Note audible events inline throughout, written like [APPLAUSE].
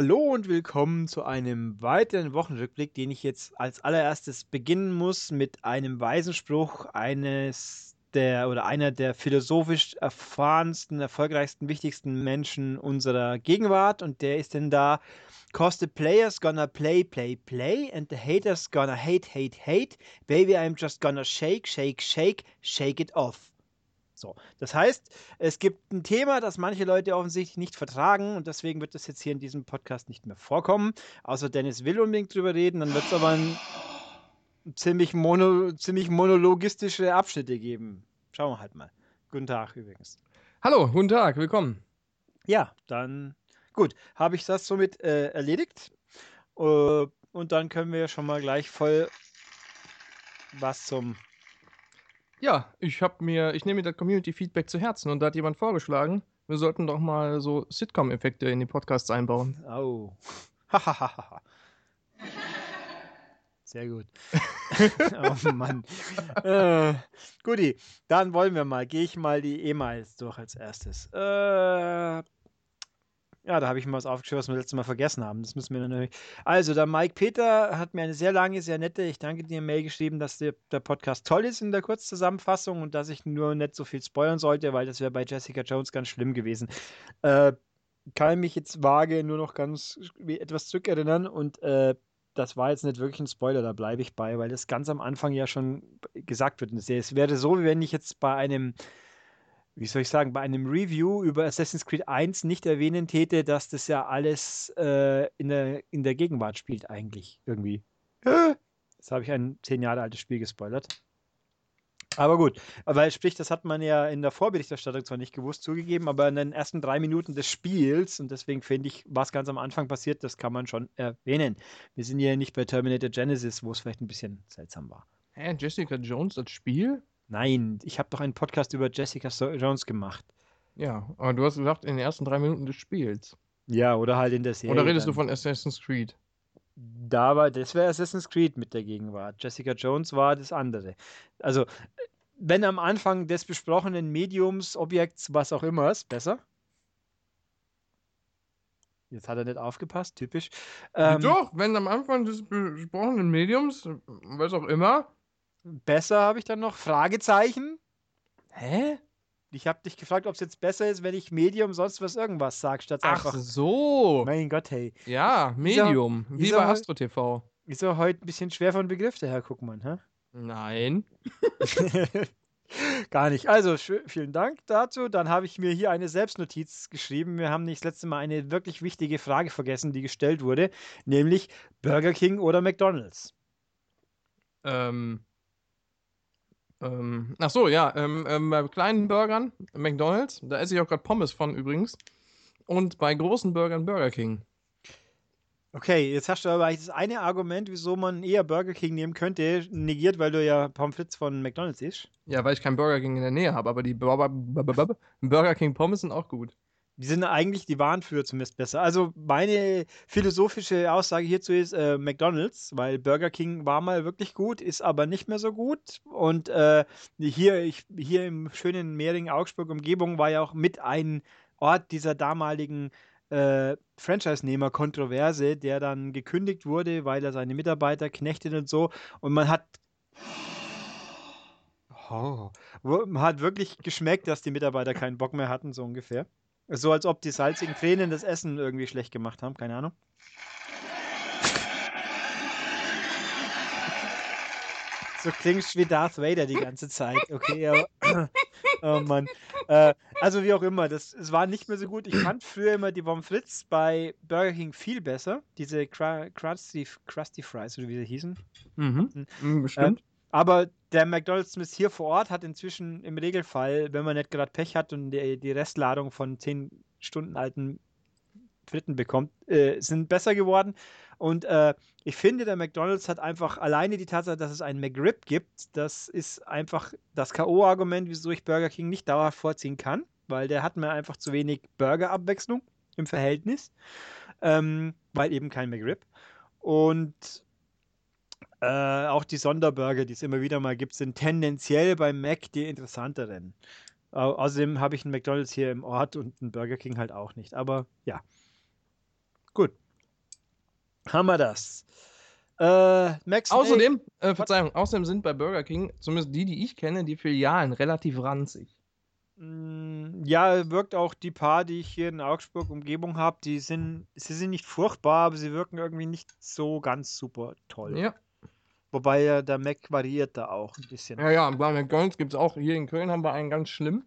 Hallo und willkommen zu einem weiteren Wochenrückblick, den ich jetzt als allererstes beginnen muss mit einem weisen Spruch eines der oder einer der philosophisch erfahrensten, erfolgreichsten, wichtigsten Menschen unserer Gegenwart und der ist denn da Cause the players gonna play, play, play and the haters gonna hate, hate, hate. Baby, I'm just gonna shake, shake, shake, shake it off. So, das heißt, es gibt ein Thema, das manche Leute offensichtlich nicht vertragen und deswegen wird das jetzt hier in diesem Podcast nicht mehr vorkommen. Außer Dennis will unbedingt drüber reden, dann wird es aber ein ziemlich, mono, ziemlich monologistische Abschnitte geben. Schauen wir halt mal. Guten Tag übrigens. Hallo, guten Tag, willkommen. Ja, dann gut, habe ich das somit äh, erledigt. Uh, und dann können wir schon mal gleich voll was zum ja, ich habe mir, ich nehme mir das Community-Feedback zu Herzen und da hat jemand vorgeschlagen, wir sollten doch mal so Sitcom-Effekte in die Podcasts einbauen. Oh. [LAUGHS] Sehr gut. [LAUGHS] oh Mann. Äh, guti, dann wollen wir mal. Gehe ich mal die E-Mails durch als erstes. Äh, ja, da habe ich mal was aufgeschrieben, was wir letztes Mal vergessen haben. Das müssen wir natürlich. Also, der Mike Peter hat mir eine sehr lange, sehr nette, ich danke dir, Mail geschrieben, dass der, der Podcast toll ist in der Kurzzusammenfassung und dass ich nur nicht so viel spoilern sollte, weil das wäre bei Jessica Jones ganz schlimm gewesen. Äh, kann mich jetzt vage nur noch ganz etwas zurückerinnern und äh, das war jetzt nicht wirklich ein Spoiler, da bleibe ich bei, weil das ganz am Anfang ja schon gesagt wird. Es wäre so, wie wenn ich jetzt bei einem wie soll ich sagen, bei einem Review über Assassin's Creed 1 nicht erwähnen täte, dass das ja alles äh, in, der, in der Gegenwart spielt, eigentlich irgendwie. Jetzt habe ich ein zehn Jahre altes Spiel gespoilert. Aber gut, weil sprich, das hat man ja in der Vorberichterstattung zwar nicht gewusst zugegeben, aber in den ersten drei Minuten des Spiels, und deswegen finde ich, was ganz am Anfang passiert, das kann man schon erwähnen. Wir sind ja nicht bei Terminator Genesis, wo es vielleicht ein bisschen seltsam war. Hä, Jessica Jones als Spiel? Nein, ich habe doch einen Podcast über Jessica Jones gemacht. Ja, aber du hast gesagt, in den ersten drei Minuten des Spiels. Ja, oder halt in der Serie. Oder redest dann. du von Assassin's Creed? Da war, das wäre Assassin's Creed mit der Gegenwart. Jessica Jones war das andere. Also, wenn am Anfang des besprochenen Mediums, Objekts, was auch immer ist, besser. Jetzt hat er nicht aufgepasst, typisch. Ähm, Doch, wenn am Anfang des besprochenen Mediums, was auch immer, Besser habe ich dann noch Fragezeichen. Hä? Ich habe dich gefragt, ob es jetzt besser ist, wenn ich Medium sonst was irgendwas sage, statt Ach einfach. Ach so. Mein Gott, hey. Ja, Medium. Wie, wie bei Astro TV. Ist er heute ein bisschen schwer von Begriff, der Herr Guckmann, hä? Nein. [LAUGHS] Gar nicht. Also, vielen Dank dazu. Dann habe ich mir hier eine Selbstnotiz geschrieben. Wir haben nicht das letzte Mal eine wirklich wichtige Frage vergessen, die gestellt wurde, nämlich Burger King oder McDonald's. Ähm, ähm, ach so, ja, ähm, ähm, bei kleinen Burgern, McDonalds, da esse ich auch gerade Pommes von übrigens. Und bei großen Burgern Burger King. Okay, jetzt hast du aber das eine Argument, wieso man eher Burger King nehmen könnte, negiert, weil du ja Pommes frites von McDonalds isst. Ja, weil ich kein Burger King in der Nähe habe, aber die Burger King Pommes sind auch gut. Die sind eigentlich, die waren früher zumindest besser. Also meine philosophische Aussage hierzu ist äh, McDonald's, weil Burger King war mal wirklich gut, ist aber nicht mehr so gut. Und äh, hier, ich, hier im schönen Mehring, Augsburg Umgebung war ja auch mit ein Ort dieser damaligen äh, Franchise-Nehmer-Kontroverse, der dann gekündigt wurde, weil er seine Mitarbeiter knechtet und so. Und man hat Oh. Hat wirklich geschmeckt, dass die Mitarbeiter keinen Bock mehr hatten, so ungefähr. So als ob die salzigen Tränen das Essen irgendwie schlecht gemacht haben, keine Ahnung. So klingst wie Darth Vader die ganze Zeit. Okay, aber, [CLEARS THROAT] oh Mann. Äh, also wie auch immer, das, es war nicht mehr so gut. Ich fand früher immer die Pommes frites bei Burger King viel besser. Diese Krusty, Krusty Fries, oder wie sie hießen. Mhm, mhm bestimmt. Äh, aber der McDonald's Smith hier vor Ort hat inzwischen im Regelfall, wenn man nicht gerade Pech hat und die, die Restladung von 10 Stunden alten Fritten bekommt, äh, sind besser geworden. Und äh, ich finde, der McDonald's hat einfach alleine die Tatsache, dass es einen McRib gibt, das ist einfach das K.O.-Argument, wieso ich Burger King nicht dauerhaft vorziehen kann, weil der hat mir einfach zu wenig Burger-Abwechslung im Verhältnis, ähm, weil eben kein McRib. Und äh, auch die Sonderburger, die es immer wieder mal gibt, sind tendenziell beim Mac die interessanteren. Äh, außerdem habe ich einen McDonalds hier im Ort und einen Burger King halt auch nicht. Aber ja. Gut. Haben wir das. Äh, Max Außerdem, äh, Verzeihung, außerdem sind bei Burger King, zumindest die, die ich kenne, die Filialen relativ ranzig. Mm, Ja, wirkt auch die paar, die ich hier in Augsburg Umgebung habe, die sind, sie sind nicht furchtbar, aber sie wirken irgendwie nicht so ganz super toll. Ja. Wobei ja der Mac variiert da auch ein bisschen. Ja, ja, bei McDonalds gibt es auch, hier in Köln haben wir einen ganz schlimm,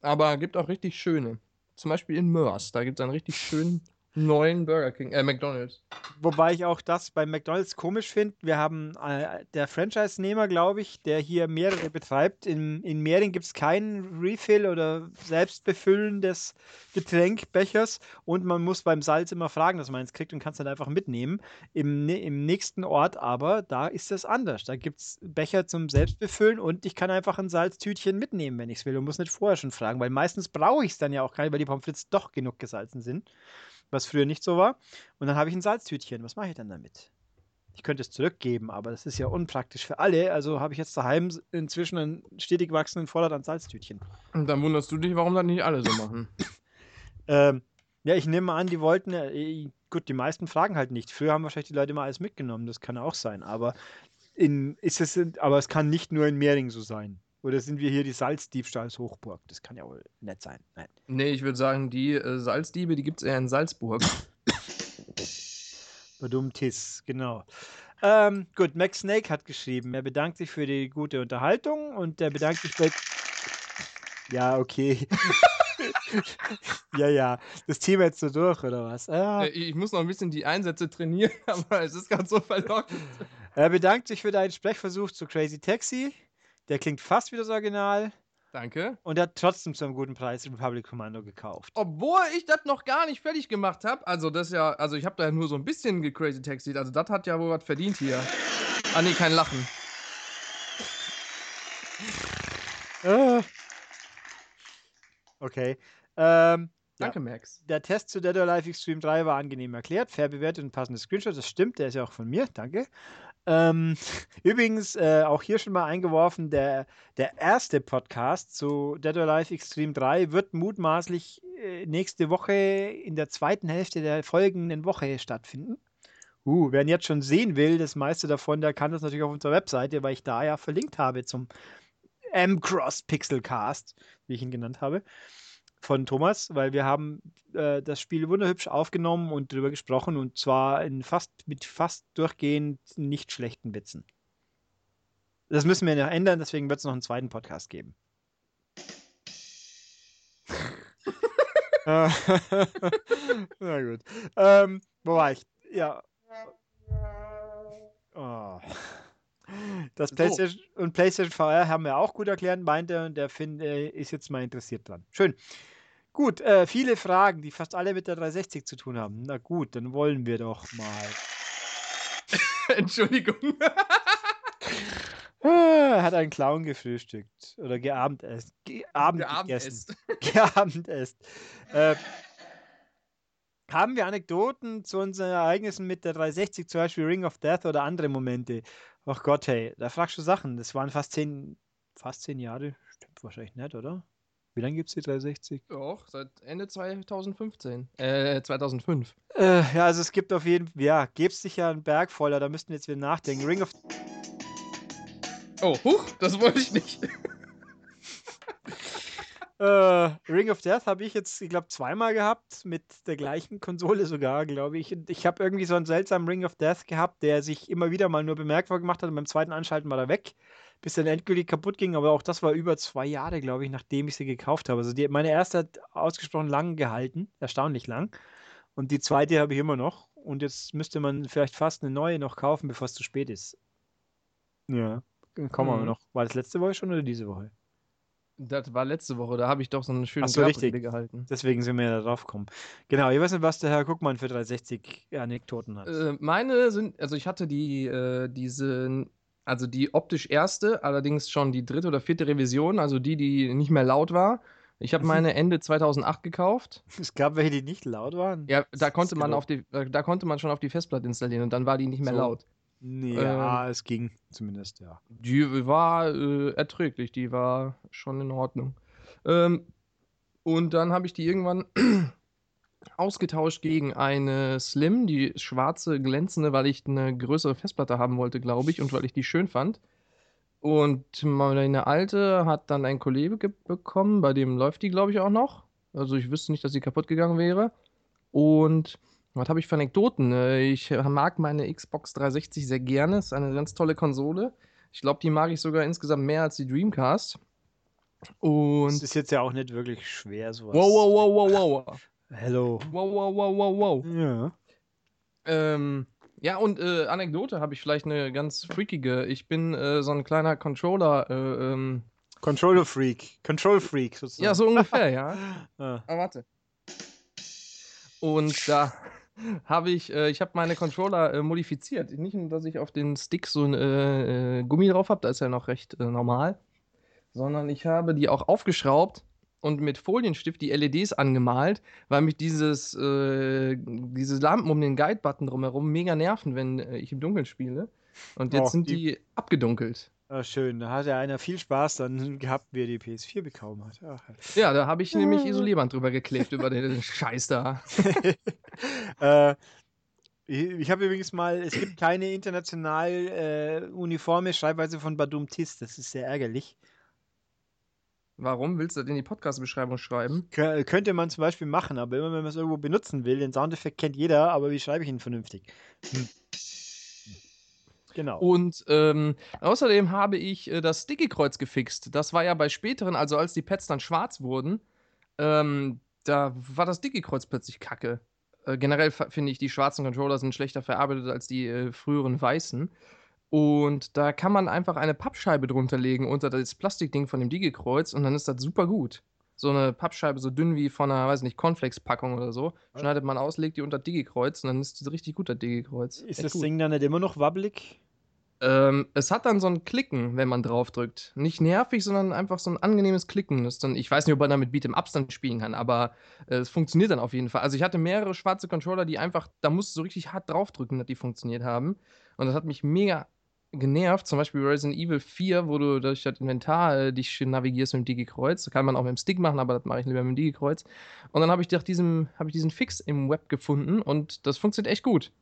aber gibt auch richtig schöne. Zum Beispiel in Mörs, da gibt es einen richtig schönen neuen Burger King, äh, McDonalds. Wobei ich auch das bei McDonalds komisch finde. Wir haben äh, der Franchise-Nehmer, glaube ich, der hier mehrere betreibt. In, in Mehring gibt es keinen Refill oder Selbstbefüllen des Getränkbechers und man muss beim Salz immer fragen, dass man eins kriegt und kann es dann einfach mitnehmen. Im, nä- Im nächsten Ort aber, da ist das anders. Da gibt es Becher zum Selbstbefüllen und ich kann einfach ein Salztütchen mitnehmen, wenn ich es will und muss nicht vorher schon fragen, weil meistens brauche ich es dann ja auch gar nicht, weil die Pommes frites doch genug gesalzen sind was früher nicht so war. Und dann habe ich ein Salztütchen. Was mache ich dann damit? Ich könnte es zurückgeben, aber das ist ja unpraktisch für alle. Also habe ich jetzt daheim inzwischen einen stetig wachsenden Vorrat an Salztütchen. Und dann wunderst du dich, warum das nicht alle so machen. [COUGHS] Ähm, ja, ich nehme an, die wollten, äh, gut, die meisten fragen halt nicht. Früher haben wahrscheinlich die Leute immer alles mitgenommen, das kann auch sein. Aber, in, ist es, aber es kann nicht nur in Mehring so sein. Oder sind wir hier die Salzdiebstahlshochburg? Das kann ja wohl nett sein. Nein. nee, ich würde sagen, die äh, Salzdiebe, die gibt es eher in Salzburg. [COUGHS] Badum Tis, genau. Ähm, gut, Max Snake hat geschrieben, er bedankt sich für die gute Unterhaltung und er bedankt sich bei. [COUGHS] Ja, okay. [COUGHS] ja, ja. Das Thema jetzt so durch, oder was? Ah, ich muss noch ein bisschen die Einsätze trainieren, [LAUGHS] aber es ist ganz so verlockend. er bedankt sich für deinen Sprechversuch zu Crazy Taxi. Der klingt fast wie das Original Danke. und er hat trotzdem zu einem guten Preis Republic Commando gekauft. Obwohl ich das noch gar nicht fertig gemacht habe. Also das ja, also ich habe da nur so ein bisschen gecrazy taxied. Also das hat ja wohl was verdient hier. Ah nee, kein Lachen. Ah. Okay. Ähm, Ja. Danke, Max. Der Test zu Dead or Alive Extreme 3 war angenehm erklärt, fair bewertet und passende Screenshot. Das stimmt, der ist ja auch von mir, danke. Ähm, [LAUGHS] übrigens, äh, auch hier schon mal eingeworfen, der, der erste Podcast zu Dead or Alive Extreme 3 wird mutmaßlich äh, nächste Woche in der zweiten Hälfte der folgenden Woche stattfinden. Uh, wer ihn jetzt schon sehen will, das meiste davon, der kann das natürlich auf unserer Webseite, weil ich da ja verlinkt habe zum M-Cross Pixelcast, wie ich ihn genannt habe von Thomas, weil wir haben äh, das Spiel wunderhübsch aufgenommen und darüber gesprochen und zwar in fast mit fast durchgehend nicht schlechten Witzen. Das müssen wir noch ändern, deswegen wird es noch einen zweiten Podcast geben. [LAUGHS] Na gut. Ähm, wo war ich? Ja. Oh. Das So. PlayStation und PlayStation VR haben wir auch gut erklärt, meinte und der Finn äh, ist jetzt mal interessiert dran. Schön. Gut, äh, viele Fragen, die fast alle mit der 360 zu tun haben. Na gut, dann wollen wir doch mal. [LAUGHS] Entschuldigung. Ah, Er hat einen Clown gefrühstückt oder geabendesst. Geabend gegessen. Geabendesst. [LAUGHS] Äh, haben wir Anekdoten zu unseren Ereignissen mit der 360, zum Beispiel Ring of Death oder andere Momente? Ach Gott, hey, da fragst du Sachen. Das waren fast zehn, fast zehn Jahre. Stimmt wahrscheinlich nicht, oder? Wie lange gibt es die 360? Doch, seit Ende 2015. Äh, 2005. Äh, ja, also es gibt auf jeden Fall, ja, gäbe es sicher einen Berg voller, da müssten wir jetzt wieder nachdenken. Ring of Oh, huch, das wollte ich nicht. [LAUGHS] Äh, Ring of Death habe ich jetzt, ich glaube, zweimal gehabt, mit der gleichen Konsole sogar, glaube ich. Und ich habe irgendwie so einen seltsamen Ring of Death gehabt, der sich immer wieder mal nur bemerkbar gemacht hat und beim zweiten Anschalten war er weg, bis dann endgültig kaputt ging. Aber auch das war über zwei Jahre, glaube ich, nachdem ich sie gekauft habe. Also die, meine erste hat ausgesprochen lang gehalten, erstaunlich lang. Und die zweite habe ich immer noch. Und jetzt müsste man vielleicht fast eine neue noch kaufen, bevor es zu spät ist. Ja, kommen wir Mhm. noch. War das letzte Woche schon oder diese Woche? Das war letzte Woche, da habe ich doch so eine schöne Ach so, richtig. Gehalten. Deswegen sind wir ja da drauf gekommen. Genau, ich weiß nicht, was der Herr Guckmann für 360 Anekdoten hat. Äh, meine sind, also ich hatte die, äh, diese, also die optisch erste, allerdings schon die dritte oder vierte Revision, also die, die nicht mehr laut war. Ich habe [LAUGHS] meine Ende 2008 gekauft. Es gab welche, die nicht laut waren. Ja, da konnte man auf die, äh, da konnte man schon auf die Festplatte installieren und dann war die nicht mehr So. laut. Nee, Ähm. ja, es ging zumindest, ja. Die war äh, erträglich, die war schon in Ordnung. Ähm, und dann habe ich die irgendwann [CLEARS THROAT] ausgetauscht gegen eine Slim, die schwarze, glänzende, weil ich eine größere Festplatte haben wollte, glaube ich, und weil ich die schön fand. Und meine alte hat dann ein Kollege bekommen, bei dem läuft die, glaube ich, auch noch. Also ich wüsste nicht, dass sie kaputt gegangen wäre. Und was habe ich für Anekdoten? Äh, ich mag meine Xbox 360 sehr gerne. Ist eine ganz tolle Konsole. Ich glaube, die mag ich sogar insgesamt mehr als die Dreamcast. Und. Es ist jetzt ja auch nicht wirklich schwer, sowas. Wow, wow, wow, wow, wow. Hello. Wow, wow, wow, wow, wow. Ja. Ähm, ja, und äh, Anekdote habe ich vielleicht eine ganz freakige. Ich bin äh, so ein kleiner Controller. Äh, ähm, Controller Freak. Control Freak sozusagen. Ja, so ungefähr, ja. [LAUGHS] ah. Aber warte. Und da habe ich, äh, ich habe meine Controller äh, modifiziert. Nicht nur, dass ich auf den Stick so ein äh, äh Gummi drauf habe, da ist ja noch recht äh, normal, sondern ich habe die auch aufgeschraubt und mit Folienstift die LEDs angemalt, weil mich dieses, äh, diese Lampen um den Guide-Button drumherum mega nerven, wenn ich im Dunkeln spiele. Und jetzt oh, sind die, die abgedunkelt. Ah, schön, da hat ja einer viel Spaß dann [LAUGHS] gehabt, wie er die PS4 bekommen hat. Ach. Ja, da habe ich nämlich Isolierband drüber geklebt, über den [LAUGHS] Scheiß da. [LAUGHS] äh, ich habe übrigens mal, es gibt keine international äh, uniforme Schreibweise von Badum Tis, das ist sehr ärgerlich. Warum willst du das in die Podcast-Beschreibung schreiben? Kö könnte man zum Beispiel machen, aber immer wenn man es irgendwo benutzen will, den Soundeffekt kennt jeder, aber wie schreibe ich ihn vernünftig? Hm. Genau. Und ähm, außerdem habe ich äh, das Sticky-Kreuz gefixt. Das war ja bei späteren, also als die Pads dann schwarz wurden, ähm, da war das Sticky-Kreuz plötzlich kacke. Äh, generell finde ich, die schwarzen Controller sind schlechter verarbeitet als die äh, früheren weißen. Und da kann man einfach eine Pappscheibe drunter legen unter das Plastikding von dem Digi-Kreuz und dann ist das super gut. So eine Pappscheibe, so dünn wie von einer, weiß nicht, Cornflakes-Packung oder so, schneidet man aus, legt die unter Digi-Kreuz und dann ist das richtig gut, das Digi-Kreuz. Ist Echt das gut. Ding dann nicht immer noch wabbelig? Ähm, es hat dann so ein Klicken, wenn man draufdrückt. Nicht nervig, sondern einfach so ein angenehmes Klicken. Das dann, ich weiß nicht, ob man damit Beat im Abstand spielen kann, aber äh, es funktioniert dann auf jeden Fall. Also ich hatte mehrere schwarze Controller, die einfach, da musst du so richtig hart draufdrücken, dass die funktioniert haben. Und das hat mich mega genervt. Zum Beispiel Resident Evil 4, wo du durch das Inventar äh, dich navigierst mit dem Digi-Kreuz. Das kann man auch mit dem Stick machen, aber das mache ich lieber mit dem Digi-Kreuz. Und dann habe ich, hab ich diesen Fix im Web gefunden und das funktioniert echt gut.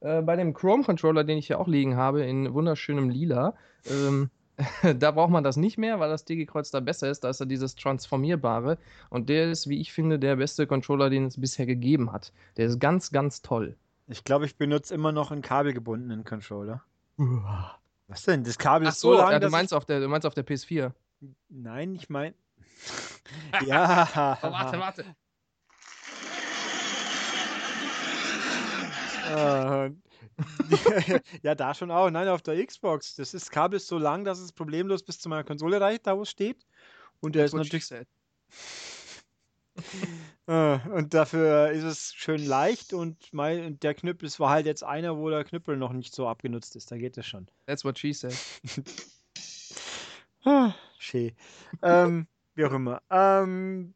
Äh, bei dem Chrome-Controller, den ich hier auch liegen habe, in wunderschönem Lila, ähm, [LAUGHS] da braucht man das nicht mehr, weil das Digi-Kreuz da besser ist. Da ist ja dieses Transformierbare. Und der ist, wie ich finde, der beste Controller, den es bisher gegeben hat. Der ist ganz, ganz toll. Ich glaube, ich benutze immer noch einen kabelgebundenen Controller. Was denn? Das Kabel Ach ist so, lang. Ja, du, meinst auf der, du meinst auf der PS4. Nein, ich meine. [LAUGHS] ja. oh, warte, warte. Äh, [LAUGHS] ja, da schon auch. Nein, auf der Xbox. Das ist Kabel ist so lang, dass es problemlos bis zu meiner Konsole reicht, da wo es steht. Und der ist natürlich. [LAUGHS] Äh, und dafür ist es schön leicht und mein, der Knüppel, es war halt jetzt einer, wo der Knüppel noch nicht so abgenutzt ist. Da geht es schon. That's what she said. [LAUGHS] ah, schön. ähm, wie auch immer. Ähm,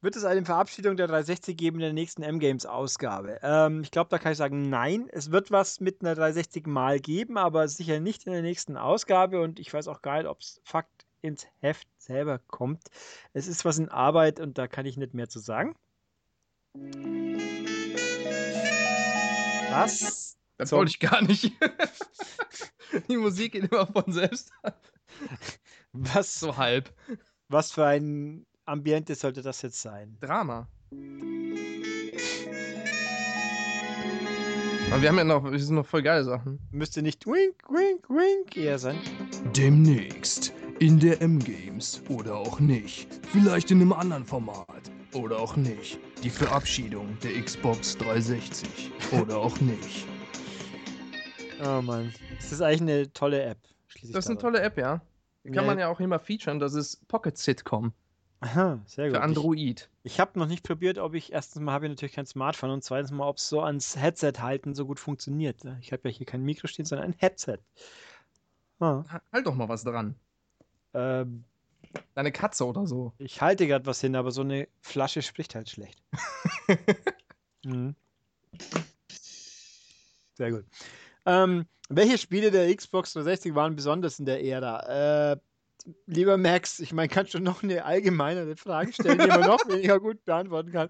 wird es eine Verabschiedung der 360 geben in der nächsten M-Games-Ausgabe? Ähm, ich glaube, da kann ich sagen, nein. Es wird was mit einer 360 mal geben, aber sicher nicht in der nächsten Ausgabe. Und ich weiß auch gar nicht, ob es Fakt ins Heft selber kommt. Es ist was in Arbeit und da kann ich nicht mehr zu sagen. Was? Das wollte ich gar nicht. [LAUGHS] Die Musik geht immer von selbst an. Was? So halb. Was für ein Ambiente sollte das jetzt sein? Drama. Aber wir haben ja noch, wir sind noch voll geile Sachen. Müsste nicht wink, wink, wink eher sein. Demnächst in der M-Games oder auch nicht. Vielleicht in einem anderen Format oder auch nicht. Die Verabschiedung der Xbox 360 [LAUGHS] oder auch nicht. Oh Mann. Das ist eigentlich eine tolle App. Das ist eine tolle App, ja. Die kann man ja auch immer featuren. Das ist Pocket Sitcom. Aha, sehr gut. Für Android. Ich, ich habe noch nicht probiert, ob ich, erstens mal habe ich natürlich kein Smartphone und zweitens mal, ob es so ans Headset halten so gut funktioniert. Ich habe ja hier kein Mikro stehen, sondern ein Headset. Ah. Halt doch mal was dran. Ähm, Deine Katze oder so. Ich halte gerade was hin, aber so eine Flasche spricht halt schlecht. [LAUGHS] mhm. Sehr gut. Ähm, welche Spiele der Xbox 360 waren besonders in der Ära? Äh, lieber Max, ich meine, kannst du noch eine allgemeinere Frage stellen, die man noch [LAUGHS] weniger gut beantworten kann?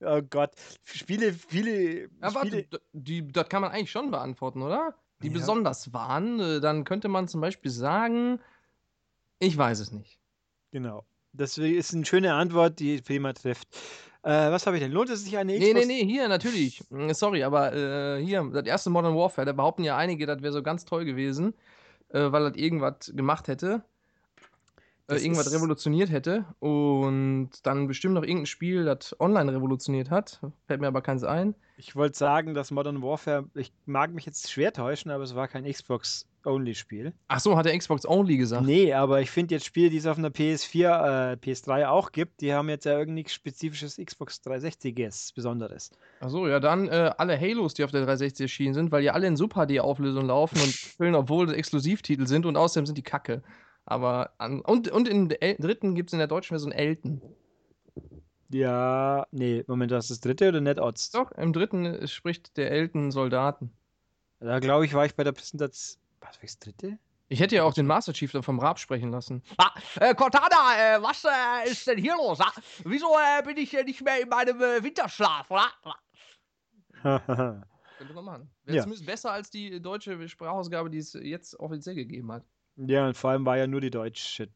Oh Gott, Spiele, viele. Ja, warte, Spiele, d- die, das kann man eigentlich schon beantworten, oder? Die Ja. besonders waren. äh, Dann könnte man zum Beispiel sagen, ich weiß es nicht. genau. Das ist eine schöne Antwort, die prima trifft. Äh, was habe ich denn? Lohnt es sich eine Nee, Xbox? nee, nee, hier natürlich. Mm, Sorry, aber äh, hier, das erste Modern Warfare, da behaupten ja einige, das wäre so ganz toll gewesen, äh, weil das irgendwas gemacht hätte. Äh, irgendwas revolutioniert hätte. Und dann bestimmt noch irgendein Spiel, das online revolutioniert hat. Fällt mir aber keins ein. Ich wollte sagen, dass Modern Warfare, ich mag mich jetzt schwer täuschen, aber es war kein Xbox-Only-Spiel. Ach so, hat der Xbox Only gesagt. Nee, aber ich finde jetzt Spiele, die es auf einer PS4, äh, PS3 auch gibt, die haben jetzt ja irgendwie spezifisches Xbox 360-iges Besonderes. Ach so, ja, dann äh, alle Halos, die auf der 360 erschienen sind, weil die alle in Super HD-Auflösung laufen und [LAUGHS] füllen, obwohl das Exklusivtitel sind und außerdem sind die kacke. Aber an, und, und in der dritten gibt es in der deutschen Version Elton. Ja, nee, Moment, das ist das dritte oder NetOdds? Doch, im dritten spricht der Elton Soldaten. Da glaube ich, war ich bei der Präsentation. Was, das dritte? Ich hätte ja auch den Master Chief dann vom Raab sprechen lassen. Ah, äh, Cortana, äh, was äh, ist denn hier los? Ah? Wieso äh, bin ich äh, nicht mehr in meinem äh, Winterschlaf, oder? [LAUGHS] Könnte man machen. Wäre Ja. zumindest besser als die deutsche Sprachausgabe, die es jetzt offiziell gegeben hat. ja, und vor allem war ja nur die deutsche.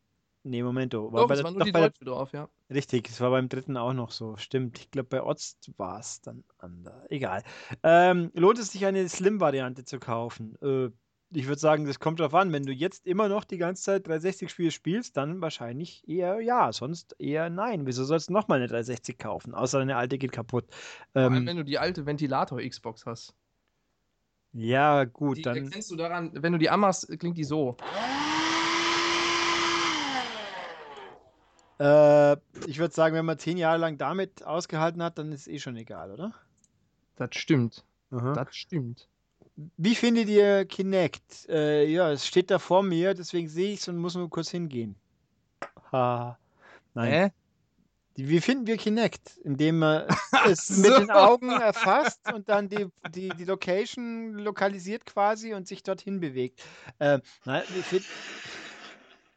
Nee, Momento. Doch, bei es der- war nur die deutsche drauf, ja. Richtig, es war beim dritten auch noch so. Stimmt. Ich glaube, bei Ost war es dann anders. Egal. Ähm, lohnt es sich, eine Slim-Variante zu kaufen? Äh, ich würde sagen, das kommt drauf an. Wenn du jetzt immer noch die ganze Zeit 360-Spiele spielst, dann wahrscheinlich eher ja, sonst eher nein. Wieso sollst du nochmal eine 360 kaufen? Außer deine alte geht kaputt. Vor allem, Ähm, wenn du die alte Ventilator-Xbox hast. ja, gut, Die dann. erkennst du daran, wenn du die anmachst, klingt die so. Äh, ich würde sagen, wenn man zehn Jahre lang damit ausgehalten hat, dann ist eh schon egal, oder? Das stimmt. Aha. Das stimmt. Wie findet ihr Kinect? Äh, ja, es steht da vor mir, deswegen sehe ich es und muss nur kurz hingehen. Ha. Nein. Hä? Wie finden wir Kinect? Indem man [LAUGHS] es so. mit den Augen erfasst und dann die, die, die Location lokalisiert quasi und sich dorthin bewegt. Äh, nein, wie find...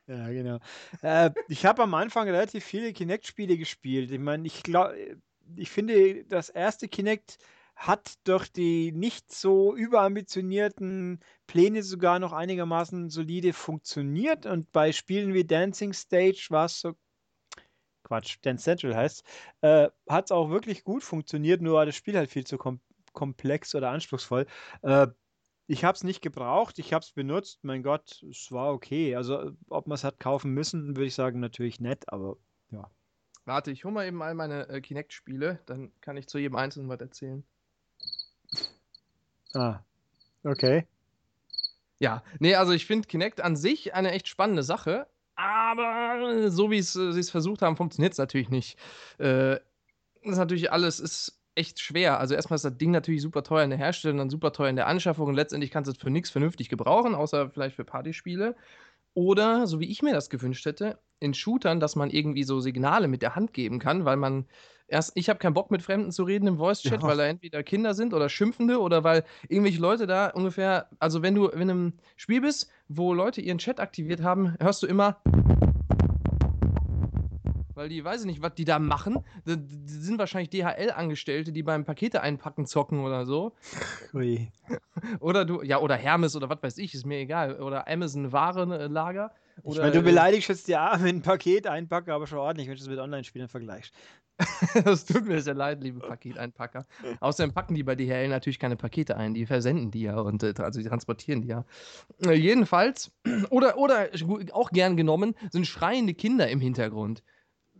Ja, genau. Äh, ich habe am Anfang relativ viele Kinect-Spiele gespielt. Ich meine, ich glaube, ich finde, das erste Kinect hat durch die nicht so überambitionierten Pläne sogar noch einigermaßen solide funktioniert. Und bei Spielen wie Dancing Stage war es so. Quatsch, Dance Central heißt äh, hat es auch wirklich gut funktioniert, nur war das Spiel halt viel zu kom komplex oder anspruchsvoll. Äh, ich habe es nicht gebraucht, ich habe es benutzt. Mein Gott, es war okay. Also, ob man es hat kaufen müssen, würde ich sagen, natürlich nett, aber Warte, ich hole mal eben all meine äh, Kinect-Spiele, dann kann ich zu jedem Einzelnen was erzählen. Ah, okay. Ja, nee, also ich finde Kinect an sich eine echt spannende Sache, aber so wie äh, sie es versucht haben, funktioniert es natürlich nicht. Äh, das ist natürlich alles ist echt schwer. Also erstmal ist das Ding natürlich super teuer in der Herstellung, dann super teuer in der Anschaffung und letztendlich kannst du es für nichts vernünftig gebrauchen, außer vielleicht für Partyspiele. Oder, so wie ich mir das gewünscht hätte, in Shootern, dass man irgendwie so Signale mit der Hand geben kann, weil man erst, ich habe keinen Bock mit Fremden zu reden im Voice-Chat, Ja. weil da entweder Kinder sind oder Schimpfende oder weil irgendwelche Leute da ungefähr, also wenn du in einem Spiel bist, wo Leute ihren Chat aktiviert haben, hörst du immer. Weil die, weiß ich nicht, was die da machen. Die, sind wahrscheinlich DHL-Angestellte, die beim Pakete einpacken zocken oder so. Ui. [LAUGHS] Oder du, ja, oder Hermes oder was weiß ich, ist mir egal. Oder Amazon Warenlager. Ich Oder, meine, du äh, beleidigst jetzt die Arme ein Paket einpacke, aber schon ordentlich, wenn du es mit Online-Spielen vergleichst. [LAUGHS] das tut mir sehr leid, liebe Paketeinpacker. Außerdem packen die bei DHL natürlich keine Pakete ein, die versenden die ja und äh, also die transportieren die ja. Äh, jedenfalls, [CLEARS THROAT] oder, oder auch gern genommen, sind schreiende Kinder im Hintergrund.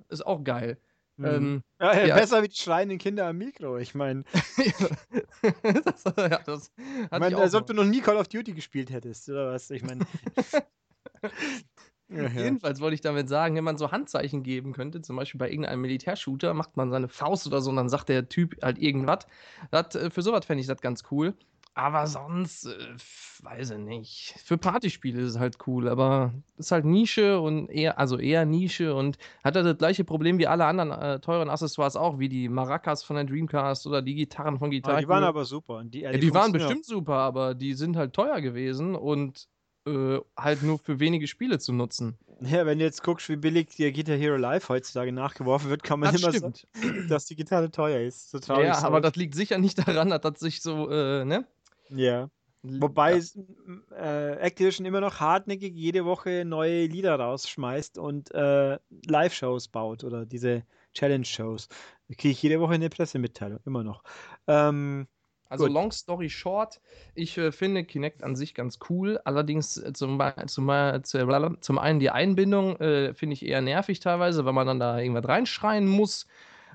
Ist auch geil. Mhm. Ähm, ja, ja. Besser wie die schreienden Kinder am Mikro. Ich meine, [LAUGHS] das, ja, das ich hatte mein, ich auch als ob du noch nie Call of Duty gespielt hättest, oder was? Ich meine. [LAUGHS] ja, ja. Jedenfalls wollte ich damit sagen, wenn man so Handzeichen geben könnte, zum Beispiel bei irgendeinem Militärshooter, macht man seine Faust oder so und dann sagt der Typ halt irgendwas. Das, äh, für sowas fände ich das ganz cool. Aber sonst, äh, weiß ich nicht. Für Partyspiele ist es halt cool, aber ist halt Nische und eher, also eher Nische und hat halt das gleiche Problem wie alle anderen äh, teuren Accessoires auch, wie die Maracas von der Dreamcast oder die Gitarren von Guitar Aber die waren aber super. Und die, Ja, die waren bestimmt super, aber die sind halt teuer gewesen und äh, halt nur für wenige Spiele zu nutzen. Ja, wenn du jetzt guckst, wie billig die Guitar Hero Live heutzutage nachgeworfen wird, kann man Das immer stimmt. sagen, dass die Gitarre teuer ist. Traurig Ja, aber das liegt sicher nicht daran, dass das sich so, äh, ne? Ja. Wobei Ja. äh, Activision immer noch hartnäckig jede Woche neue Lieder rausschmeißt und äh, Live-Shows baut oder diese Challenge-Shows. Da kriege ich jede Woche eine Pressemitteilung, immer noch. Ähm, Also Gut. long story short, ich äh, finde Kinect an sich ganz cool. Allerdings äh, zum, zum, zu, zum einen die Einbindung äh, finde ich eher nervig teilweise, weil man dann da irgendwas reinschreien muss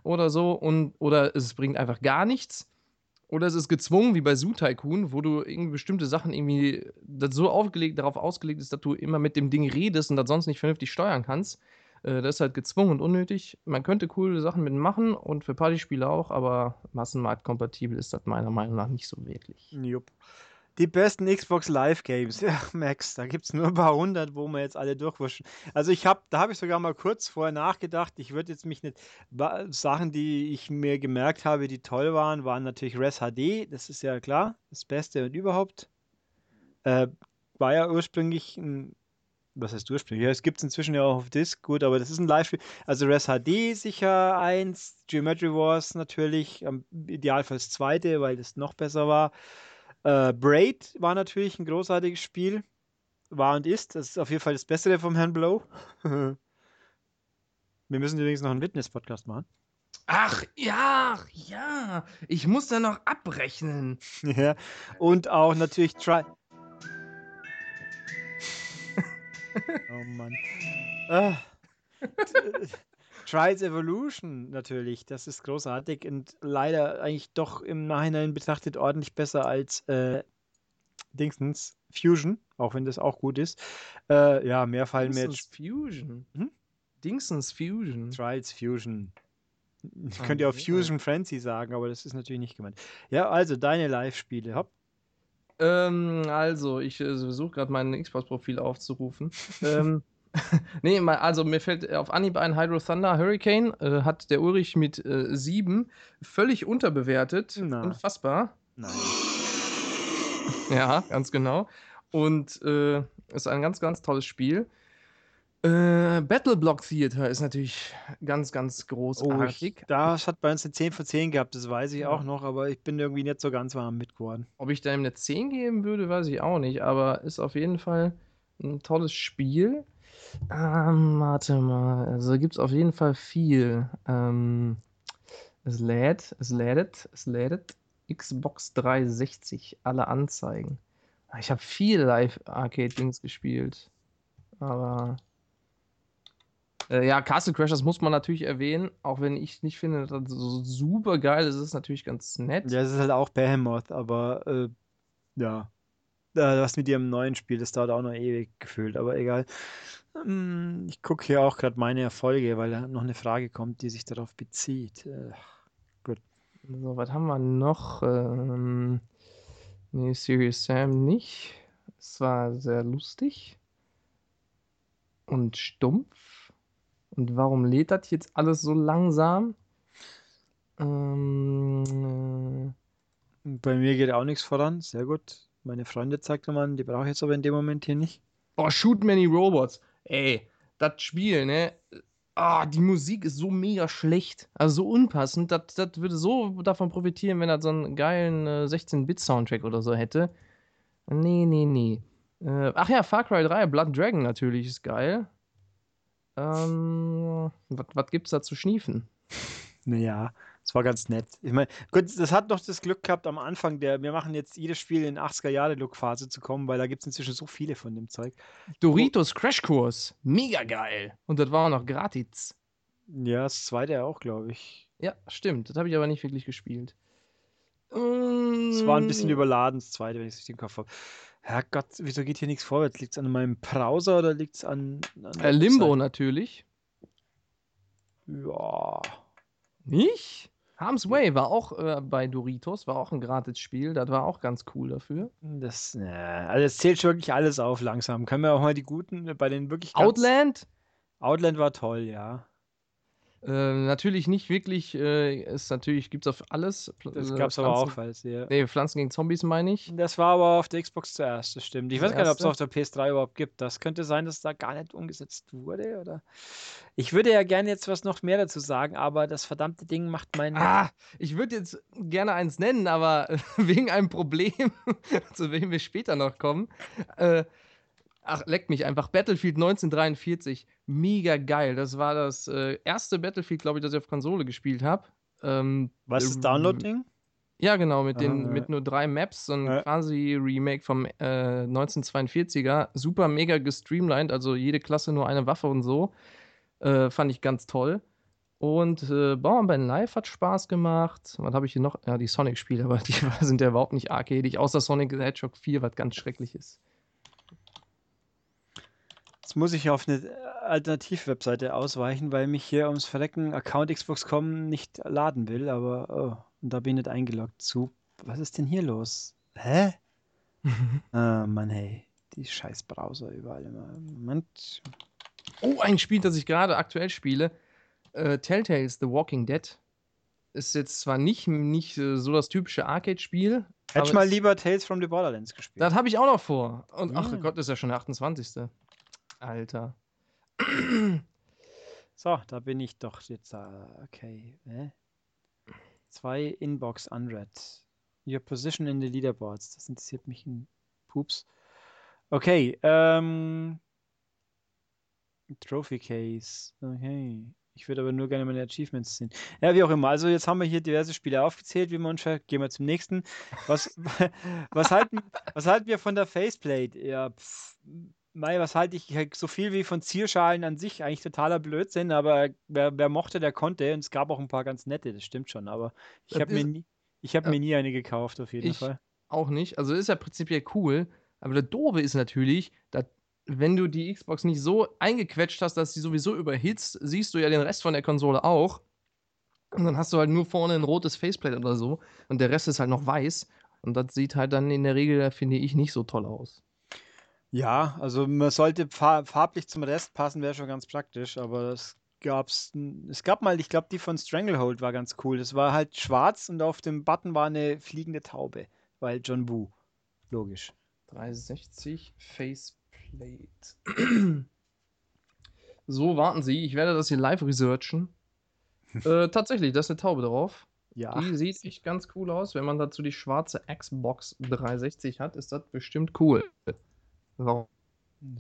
oder so. Und, oder es bringt einfach gar nichts. Oder es ist gezwungen, wie bei Zoo Tycoon, wo du irgendwie bestimmte Sachen irgendwie das so aufgelegt, darauf ausgelegt ist, dass du immer mit dem Ding redest und das sonst nicht vernünftig steuern kannst. Äh, das ist halt gezwungen und unnötig. Man könnte coole Sachen mitmachen und für Partyspiele auch, aber massenmarktkompatibel ist das meiner Meinung nach nicht so wirklich. Jupp. Die besten Xbox Live Games. [LAUGHS] Ja, Max, da gibt es nur ein paar hundert, wo wir jetzt alle durchwuschen. Also ich habe, da habe ich sogar mal kurz vorher nachgedacht, ich würde jetzt mich nicht, Sachen, die ich mir gemerkt habe, die toll waren, waren natürlich Res HD, das ist ja klar, das Beste und überhaupt. Äh, war ja ursprünglich ein, was heißt ursprünglich? Ja, es gibt es inzwischen ja auch auf Disc, gut, aber das ist ein Live-Spiel. Also Res HD sicher eins, Geometry Wars natürlich, am Idealfall das zweite, weil das noch besser war. Äh, Braid war natürlich ein großartiges Spiel. War und ist. Das ist auf jeden Fall das Bessere vom Herrn Blow. [LAUGHS] Wir müssen übrigens noch einen Witness-Podcast machen. Ach ja, ja, ich muss da noch abrechnen. [LAUGHS] ja. Und auch natürlich Try. [LAUGHS] oh Mann. Ah. Trials Evolution natürlich, das ist großartig und leider eigentlich doch im Nachhinein betrachtet ordentlich besser als äh, Dingsens Fusion, auch wenn das auch gut ist. Äh, ja, mehr fallen mir jetzt Fusion. Hm? Dingsens Fusion. Trials Fusion. Ich Ah, könnte ja auch ja. Fusion Frenzy sagen, aber das ist natürlich nicht gemeint. Ja, also deine Live-Spiele. Hopp. Ähm, also, ich äh, versuche gerade mein Xbox-Profil aufzurufen. [LAUGHS] ähm, [LAUGHS] nee, mal, also mir fällt auf Anhieb ein Hydro Thunder Hurricane, äh, hat der Ulrich mit äh, 7 völlig unterbewertet. Na. Unfassbar. Nein. Ja, ganz genau. Und äh, ist ein ganz, ganz tolles Spiel. Äh, Battle Block Theater ist natürlich ganz, ganz Oh, großartig. das hat bei uns eine 10 von 10 gehabt, das weiß ich Ja. auch noch, aber ich bin irgendwie nicht so ganz warm mit geworden. Ob ich da ihm eine 10 geben würde, weiß ich auch nicht, aber ist auf jeden Fall ein tolles Spiel. Ähm, warte mal, also gibt es auf jeden Fall viel. Ähm, es lädt, es lädt, es lädt. Xbox 360, alle Anzeigen. Ah, Ich habe viel Live-Arcade-Dings gespielt. Aber. Äh, ja, Castle Crashers muss man natürlich erwähnen, auch wenn ich nicht finde, dass das so super geil ist, ist natürlich ganz nett. Ja, es ist halt auch Behemoth, aber äh, ja. Äh, was mit ihrem neuen Spiel, das dauert auch noch ewig gefühlt, aber egal. Ähm, Ich gucke hier auch gerade meine Erfolge, weil da noch eine Frage kommt, die sich darauf bezieht. Äh, So, was haben wir noch? Ähm, nee, Serious Sam nicht. Es war sehr lustig. Und stumpf. Und warum lädt das jetzt alles so langsam? Ähm, Bei mir geht auch nichts voran, sehr gut. Meine Freunde zeigt man, die brauche ich jetzt aber in dem Moment hier nicht. oh, Shoot Many Robots. Ey, das Spiel, ne? Ah, die Musik ist so mega schlecht. Also so unpassend. Das, das würde so davon profitieren, wenn er so einen geilen äh, 16-Bit-Soundtrack oder so hätte. Nee, nee, nee. Äh, ach ja, Far Cry 3, Blood Dragon natürlich ist geil. Ähm, was, gibt's da zu schniefen? Naja, es war ganz nett. Ich meine, gut, das hat noch das Glück gehabt am Anfang der, wir machen jetzt jedes Spiel in 80er-Jahre-Look-Phase zu kommen, weil da gibt es inzwischen so viele von dem Zeug. Doritos Crashkurs. Mega geil. Und das war auch noch gratis. Ja, das zweite auch, glaube ich. Ja, stimmt. Das habe ich aber nicht wirklich gespielt. Es war ein bisschen Mm, überladen, das zweite, wenn ich es richtig im Kopf habe. Herrgott, wieso geht hier nichts vorwärts? Liegt es an meinem Browser oder liegt es an, an Äh, Limbo Website? natürlich. Ja. Nicht? Harm's Way war auch äh, bei Doritos, war auch ein Gratis-Spiel. Das war auch ganz cool dafür. Das, ne, also es zählt schon wirklich alles auf langsam. Können wir auch mal die guten, bei den wirklich Outland? Outland war toll, ja. Äh, natürlich nicht wirklich, äh, ist natürlich, gibt's auf alles. Pl- Das äh, gab es aber auch, falls ja. Nee, Pflanzen gegen Zombies meine ich. Das war aber auf der Xbox zuerst, das stimmt. Ich Das weiß gar nicht, ob es erste? auf der PS3 überhaupt gibt. Das könnte sein, dass da gar nicht umgesetzt wurde, oder? Ich würde ja gerne jetzt was noch mehr dazu sagen, aber das verdammte Ding macht mein. Ah, ich würde jetzt gerne eins nennen, aber [LAUGHS] wegen einem Problem, [LAUGHS] zu dem wir später noch kommen. Äh, ach, leckt mich einfach. Battlefield 1943, mega geil. Das war das äh, erste Battlefield, glaube ich, das ich auf Konsole gespielt habe. Ähm, Was ist das Download-Ding? Ja, genau, mit, den, ja. mit nur drei Maps, so ein Ja. quasi Remake vom äh, 1942er. Super mega gestreamlined, also jede Klasse nur eine Waffe und so. Äh, fand ich ganz toll. Und äh, Bauernband Live hat Spaß gemacht. Was habe ich hier noch? Ja, die Sonic-Spiele, aber die [LAUGHS] sind ja überhaupt nicht arcadig, außer Sonic the Hedgehog 4, was ganz schrecklich ist. Jetzt muss ich auf eine Alternativ-Webseite ausweichen, weil mich hier ums Verrecken Account Xbox.com nicht laden will, aber oh, und da bin ich nicht eingeloggt zu. Was ist denn hier los? Hä? [LAUGHS] Ah, Mann, hey. Die scheiß Browser überall immer. Moment. Oh, ein Spiel, das ich gerade aktuell spiele. Äh, Telltales The Walking Dead. Ist jetzt zwar nicht, nicht äh, so das typische Arcade-Spiel. Hätte ich mal lieber Tales from the Borderlands gespielt. Das habe ich auch noch vor. Und ach Ja. Gott, ist ja schon der 28. Alter. So, da bin ich doch jetzt. Okay. Hä? Zwei Inbox unread. Your position in the leaderboards. Das interessiert mich ein Pups. Okay. Ähm, Trophy Case. Okay. Ich würde aber nur gerne meine Achievements sehen. Ja, wie auch immer. Also jetzt haben wir hier diverse Spiele aufgezählt, wie man unschwer. Gehen wir zum nächsten. Was, [LAUGHS] was, halten, was halten wir von der Faceplate? Ja, pff, Mei, was halte ich halt so viel wie von Zierschalen an sich? Eigentlich totaler Blödsinn, aber wer, wer mochte, der konnte. Und es gab auch ein paar ganz nette, das stimmt schon. Aber ich habe mir, nie, ich hab Ja. mir nie eine gekauft, auf jeden Ich- Fall. Auch nicht. Also ist ja prinzipiell cool. Aber der Doofe ist natürlich, dass, wenn du die Xbox nicht so eingequetscht hast, dass sie sowieso überhitzt, siehst du ja den Rest von der Konsole auch. Und dann hast du halt nur vorne ein rotes Faceplate oder so. Und der Rest ist halt noch weiß. Und das sieht halt dann in der Regel, finde ich, nicht so toll aus. Ja, also man sollte fa farblich zum Rest passen, wäre schon ganz praktisch, aber es gab's, n- es gab mal, ich glaube, die von Stranglehold war ganz cool. Das war halt schwarz und auf dem Button war eine fliegende Taube, weil John Woo. Logisch. 360 Faceplate. [CLEARS THROAT] so, warten Sie, ich werde das hier live researchen. [LAUGHS] äh, tatsächlich, da ist eine Taube drauf. Ja. Die sieht echt ganz cool aus. Wenn man dazu die schwarze Xbox 360 hat, ist das bestimmt cool. Warum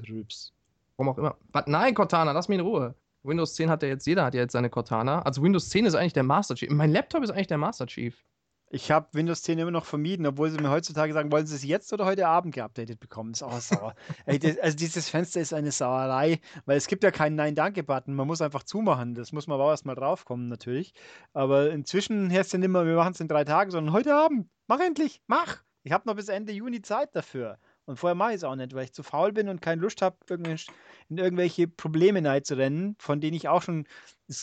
Rübs. auch immer. Was? Nein, Cortana, lass mich in Ruhe. Windows 10 hat ja jetzt, jeder hat ja jetzt seine Cortana. Also Windows 10 ist eigentlich der Master Chief. Mein Laptop ist eigentlich der Master Chief. Ich habe Windows 10 immer noch vermieden, obwohl sie mir heutzutage sagen, wollen sie es jetzt oder heute Abend geupdatet bekommen. Das ist auch sauer. [LAUGHS] Ey, das, also dieses Fenster ist eine Sauerei, weil es gibt ja keinen Nein-Danke-Button. Man muss einfach zumachen. Das muss man aber auch erstmal draufkommen, natürlich. Aber inzwischen heißt es ja nicht mehr, wir machen es in drei Tagen, sondern heute Abend. Mach endlich, mach. Ich habe noch bis Ende Juni Zeit dafür. Und vorher mache ich es auch nicht, weil ich zu faul bin und keine Lust habe, in irgendwelche Probleme reinzurennen, von denen ich auch schon,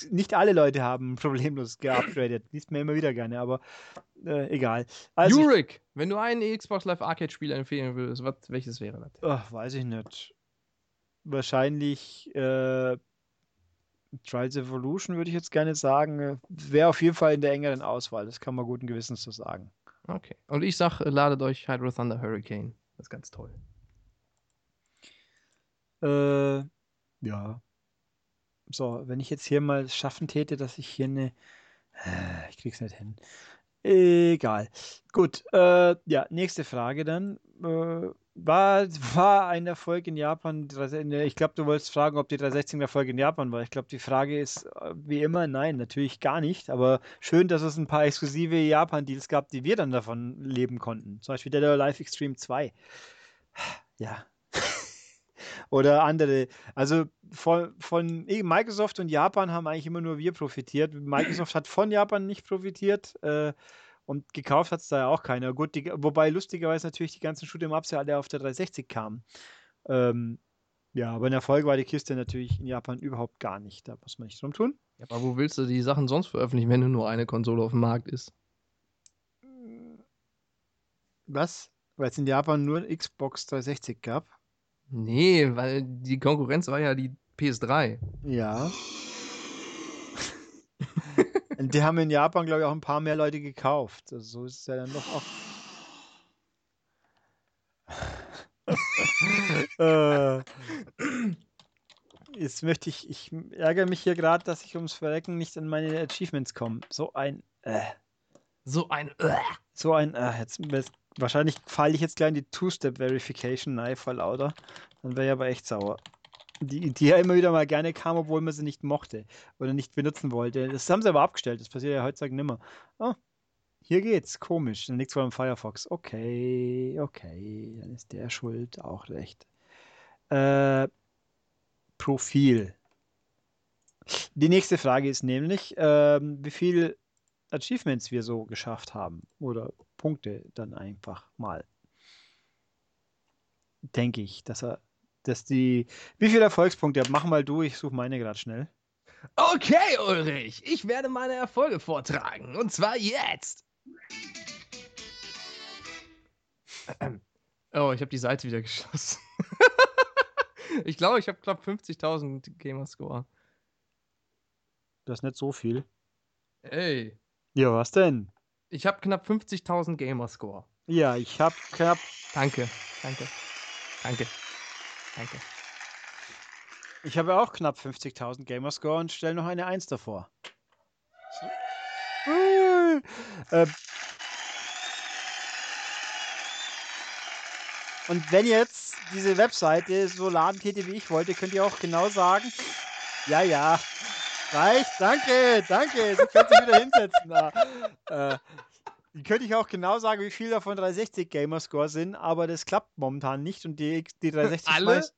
nicht alle Leute haben [LAUGHS] problemlos geupgradet. Liest mir immer wieder gerne, aber äh, egal. Also, ich, Jurik, wenn du ein Xbox Live Arcade Spiel empfehlen würdest, was, welches wäre das? ach, weiß ich nicht. Wahrscheinlich äh, Trials Evolution würde ich jetzt gerne sagen. Wäre auf jeden Fall in der engeren Auswahl. Das kann man guten Gewissens so sagen. Okay. Und ich sag, äh, ladet euch Hydro Thunder Hurricane. Das ist ganz toll. Äh, ja. So, wenn ich jetzt hier mal schaffen täte, dass ich hier eine. Äh, Ich krieg's nicht hin. Egal. Gut. Äh, ja, nächste Frage dann. Äh, war, war ein Erfolg in Japan? die 360 Ich glaube, du wolltest fragen, ob die 360 ein Erfolg in Japan war. Ich glaube, die Frage ist äh, wie immer, nein, natürlich gar nicht. Aber schön, dass es ein paar exklusive Japan-Deals gab, die wir dann davon leben konnten. Zum Beispiel Dead or Alive Extreme 2. Ja. [LAUGHS] Oder andere. Also von, von eh, Microsoft und Japan haben eigentlich immer nur wir profitiert. Microsoft hat von Japan nicht profitiert äh, und gekauft hat es da ja auch keiner. Gut, die, wobei lustigerweise natürlich die ganzen Shoot'em-Ups ja alle auf der 360 kamen. Ähm, ja, aber ein Erfolg war die Kiste natürlich in Japan überhaupt gar nicht. Da muss man nicht drum tun. Ja, aber wo willst du die Sachen sonst veröffentlichen, wenn nur eine Konsole auf dem Markt ist? Was? Weil es in Japan nur Xbox 360 gab. Nee, weil die Konkurrenz war ja die PS3. Ja. Die haben in Japan, glaube ich, auch ein paar mehr Leute gekauft. Also so ist es ja dann doch auch. [LAUGHS] äh, jetzt möchte ich, ich ärgere mich hier gerade, dass ich ums Verrecken nicht an meine Achievements komme. So ein, äh, So ein. Äh. so ein, äh, jetzt, jetzt wahrscheinlich falle ich jetzt gleich in die Two-Step-Verification, nein, voll lauter. Dann wäre ich aber echt sauer. Die, die ja immer wieder mal gerne kam, obwohl man sie nicht mochte oder nicht benutzen wollte. Das haben sie aber abgestellt, das passiert ja heutzutage nimmer. Oh, hier geht's, komisch. Dann liegt's wohl am Firefox. Okay, okay, dann ist der schuld, auch recht. Äh, Profil. Die nächste Frage ist nämlich, ähm, wie viel Achievements wir so geschafft haben oder Punkte dann einfach mal. Denke ich, dass er, dass die, wie viele Erfolgspunkte? Mach mal du, ich suche meine gerade schnell. Okay, Ulrich, ich werde meine Erfolge vortragen. Und zwar jetzt. [CLEARS THROAT] Oh, ich habe die Seite wieder geschlossen. [LAUGHS] ich glaube, ich habe knapp 50.000 Gamerscore. Das ist nicht so viel. Ey, Ja, was denn? ich habe knapp 50.000 Gamerscore. Ja, ich habe knapp Danke, danke, danke, danke. Ich habe auch knapp 50.000 Gamerscore und stelle noch eine 1 davor. So. Äh, äh. Und wenn jetzt diese Webseite so laden täte, wie ich wollte, könnt ihr auch genau sagen, ja, ja, reicht, danke, danke, Sie können sich wieder hinsetzen. Da. Äh, die könnte ich auch genau sagen, wie viel davon 360 Gamerscore sind, aber das klappt momentan nicht und die, die [LAUGHS] 360 Alle? schmeißt-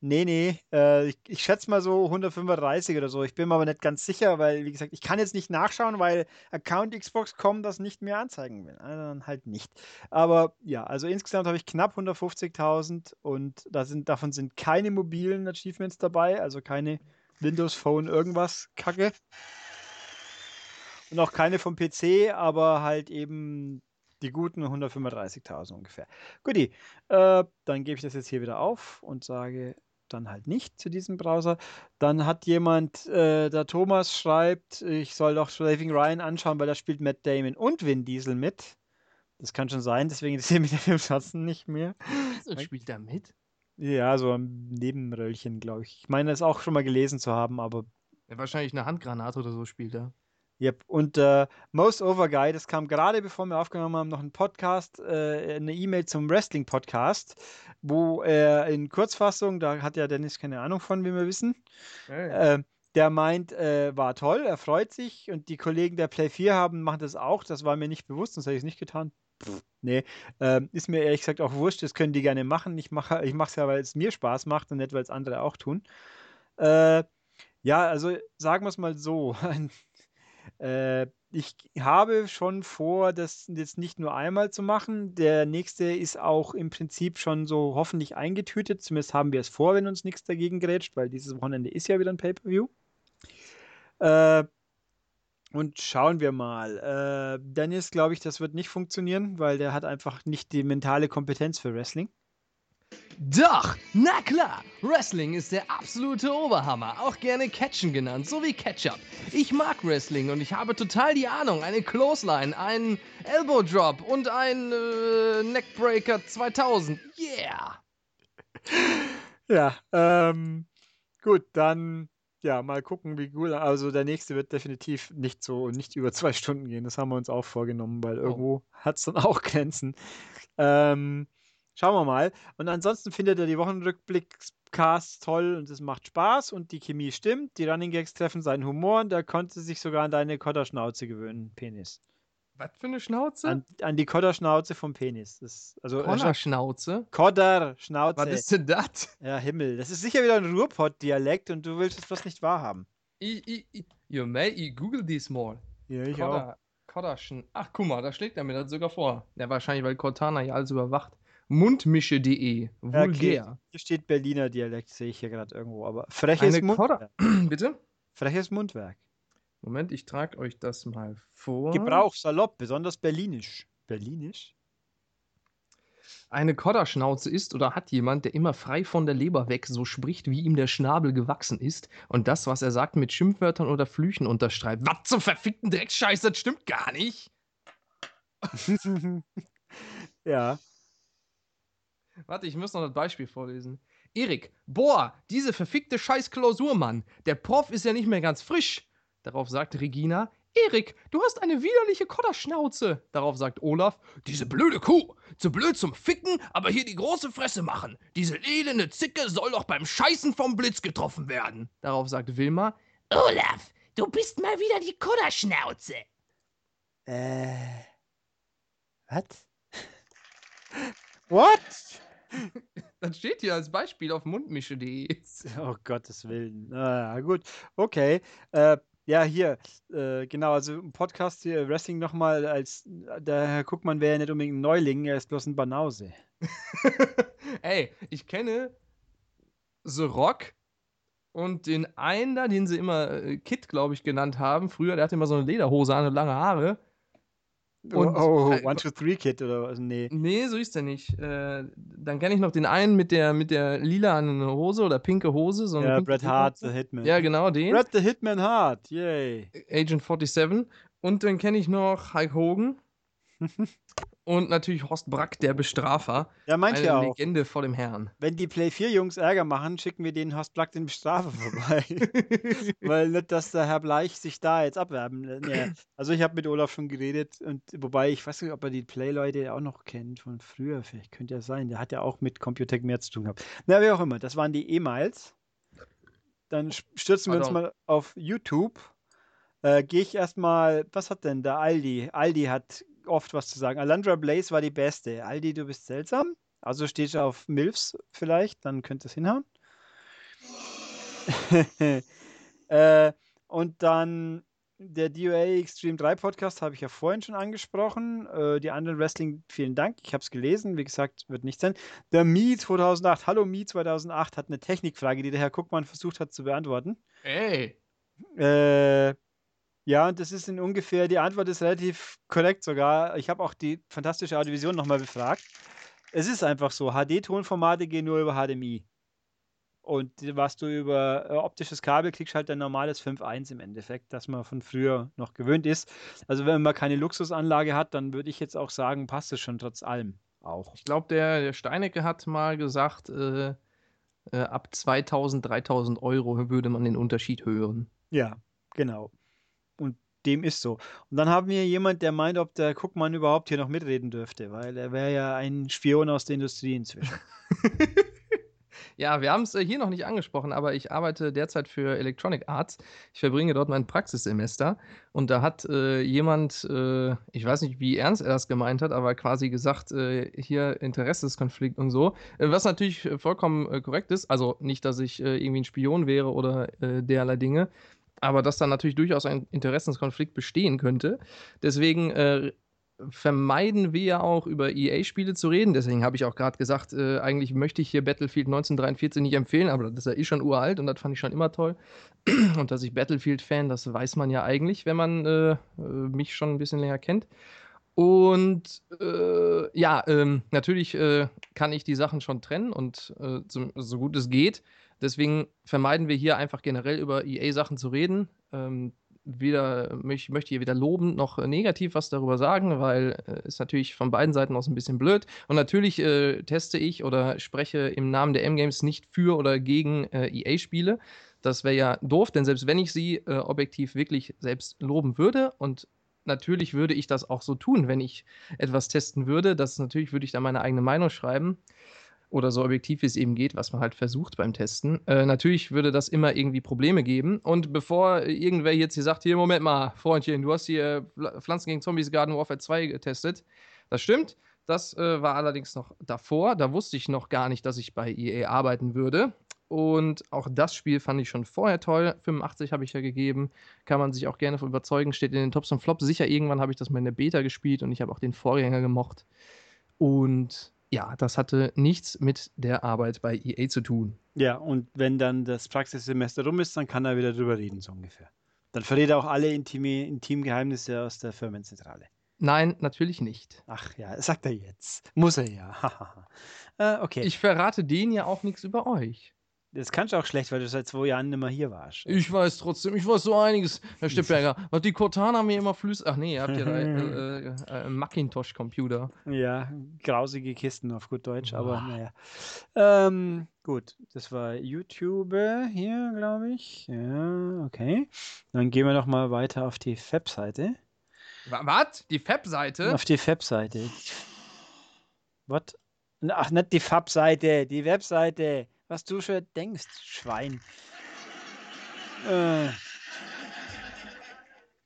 Nee, nee, äh, ich, ich schätze mal so 135 oder so. Ich bin mir aber nicht ganz sicher, weil, wie gesagt, ich kann jetzt nicht nachschauen, weil Account Xbox.com das nicht mehr anzeigen will. Also dann halt nicht. Aber ja, also insgesamt habe ich knapp 150.000 und da sind, davon sind keine mobilen Achievements dabei, also keine Windows Phone irgendwas Kacke. Und auch keine vom PC, aber halt eben die guten 135.000 ungefähr. Guti, äh, dann gebe ich das jetzt hier wieder auf und sage dann halt nicht zu diesem Browser. Dann hat jemand, äh, der Thomas schreibt, ich soll doch Saving Ryan anschauen, weil da spielt Matt Damon und Vin Diesel mit. Das kann schon sein, deswegen interessiert mich der Film sonst nicht mehr. Wieso spielt er mit? Ja, so ein Nebenröllchen, glaube ich. Ich meine, das auch schon mal gelesen zu haben, aber Ja, wahrscheinlich eine Handgranate oder so spielt er. Yep. Und äh, Most Over Guy, das kam gerade bevor wir aufgenommen haben, noch ein Podcast, äh, eine E-Mail zum Wrestling-Podcast, wo er in Kurzfassung, da hat ja Dennis keine Ahnung von, wie wir wissen, äh, der meint, äh, war toll, er freut sich und die Kollegen der Play 4 haben, machen das auch, das war mir nicht bewusst, sonst hätte ich es nicht getan. Pff, nee, ähm, ist mir ehrlich gesagt auch wurscht, das können die gerne machen. Ich mache ich es ja, weil es mir Spaß macht und nicht, weil es andere auch tun. Äh, ja, also sagen wir es mal so. [LAUGHS] Äh, ich habe schon vor, das jetzt nicht nur einmal zu machen. Der nächste ist auch im Prinzip schon so hoffentlich eingetütet. Zumindest haben wir es vor, wenn uns nichts dagegen grätscht, weil dieses Wochenende ist ja wieder ein Pay-Per-View. Äh, und schauen wir mal. Äh, Dennis, glaube ich, das wird nicht funktionieren, weil der hat einfach nicht die mentale Kompetenz für Wrestling. Doch, na klar, Wrestling ist der absolute Oberhammer, auch gerne Catchen genannt, so wie Ketchup. Ich mag Wrestling und ich habe total die Ahnung, eine Clothesline, einen Elbow Drop und ein äh, Neckbreaker 2000. Yeah! Ja, ähm, gut, dann ja, mal gucken, wie gut. Also der nächste wird definitiv nicht so, nicht über zwei Stunden gehen. Das haben wir uns auch vorgenommen, weil irgendwo hat es dann auch Grenzen. Ähm, schauen wir mal. Und ansonsten findet er die Wochenrückblick-Casts toll und es macht Spaß und die Chemie stimmt. Die Running Gags treffen seinen Humor und er konnte sich sogar an deine Kotterschnauze gewöhnen, Penis. Was für eine Schnauze? An, an die Kotterschnauze vom Penis. Das, also, äh, Schnauze? Kodderschnauze. Was ist denn das? Ja, Himmel. Das ist sicher wieder ein Ruhrpott-Dialekt und du willst es bloß nicht wahrhaben. I, I, I, you may I google this more. Ja, ich Kodder, Kodderschen. Ach, guck mal, da schlägt er mir das sogar vor. Ja, wahrscheinlich, weil Cortana ja alles überwacht. Mundmische.de. Vulgär. Hier steht Berliner Dialekt, sehe ich hier gerade irgendwo. Aber freches Eine Mundwerk. [CLEARS THROAT] Bitte? Freches Mundwerk. Moment, ich trage euch das mal vor. Gebrauch, salopp, besonders berlinisch. Berlinisch? Eine Kodderschnauze ist oder hat jemand, der immer frei von der Leber weg so spricht, wie ihm der Schnabel gewachsen ist und das, was er sagt, mit Schimpfwörtern oder Flüchen unterstreicht. Was zum verfickten Dreckscheiß, das stimmt gar nicht. [LAUGHS] ja. Warte, ich muss noch das Beispiel vorlesen. Erik, boah, diese verfickte Scheiß-Klausur, Mann. Der Prof ist ja nicht mehr ganz frisch. Darauf sagt Regina, Erik, du hast eine widerliche Kodderschnauze. Darauf sagt Olaf, diese blöde Kuh, zu blöd zum Ficken, aber hier die große Fresse machen. Diese elende Zicke soll doch beim Scheißen vom Blitz getroffen werden. Darauf sagt Wilma, Olaf, du bist mal wieder die Kodderschnauze. Äh. Was? [LAUGHS] What? [LAUGHS] Das steht hier als Beispiel auf mundmische.de. [LAUGHS] Oh Gottes Willen. Ah, gut. Okay. Äh, ja, hier, äh, genau, also im Podcast hier, Wrestling nochmal als, der Herr Guckmann wäre ja nicht unbedingt ein Neuling, er ist bloß ein Banause. [LAUGHS] Ey, ich kenne The Rock und den einen da, den sie immer äh, Kid, glaube ich, genannt haben. Früher, der hatte immer so eine Lederhose an und lange Haare. Und, oh, äh, One, Two, Three Kid oder was? Nee. Nee, so ist der nicht. Äh, dann kenne ich noch den einen mit der, mit der lilanen Hose oder pinke Hose. So ja, Bret Hart, The Hitman. Ja, genau, den. Bret the Hitman Hart, yay. Agent 47. Und dann kenne ich noch Hulk Hogan. [LAUGHS] Und natürlich Horst Brack, der Bestrafer. Ja, meint ja auch. Legende vor dem Herrn. Wenn die Play 4 Jungs Ärger machen, schicken wir den Horst Black den Bestrafer vorbei. [LAUGHS] Weil nicht, dass der Herr Bleich sich da jetzt abwerben. Nee. Also ich habe mit Olaf schon geredet und wobei ich weiß nicht, ob er die Play-Leute auch noch kennt von früher. Vielleicht könnte ja sein. Der hat ja auch mit Computec mehr zu tun gehabt. Na, wie auch immer. Das waren die E-Mails. Dann stürzen wir uns Pardon. mal auf YouTube. Äh, Gehe ich erstmal, was hat denn der Aldi? Aldi hat oft was zu sagen. Alandra Blaze war die beste. Aldi, du bist seltsam. Also stehst du auf Milfs vielleicht, dann könnte es hinhauen. [LAUGHS] äh, und dann der DOA Extreme 3 Podcast habe ich ja vorhin schon angesprochen. Äh, die anderen Wrestling, vielen Dank. Ich habe es gelesen. Wie gesagt, wird nicht sein. Der Mi 2008, Hallo Mi 2008 hat eine Technikfrage, die der Herr Guckmann versucht hat zu beantworten. Ey. Äh, ja, und das ist in ungefähr, die Antwort ist relativ korrekt sogar. Ich habe auch die fantastische Audiovision nochmal befragt. Es ist einfach so, HD-Tonformate gehen nur über HDMI. Und was du über äh, optisches Kabel kriegst, halt ein normales 5.1 im Endeffekt, das man von früher noch gewöhnt ist. Also wenn man keine Luxusanlage hat, dann würde ich jetzt auch sagen, passt es schon trotz allem auch. Ich glaube, der, der Steinecke hat mal gesagt, äh, äh, ab 2000, 3000 Euro würde man den Unterschied hören. Ja, genau. Und dem ist so. Und dann haben wir jemand, der meint, ob der Guckmann überhaupt hier noch mitreden dürfte, weil er wäre ja ein Spion aus der Industrie inzwischen. [LAUGHS] Ja, wir haben es äh, hier noch nicht angesprochen, aber ich arbeite derzeit für Electronic Arts. Ich verbringe dort mein Praxissemester und da hat äh, jemand, äh, ich weiß nicht, wie ernst er das gemeint hat, aber quasi gesagt, äh, hier Interessenskonflikt und so, äh, was natürlich äh, vollkommen korrekt ist. Also nicht, dass ich irgendwie ein Spion wäre oder derlei Dinge, aber dass da natürlich durchaus ein Interessenskonflikt bestehen könnte. Deswegen äh, vermeiden wir ja auch über EA-Spiele zu reden. Deswegen habe ich auch gerade gesagt, äh, eigentlich möchte ich hier Battlefield 1943 nicht empfehlen, aber das ist eh schon uralt und das fand ich schon immer toll. [CLEARS THROAT] Und dass ich Battlefield-Fan, das weiß man ja eigentlich, wenn man äh, äh, mich schon ein bisschen länger kennt. Und äh, ja, ähm, natürlich äh, kann ich die Sachen schon trennen und äh, so, so gut es geht. Deswegen vermeiden wir hier einfach generell über EA-Sachen zu reden. Ähm, weder ich möchte hier weder loben noch äh, negativ was darüber sagen, weil äh, natürlich von beiden Seiten aus ein bisschen blöd. Und natürlich äh, teste ich oder spreche im Namen der M-Games nicht für oder gegen äh, EA-Spiele. Das wäre ja doof, denn selbst wenn ich sie äh, objektiv wirklich selbst loben würde und natürlich würde ich das auch so tun, wenn ich etwas testen würde. Das natürlich würde ich da meine eigene Meinung schreiben oder so objektiv wie es eben geht, was man halt versucht beim Testen. Äh, natürlich würde das immer irgendwie Probleme geben. Und bevor irgendwer jetzt hier sagt, hier, Moment mal, Freundchen, du hast hier Pfl- Pflanzen gegen Zombies Garden Warfare 2 getestet. Das stimmt. Das äh, war allerdings noch davor. Da wusste ich noch gar nicht, dass ich bei EA arbeiten würde. Und auch das Spiel fand ich schon vorher toll. 85 habe ich ja gegeben. Kann man sich auch gerne von überzeugen. Steht in den Tops und Flops. Sicher, irgendwann habe ich das mal in der Beta gespielt und ich habe auch den Vorgänger gemocht. Und ja, das hatte nichts mit der Arbeit bei EA zu tun. Ja, und wenn dann das Praxissemester rum ist, dann kann er wieder drüber reden, so ungefähr. Dann verrät er auch alle intime, Intimgeheimnisse aus der Firmenzentrale. Nein, natürlich nicht. Ach ja, sagt er jetzt. Muss er ja. [LAUGHS] äh, okay. Ich verrate denen ja auch nichts über euch. Das kannst du auch schlecht, weil du seit zwei Jahren nicht mehr hier warst. Ich weiß trotzdem, ich weiß so einiges, Herr Steppberger. Was die Cortana mir immer flüstert. Ach nee, ihr habt ja da, äh, [LAUGHS] äh, äh, Macintosh-Computer. Ja, grausige Kisten auf gut Deutsch, aber Boah. naja. Ähm, gut, das war YouTube hier, glaube ich. Ja, okay. Dann gehen wir noch mal weiter auf die Webseite. Was? Die Fab-Seite? Auf die Webseite. Was? Ach, nicht die Fab-Seite, die Webseite. Was du schon denkst, Schwein. Äh.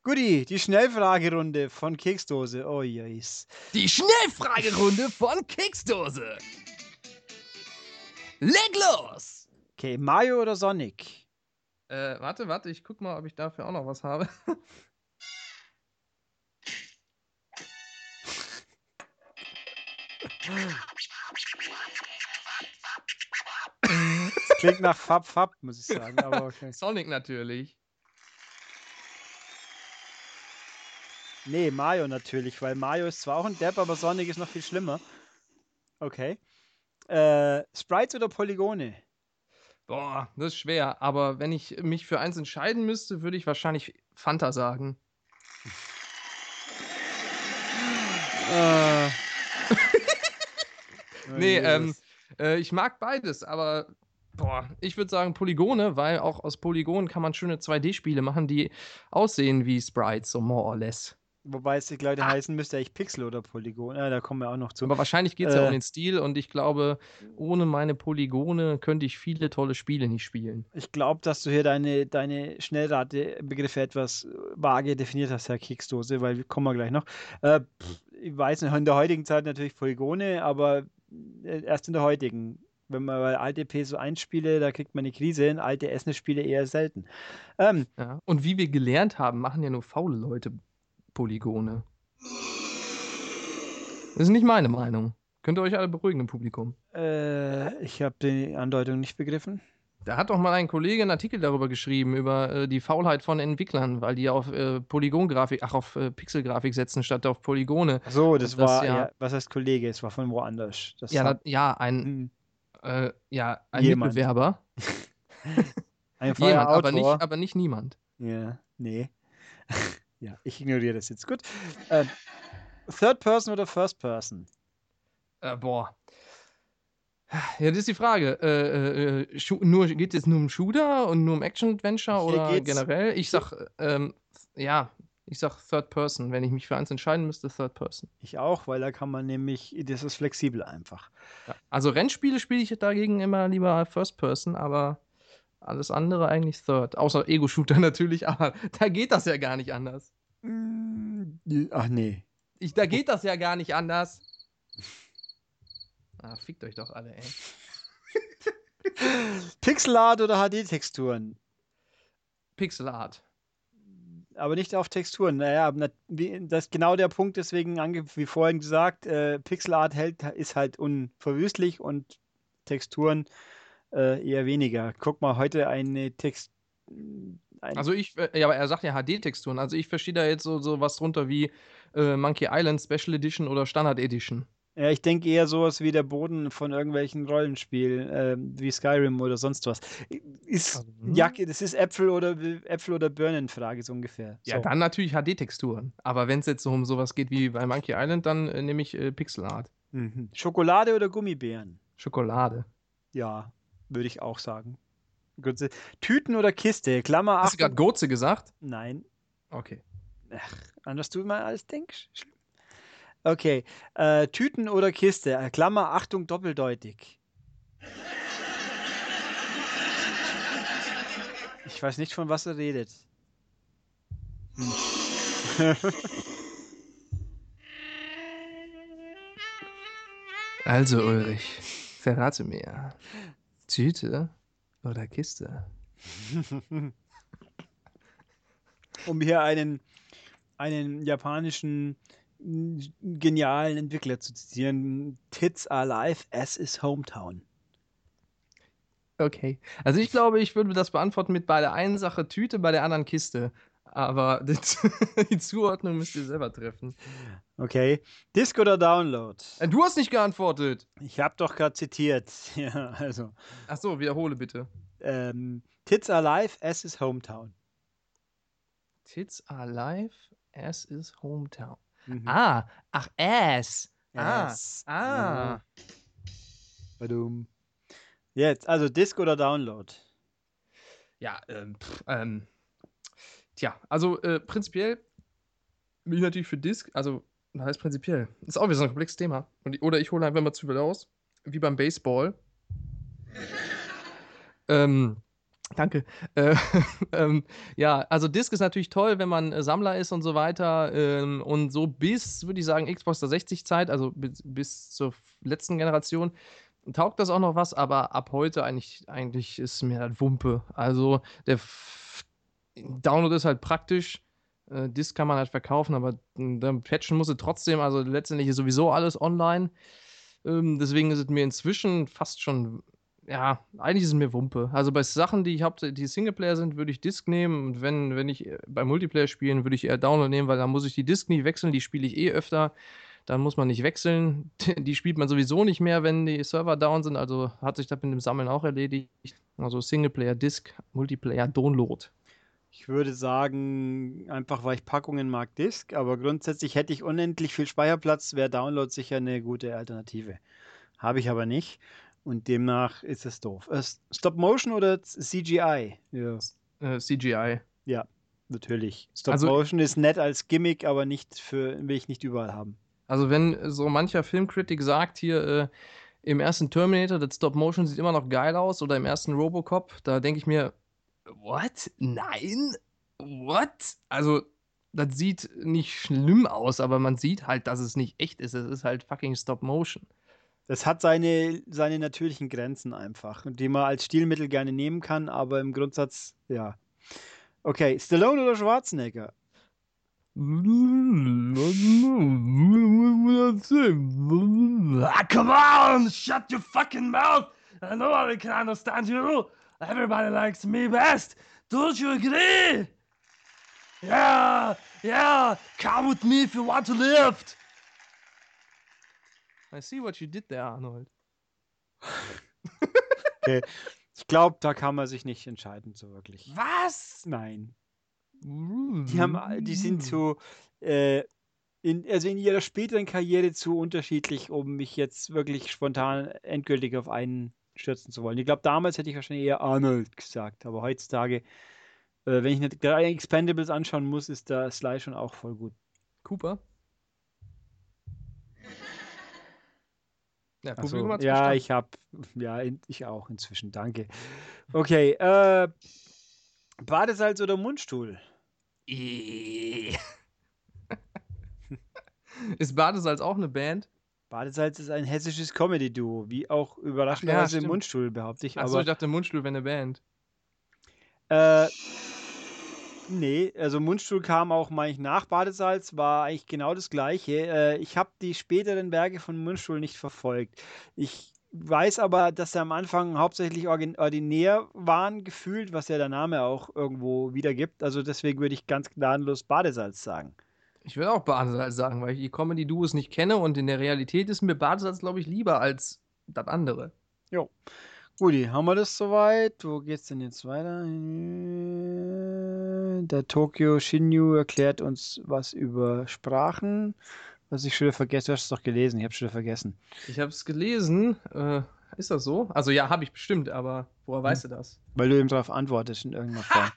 Guti, die Schnellfragerunde von Keksdose. Oh jeis. Die Schnellfragerunde von Keksdose. Leg los! Okay, Mario oder Sonic? Äh, warte, warte, ich guck mal, ob ich dafür auch noch was habe. [LAUGHS] klingt nach Fab Fab, muss ich sagen. Aber okay. Sonic natürlich. Nee, Mario natürlich, weil Mario ist zwar auch ein Depp, aber Sonic ist noch viel schlimmer. Okay. Äh, Sprites oder Polygone? Boah, das ist schwer. Aber wenn ich mich für eins entscheiden müsste, würde ich wahrscheinlich Fanta sagen. Äh. [LAUGHS] Nee, Oh, ähm. Äh, ich mag beides, aber boah, ich würde sagen Polygone, weil auch aus Polygonen kann man schöne 2D-Spiele machen, die aussehen wie Sprites, so more or less. Wobei es die Leute heißen müsste eigentlich Pixel oder Polygon. Ja, da kommen wir auch noch zu. Aber wahrscheinlich geht es ja Äh. um den Stil und ich glaube, ohne meine Polygone könnte ich viele tolle Spiele nicht spielen. Ich glaube, dass du hier deine, deine Schnellratebegriffe etwas vage definiert hast, Herr Keksdose, weil kommen wir gleich noch. Äh, ich weiß nicht, in der heutigen Zeit natürlich Polygone, aber äh, erst in der heutigen. Wenn man bei alte PS1-Spiele, da kriegt man eine Krise, in alte SNES-Spiele eher selten. Ähm, Ja. Und wie wir gelernt haben, machen ja nur faule Leute Polygone. Das ist nicht meine Meinung. Könnt ihr euch alle beruhigen im Publikum. äh, ich habe die Andeutung nicht begriffen. Da hat doch mal ein Kollege einen Artikel darüber geschrieben, über äh, die Faulheit von Entwicklern, weil die auf äh, Polygongrafik, ach, auf äh, Pixelgrafik setzen statt auf Polygone. Ach so, das, das war, ja- ja, was heißt Kollege? Es war von woanders. Das Ja, hat- da, ja, ein, Hm, äh, ja, ein Jemand. Mitbewerber. [LAUGHS] ein Jemand, aber Autor. nicht, aber nicht niemand. Ja, nee. [LAUGHS] ja, ich ignoriere das jetzt. Gut. Äh, Third Person oder First Person? Äh, boah. Ja, das ist die Frage. Äh, äh, Schu- nur, geht es nur um Shooter und nur um Action-Adventure oder generell? Ich sag, ähm, ja, ich sag Third Person. Wenn ich mich für eins entscheiden müsste, Third Person. Ich auch, weil da kann man nämlich, das ist flexibel einfach. Ja. Also Rennspiele spiele ich dagegen immer lieber First Person, aber alles andere eigentlich Third. Außer Ego-Shooter [LAUGHS] natürlich, aber da geht das ja gar nicht anders. Mm, Ach nee. Ich, da geht das ja gar nicht anders. Ah, fickt euch doch alle, ey. [LAUGHS] Pixelart oder HD-Texturen? Pixel Art. Aber nicht auf Texturen. Naja, das ist genau der Punkt, deswegen, wie vorhin gesagt, äh, Pixelart hält, ist halt unverwüstlich und Texturen äh, eher weniger. Guck mal, heute eine Text. Ein, Also ich, äh, ja, aber er sagt ja HD-Texturen. Also ich verstehe da jetzt so, so was drunter wie äh, Monkey Island Special Edition oder Standard Edition. Ja, ich denke eher sowas wie der Boden von irgendwelchen Rollenspielen, ähm, wie Skyrim oder sonst was. Ist Also, hm. Jacke, das ist Äpfel oder Äpfel oder Birnenfrage so ungefähr. Ja, So. dann natürlich HD-Texturen. Aber wenn es jetzt so um sowas geht wie bei Monkey Island, dann äh, nehme ich äh, Pixel Art. Mhm. Schokolade oder Gummibären? Schokolade. Ja, würde ich auch sagen. Se- Tüten oder Kiste? Klammer Hast du gerade. Goze gesagt? Nein, Okay. an was du mal alles denkst. Okay, äh, Tüten oder Kiste? Äh, Klammer Achtung doppeldeutig. Ich weiß nicht, von was er redet. Hm. Also Ulrich, verrate mir. Tüte oder Kiste? um hier einen, einen japanischen genialen Entwickler zu zitieren. Tits are life as is hometown. Okay. Also ich glaube, ich würde das beantworten mit bei der einen Sache Tüte, bei der anderen Kiste. Aber [LAUGHS] die, die Zuordnung müsst ihr selber treffen. Okay. Disk oder Download? Äh, Du hast nicht geantwortet. Ich habe doch gerade zitiert. [LAUGHS] Ja, also. Achso, wiederhole bitte. Ähm, Tits are live, S is Hometown. Tits are live, as is hometown. Mhm. Ah, ach, ass. Ah, Yes. ah. Ja. Badum. Jetzt, also Disk oder Download? Ja, ähm, pff, ähm, tja, also äh, prinzipiell bin ich natürlich für Disk, also, was heißt prinzipiell? Ist auch wieder so ein komplexes Thema. Und, oder ich hole einfach mal zu viel aus, wie beim Baseball. [LAUGHS] ähm, danke. Äh, [LAUGHS] ähm, ja, also Disk ist natürlich toll, wenn man äh, Sammler ist und so weiter. Ähm, und so bis, würde ich sagen, Xbox 360 Zeit, also bis, bis zur letzten Generation, taugt das auch noch was, aber ab heute eigentlich, eigentlich ist mir das Wumpe. Also der F Download ist halt praktisch. Äh, Disc kann man halt verkaufen, aber mh, dann patchen muss es trotzdem. Also letztendlich ist sowieso alles online. Ähm, deswegen ist es mir inzwischen fast schon, ja, eigentlich ist es mir Wumpe. Also bei Sachen, die ich hauptsächlich die Singleplayer sind, würde ich Disc nehmen. Und wenn, wenn ich äh, bei Multiplayer spielen, würde ich eher Download nehmen, weil dann muss ich die Disc nicht wechseln. Die spiele ich eh öfter. Dann muss man nicht wechseln. [LAUGHS] Die spielt man sowieso nicht mehr, wenn die Server down sind. Also hat sich das mit dem Sammeln auch erledigt. Also Singleplayer, Disc, Multiplayer, Download. Ich würde sagen, einfach weil ich Packungen mag, Disk, aber grundsätzlich hätte ich unendlich viel Speicherplatz, wäre Download sicher eine gute Alternative. Habe ich aber nicht und demnach ist es doof. Äh, Stop Motion oder CGI? Ja, Äh, CGI. natürlich. Stop Also- Motion ist nett als Gimmick, aber nicht für, will ich nicht überall haben. Also wenn so mancher Filmkritik sagt hier äh, im ersten Terminator, das Stop Motion sieht immer noch geil aus oder im ersten Robocop, da denke ich mir, what? Nein? What? Also das sieht nicht schlimm aus, aber man sieht halt, dass es nicht echt ist. Es ist halt fucking Stop Motion. Das hat seine, seine natürlichen Grenzen einfach, die man als Stilmittel gerne nehmen kann, aber im Grundsatz, ja. Okay, Stallone oder Schwarzenegger? Ah, come on, shut your fucking mouth. I can understand you. Everybody likes me best. Don't you agree? Yeah, yeah, come with me if you want to live. I see what you did there, Arnold. [LAUGHS] Ich glaube, da kann man sich nicht entscheiden, so wirklich. Was? Nein. Die haben, die sind zu, äh, in, also in ihrer späteren Karriere zu unterschiedlich, um mich jetzt wirklich spontan endgültig auf einen stürzen zu wollen. Ich glaube, damals hätte ich wahrscheinlich eher Arnold gesagt, aber heutzutage, äh, wenn ich nicht drei Expendables anschauen muss, ist der Sly schon auch voll gut. Cooper? Ja, Publikum so, hat's ja, verstanden. ich habe, ja, in, ich auch inzwischen, danke. Okay, äh, Badesalz oder Mundstuhl? [LAUGHS] Ist Badesalz auch eine Band? Badesalz ist ein hessisches Comedy-Duo, wie auch überraschenderweise stimmt. Mundstuhl, behaupte ich. Achso, aber ich dachte, Mundstuhl wäre eine Band. Äh, nee, also Mundstuhl kam auch, meine ich, nach Badesalz, war eigentlich genau das gleiche. Äh, ich habe die späteren Werke von Mundstuhl nicht verfolgt. Ich weiß aber, dass sie am Anfang hauptsächlich ordinär waren, gefühlt, was ja der Name auch irgendwo wiedergibt. Also deswegen würde ich ganz gnadenlos Badesalz sagen. Ich würde auch Badesalz sagen, weil ich die Comedy-Duos nicht kenne und in der Realität ist mir Badesalz, glaube ich, lieber als das andere. Guti, haben wir das soweit? Wo geht's denn jetzt weiter? Der Tokyo Shinju erklärt uns was über Sprachen. Was ich schon wieder vergessen, du hast es doch gelesen, ich habe schon wieder vergessen. Ich habe es gelesen. Äh, ist das so? Also ja, habe ich bestimmt, aber woher weißt du das? Weil du ihm darauf antwortest in irgendeiner Form.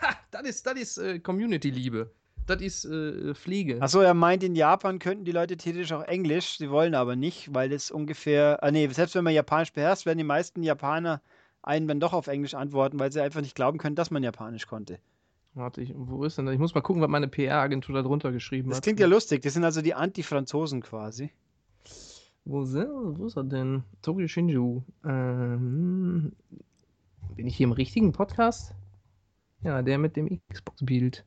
Ha, das ist, das ist äh, Community-Liebe. Das ist äh, Pflege. Achso, er meint, in Japan könnten die Leute theoretisch auch Englisch, sie wollen aber nicht, weil es ungefähr, ah nee, selbst wenn man Japanisch beherrscht, werden die meisten Japaner einen dann doch auf Englisch antworten, weil sie einfach nicht glauben können, dass man Japanisch konnte. Warte, ich, wo ist denn das? Ich muss mal gucken, was meine PR-Agentur da drunter geschrieben Das hat. klingt ja lustig, das sind also die Anti-Franzosen quasi. Wo ist, er, wo ist er denn? Tokyo Shinju. Ähm, bin ich hier im richtigen Podcast? Ja, der mit dem Xbox-Bild.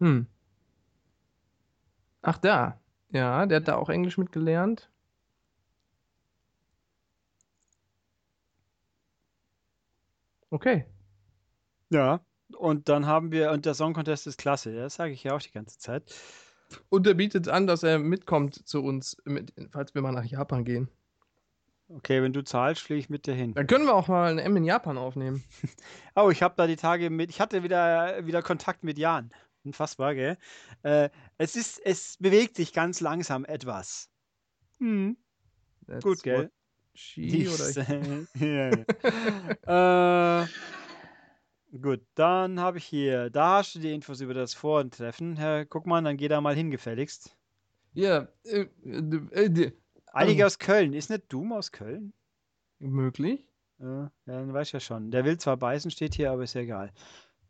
Hm. Ach, da. Ja, der hat da auch Englisch mitgelernt. Okay. Ja, und dann haben wir, und der Song Contest ist klasse, das sage ich ja auch die ganze Zeit. Und er bietet an, dass er mitkommt zu uns, mit, falls wir mal nach Japan gehen. Okay, wenn du zahlst, fliege ich mit dir hin. Dann können wir auch mal ein M in Japan aufnehmen. [LAUGHS] Oh, ich habe da die Tage mit, ich hatte wieder, wieder Kontakt mit Jan. Unfassbar, gell? Äh, es ist, es bewegt sich ganz langsam etwas. Hm. That's Gut, gell? She oder ich. [LAUGHS] ja, ja. äh, gut, dann habe ich hier, da hast du die Infos über das Vortreffen. Herr Guckmann, dann geh da mal hin, gefälligst. Ja, äh, äh, äh, Einige Ähm. aus Köln. Ist nicht Doom aus Köln? möglich. Ja, dann weiß ich ja schon. Der will zwar beißen, steht hier, aber ist ja egal.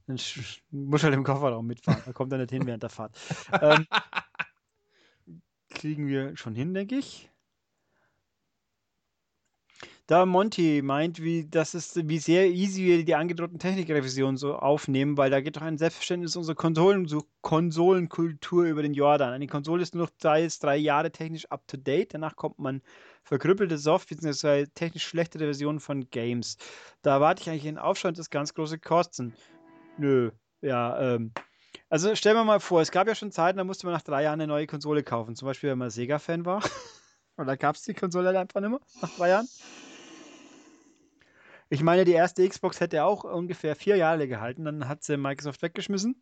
Dann muss halt im Kofferraum mitfahren. Da kommt er nicht hin während der Fahrt. [LAUGHS] ähm, kriegen wir schon hin, denke ich. Da Monty meint, wie, das ist, wie sehr easy wir die angedrohten Technikrevisionen so aufnehmen, weil da geht doch ein Selbstverständnis unserer Konsolen, so Konsolenkultur über den Jordan. Eine Konsole ist nur noch drei, drei Jahre technisch up to date, danach kommt man verkrüppelte Soft bzw. technisch schlechtere Versionen von Games. Da erwarte ich eigentlich einen Aufstand des ganz große Kosten. Nö, ja, ähm. Also stellen wir mal vor, es gab ja schon Zeiten, da musste man nach drei Jahren eine neue Konsole kaufen. Zum Beispiel, wenn man Sega-Fan war. [LAUGHS] Und da gab es die Konsole einfach nicht mehr nach drei Jahren. Ich meine, die erste Xbox hätte auch ungefähr vier Jahre gehalten, dann hat sie Microsoft weggeschmissen.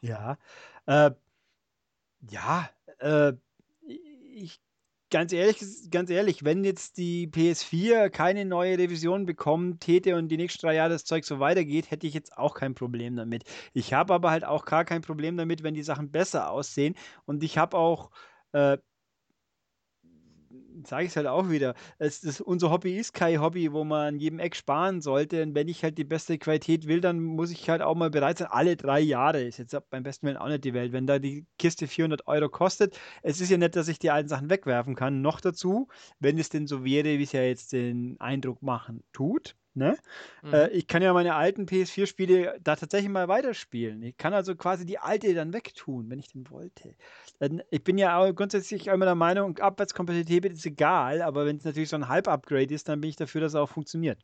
Ja. Äh, ja, äh, ich, ganz ehrlich, ganz ehrlich, wenn jetzt die PS4 keine neue Revision bekommen täte und die nächsten drei Jahre das Zeug so weitergeht, hätte ich jetzt auch kein Problem damit. Ich habe aber halt auch gar kein Problem damit, wenn die Sachen besser aussehen. Und ich habe auch, äh, sage ich es halt auch wieder, es, das, unser Hobby ist kein Hobby, wo man an jedem Eck sparen sollte. Und wenn ich halt die beste Qualität will, dann muss ich halt auch mal bereit sein, alle drei Jahre, ist jetzt beim besten Willen auch nicht die Welt, wenn da die Kiste 400 Euro kostet. Es ist ja nicht, dass ich die alten Sachen wegwerfen kann. Noch dazu, wenn es denn so wäre, wie es ja jetzt den Eindruck machen tut. Ne? Mhm. Äh, ich kann ja meine alten PS4-Spiele da tatsächlich mal weiterspielen. Ich kann also quasi die alte dann wegtun, wenn ich denn wollte. Dann, ich bin ja auch grundsätzlich immer der Meinung, Abwärtskompatibilität ist egal, aber wenn es natürlich so ein Halb-Upgrade ist, dann bin ich dafür, dass es auch funktioniert.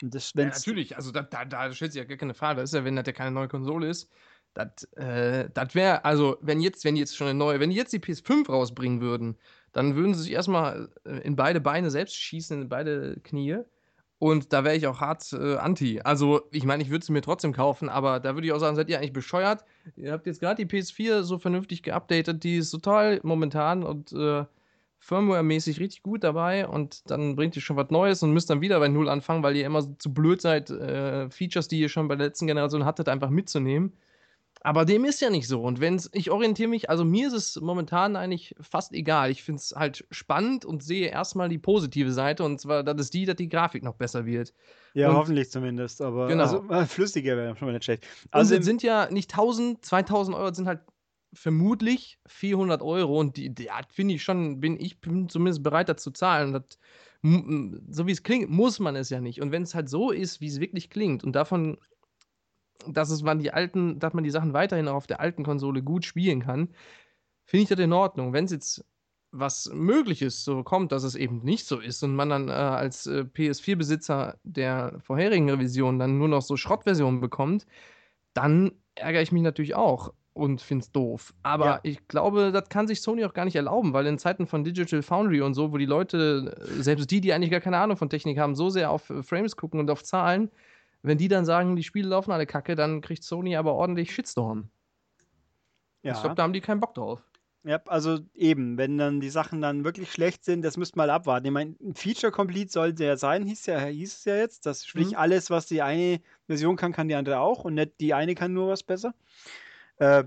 Das, Ja, natürlich, also da, da, da stellt sich ja gar keine Frage. Das ist ja, wenn das ja keine neue Konsole ist, das äh, wäre, also wenn jetzt, wenn jetzt schon eine neue, wenn die jetzt die PS5 rausbringen würden, dann würden sie sich erstmal äh, in beide Beine selbst schießen, in beide Knie. Und da wäre ich auch hart äh, anti. Also, ich meine, ich würde sie mir trotzdem kaufen, aber da würde ich auch sagen, seid ihr eigentlich bescheuert? Ihr habt jetzt gerade die PS4 so vernünftig geupdatet, die ist total momentan und äh, Firmware-mäßig richtig gut dabei und dann bringt ihr schon was Neues und müsst dann wieder bei Null anfangen, weil ihr immer so zu blöd seid, äh, Features, die ihr schon bei der letzten Generation hattet, einfach mitzunehmen. Aber dem ist ja nicht so. Und wenn's, ich orientiere mich, also mir ist es momentan eigentlich fast egal. Ich finde es halt spannend und sehe erstmal die positive Seite und zwar, das ist die, dass die Grafik noch besser wird. ja, und- hoffentlich zumindest, aber Genau. also, äh, flüssiger wäre schon mal nicht schlecht. Also es sind ja nicht 1000, 2000 Euro, sind halt vermutlich 400 Euro und die, die finde ich schon, bin ich bin zumindest bereit dazu zu zahlen. Das, m- so wie es klingt, muss man es ja nicht. Und wenn es halt so ist, wie es wirklich klingt und davon, dass es man die alten, dass man die Sachen weiterhin auch auf der alten Konsole gut spielen kann, finde ich das in Ordnung. Wenn es jetzt was Mögliches so kommt, dass es eben nicht so ist und man dann äh, als äh, PS4-Besitzer der vorherigen Revision dann nur noch so Schrottversionen bekommt, dann ärgere ich mich natürlich auch und finde es doof. Aber Ja. ich glaube, das kann sich Sony auch gar nicht erlauben, weil in Zeiten von Digital Foundry und so, wo die Leute, äh, selbst die, die eigentlich gar keine Ahnung von Technik haben, so sehr auf äh, Frames gucken und auf Zahlen, wenn die dann sagen, die Spiele laufen alle kacke, dann kriegt Sony aber ordentlich Shitstorm. Ich ja. glaube, da haben die keinen Bock drauf. Ja, also eben, wenn dann die Sachen dann wirklich schlecht sind, das müsste mal abwarten. Ich meine, ein Feature Complete sollte ja sein, hieß, ja, hieß es ja jetzt. Das sprich, Mhm. alles, was die eine Version kann, kann die andere auch und nicht die eine kann nur was besser. Äh,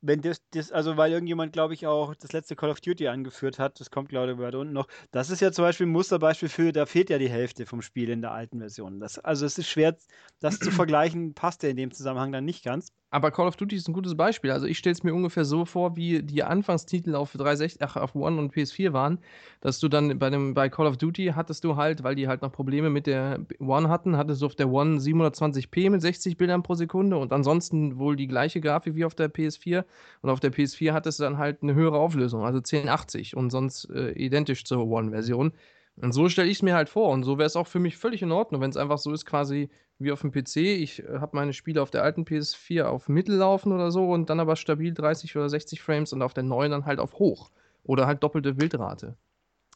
wenn das, das, also weil irgendjemand, glaube ich, auch das letzte Call of Duty angeführt hat, das kommt, glaube ich, weiter unten noch. Das ist ja zum Beispiel ein Musterbeispiel für, da fehlt ja die Hälfte vom Spiel in der alten Version. Das, also es ist schwer, das zu [CLEARS THROAT] vergleichen, passt ja in dem Zusammenhang dann nicht ganz. Aber Call of Duty ist ein gutes Beispiel. Also ich stelle es mir ungefähr so vor, wie die Anfangstitel auf 360, ach, auf One und PS4 waren, dass du dann bei dem bei Call of Duty hattest du halt, weil die halt noch Probleme mit der One hatten, hattest du auf der One 720p mit 60 Bildern pro Sekunde und ansonsten wohl die gleiche Grafik wie auf der PS4 und auf der PS4 hattest du dann halt eine höhere Auflösung, also 1080 und sonst äh, identisch zur One-Version. Und so stelle ich es mir halt vor. Und so wäre es auch für mich völlig in Ordnung, wenn es einfach so ist, quasi wie auf dem PC. Ich äh, habe meine Spiele auf der alten PS4 auf Mittel laufen oder so und dann aber stabil 30 oder 60 Frames und auf der neuen dann halt auf hoch. Oder halt doppelte Bildrate.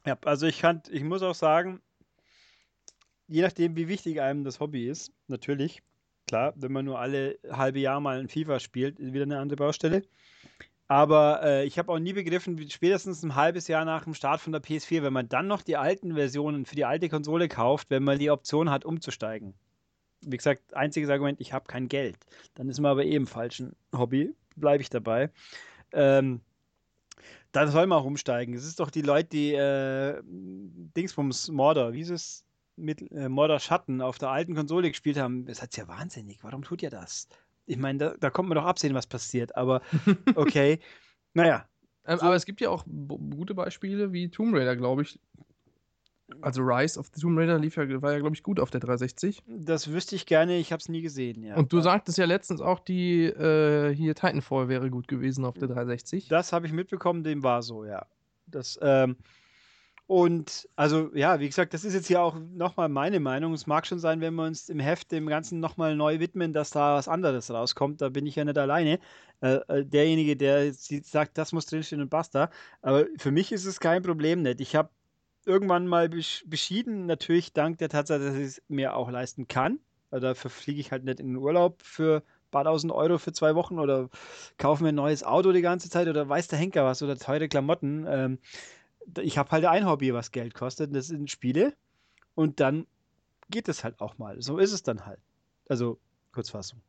Ja, also ich kann, ich muss auch sagen, je nachdem, wie wichtig einem das Hobby ist, natürlich, klar, wenn man nur alle halbe Jahr mal ein FIFA spielt, wieder eine andere Baustelle. Aber äh, ich habe auch nie begriffen, wie spätestens ein halbes Jahr nach dem Start von der PS4, wenn man dann noch die alten Versionen für die alte Konsole kauft, wenn man die Option hat, umzusteigen. Wie gesagt, einziges Argument, ich habe kein Geld. Dann ist man aber eben falschen Hobby, bleibe ich dabei. Ähm, dann soll man auch umsteigen. Es ist doch die Leute, die äh, Dingsbums Mordor, wie ist es? Mit äh, Mordor Schatten auf der alten Konsole gespielt haben. Das hat ja wahnsinnig. Warum tut ihr das? Ich meine, da, da kommt man doch absehen, was passiert, aber [LAUGHS] okay. naja. Ähm, so. Aber es gibt ja auch gute Beispiele wie Tomb Raider, glaube ich. Also Rise of the Tomb Raider lief ja, war ja, glaube ich, gut auf der 360. Das wüsste ich gerne, ich habe es nie gesehen, ja. Und du sagtest ja letztens auch, die äh, hier Titanfall wäre gut gewesen auf der 360. Das habe ich mitbekommen, dem war so, ja. Das, ähm, und also, ja, wie gesagt, das ist jetzt hier auch nochmal meine Meinung. Es mag schon sein, wenn wir uns im Heft dem Ganzen nochmal neu widmen, dass da was anderes rauskommt. Da bin ich ja nicht alleine. Äh, äh derjenige, der sagt, das muss drinstehen und basta. Aber für mich ist es kein Problem nicht. Ich habe irgendwann mal beschieden, natürlich dank der Tatsache, dass ich es mir auch leisten kann. Also dafür fliege ich halt nicht in den Urlaub für ein paar tausend Euro für zwei Wochen oder kaufe mir ein neues Auto die ganze Zeit oder weiß der Henker was oder teure Klamotten. Ähm, ich habe halt ein Hobby, was Geld kostet, das sind Spiele. Und dann geht es halt auch mal. So ist es dann halt. Also, Kurzfassung.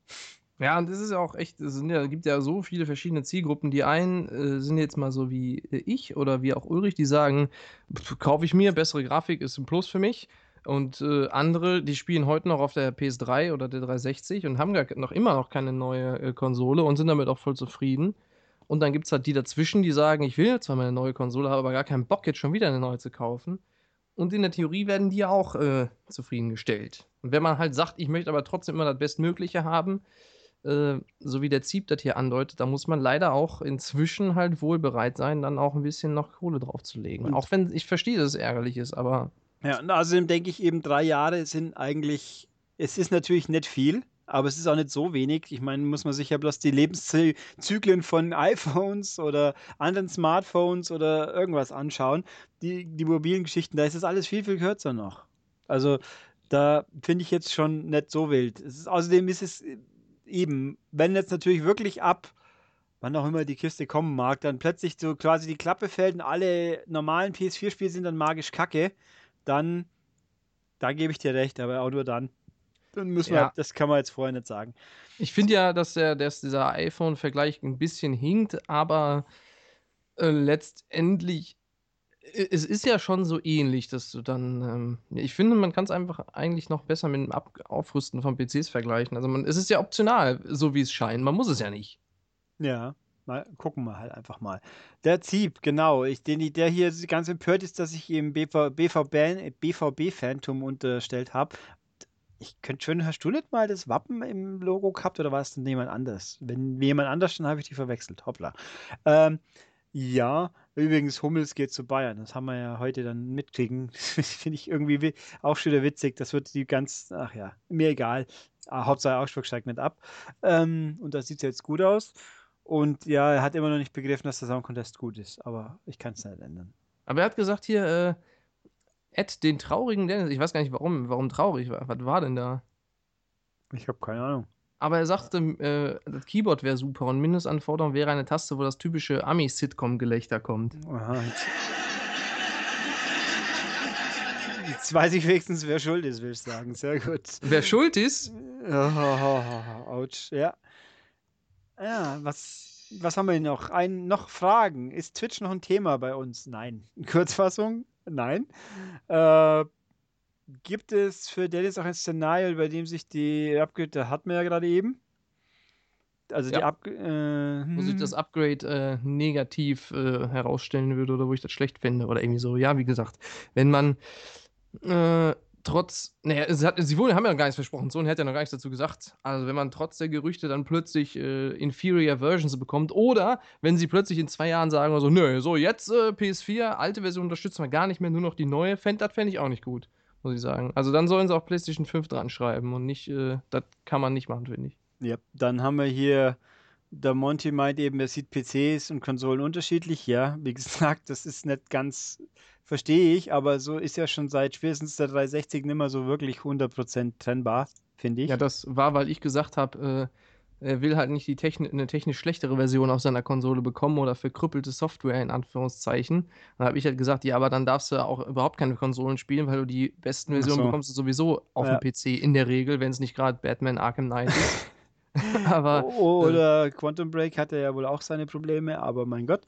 Ja, und das ist ja auch echt, es ja, gibt ja so viele verschiedene Zielgruppen. Die einen äh, sind jetzt mal so wie äh, ich oder wie auch Ulrich, die sagen, kaufe ich mir, bessere Grafik ist ein Plus für mich. Und äh, andere, die spielen heute noch auf der PS3 oder der 360 und haben gar noch immer noch keine neue äh, Konsole und sind damit auch voll zufrieden. Und dann gibt es halt die dazwischen, die sagen, ich will zwar meine neue Konsole, habe aber gar keinen Bock, jetzt schon wieder eine neue zu kaufen. Und in der Theorie werden die ja auch äh, zufriedengestellt. Und wenn man halt sagt, ich möchte aber trotzdem immer das Bestmögliche haben, äh, so wie der Zieb das hier andeutet, da muss man leider auch inzwischen halt wohl bereit sein, dann auch ein bisschen noch Kohle draufzulegen. Und auch wenn ich verstehe, dass es ärgerlich ist, aber. Ja, und außerdem denke ich eben, drei Jahre sind eigentlich, es ist natürlich nicht viel, aber es ist auch nicht so wenig. Ich meine, muss man sich ja bloß die Lebenszyklen von [LAUGHS] iPhones oder anderen Smartphones oder irgendwas anschauen. Die, die mobilen Geschichten, da ist das alles viel, viel kürzer noch. Also da finde ich jetzt schon nicht so wild. Ist, außerdem ist es eben, wenn jetzt natürlich wirklich ab, wann auch immer die Kiste kommen mag, dann plötzlich so quasi die Klappe fällt und alle normalen PS4-Spiele sind dann magisch kacke, dann, da gebe ich dir recht, aber auch nur dann. Dann müssen ja. wir, das kann man jetzt vorher nicht sagen. Ich finde ja, dass, der, dass dieser iPhone-Vergleich ein bisschen hinkt, aber äh, letztendlich, es ist ja schon so ähnlich, dass du dann, ähm, ich finde, man kann es einfach eigentlich noch besser mit dem Ab Aufrüsten von PCs vergleichen. Also man, es ist ja optional, so wie es scheint. Man muss es ja nicht. Ja. Mal gucken wir halt einfach mal. Der Zieb, genau. Ich, den, der hier ganz empört ist, dass ich ihm BVB, BVB, BVB Phantom unterstellt habe, ich könnte schön, hast du nicht mal das Wappen im Logo gehabt oder war es denn jemand anders? Wenn jemand anders, dann habe ich die verwechselt. Hoppla. Ähm, ja, übrigens, Hummels geht zu Bayern. Das haben wir ja heute dann mitkriegen. [LAUGHS] Finde ich irgendwie auch schon wieder witzig. Das wird die ganz, ach ja, mir egal. Ah, Hauptsache Augsburg steigt nicht ab. Ähm, und das sieht jetzt gut aus. Und ja, er hat immer noch nicht begriffen, dass der Sound Contest gut ist. Aber ich kann es nicht ändern. Aber er hat gesagt hier, äh, Ed, den traurigen Dennis. Ich weiß gar nicht warum, warum traurig. Was war denn da? Ich habe keine Ahnung. Aber er sagte, äh, das Keyboard wäre super und Mindestanforderung wäre eine Taste, wo das typische Ami-Sitcom-Gelächter kommt. Aha, jetzt. jetzt weiß ich wenigstens, wer schuld ist, will ich sagen. Sehr gut. Wer schuld ist? Autsch, ja. Ja, was, was haben wir noch? Ein, noch Fragen. Ist Twitch noch ein Thema bei uns? Nein. Kurzfassung? Nein. Äh, gibt es für Dennis auch ein Szenario, bei dem sich die Upgrade, da hatten wir ja gerade eben. Also ja. die Upgrade. Äh, wo sich hm. das Upgrade äh, negativ äh, herausstellen würde oder wo ich das schlecht finde oder irgendwie so. Ja, wie gesagt, wenn man äh, trotz, naja, sie, hat, sie haben ja gar nichts versprochen, Sony hat ja noch gar nichts dazu gesagt. Also wenn man trotz der Gerüchte dann plötzlich äh, inferior Versions bekommt oder wenn sie plötzlich in zwei Jahren sagen, so, nö, so jetzt äh, PS4, alte Version unterstützen wir gar nicht mehr, nur noch die neue, fänd, das fände ich auch nicht gut, muss ich sagen. Also dann sollen sie auch PlayStation 5 dran schreiben und nicht, äh, das kann man nicht machen, finde ich. Ja, dann haben wir hier, der Monty meint eben, er sieht PCs und Konsolen unterschiedlich. Ja, wie [LAUGHS] gesagt, das ist nicht ganz verstehe ich, aber so ist ja schon seit spätestens der 360 nicht mehr so wirklich 100% trennbar, finde ich. Ja, das war, weil ich gesagt habe, äh, er will halt nicht die Techni eine technisch schlechtere Version auf seiner Konsole bekommen oder verkrüppelte Software in Anführungszeichen. Dann habe ich halt gesagt, ja, aber dann darfst du auch überhaupt keine Konsolen spielen, weil du die besten Versionen so. bekommst du sowieso auf ja. dem PC in der Regel, wenn es nicht gerade Batman Arkham Knight ist. [LAUGHS] [LAUGHS] aber, oder äh, Quantum Break hatte ja wohl auch seine Probleme, aber mein Gott.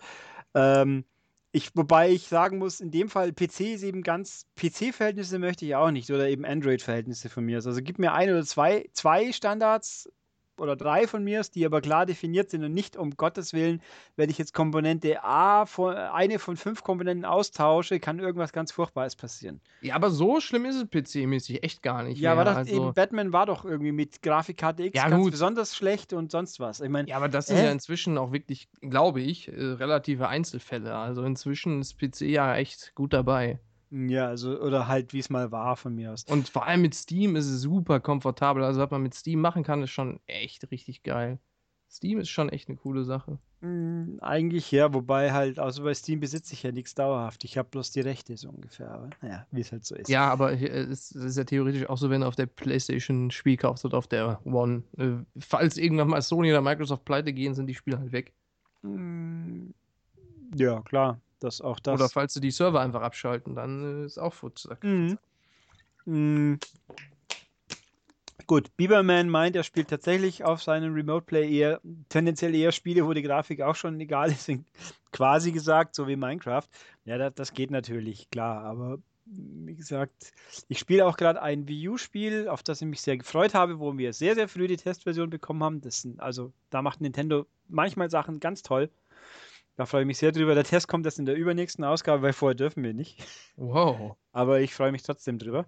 Ähm, ich, wobei ich sagen muss, in dem Fall PC ist eben ganz, PC-Verhältnisse möchte ich auch nicht oder eben Android-Verhältnisse von mir. Also gib mir ein oder zwei, zwei Standards oder drei von mir, die aber klar definiert sind und nicht um Gottes Willen, wenn ich jetzt Komponente A, von, eine von fünf Komponenten austausche, kann irgendwas ganz Furchtbares passieren. Ja, aber so schlimm ist es PC-mäßig echt gar nicht. Ja, aber das also... eben Batman war doch irgendwie mit Grafikkarte X ja, ganz gut. besonders schlecht und sonst was. Ich mein, ja, aber das sind äh? ja inzwischen auch wirklich, glaube ich, äh, relative Einzelfälle. Also inzwischen ist PC ja echt gut dabei. Ja, also, oder halt, wie es mal war von mir aus. Und vor allem mit Steam ist es super komfortabel. Also, was man mit Steam machen kann, ist schon echt richtig geil. Steam ist schon echt eine coole Sache. Mm, eigentlich ja, wobei halt, außer bei Steam besitze ich ja nichts dauerhaft. Ich habe bloß die Rechte so ungefähr. Aber naja, wie es halt so ist. Ja, aber es ist ja theoretisch auch so, wenn du auf der PlayStation ein Spiel kaufst oder auf der One. Äh, falls irgendwann mal Sony oder Microsoft pleite gehen, sind die Spiele halt weg. Mm, ja, klar. Das auch das. Oder falls sie die Server einfach abschalten, dann äh, ist auch Futz. Mhm. Mhm. Gut, Bieberman meint, er spielt tatsächlich auf seinem Remote Play eher tendenziell eher Spiele, wo die Grafik auch schon egal ist, [LAUGHS] quasi gesagt, so wie Minecraft. Ja, das, das geht natürlich, klar, aber wie gesagt, ich spiele auch gerade ein Wii U-Spiel, auf das ich mich sehr gefreut habe, wo wir sehr, sehr früh die Testversion bekommen haben. Das sind, also da macht Nintendo manchmal Sachen ganz toll. Da freue ich mich sehr drüber. Der Test kommt erst in der übernächsten Ausgabe, weil vorher dürfen wir nicht. Wow. Aber ich freue mich trotzdem drüber.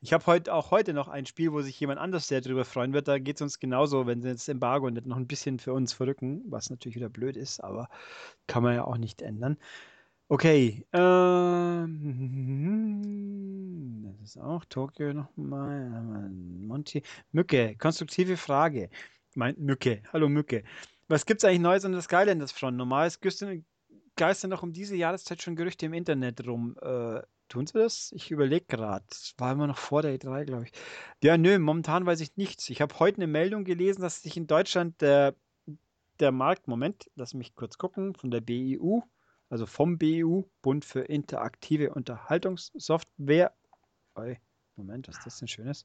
Ich habe heute auch heute noch ein Spiel, wo sich jemand anders sehr drüber freuen wird. Da geht es uns genauso, wenn sie das Embargo nicht noch ein bisschen für uns verrücken, was natürlich wieder blöd ist, aber kann man ja auch nicht ändern. Okay. Ähm, das ist auch Tokio nochmal. Monty. Mücke, konstruktive Frage. Meint Mücke. Hallo Mücke. Was gibt es eigentlich Neues an der Skylanders Front? Normal geistern noch um diese Jahreszeit schon Gerüchte im Internet rum. Äh, tun sie das? Ich überlege gerade. Das war immer noch vor der E3, glaube ich. Ja, nö, momentan weiß ich nichts. Ich habe heute eine Meldung gelesen, dass sich in Deutschland der, der Markt, Moment, lass mich kurz gucken, von der BIU, also vom BIU, Bund für interaktive Unterhaltungssoftware. Moment, was ist das denn Schönes?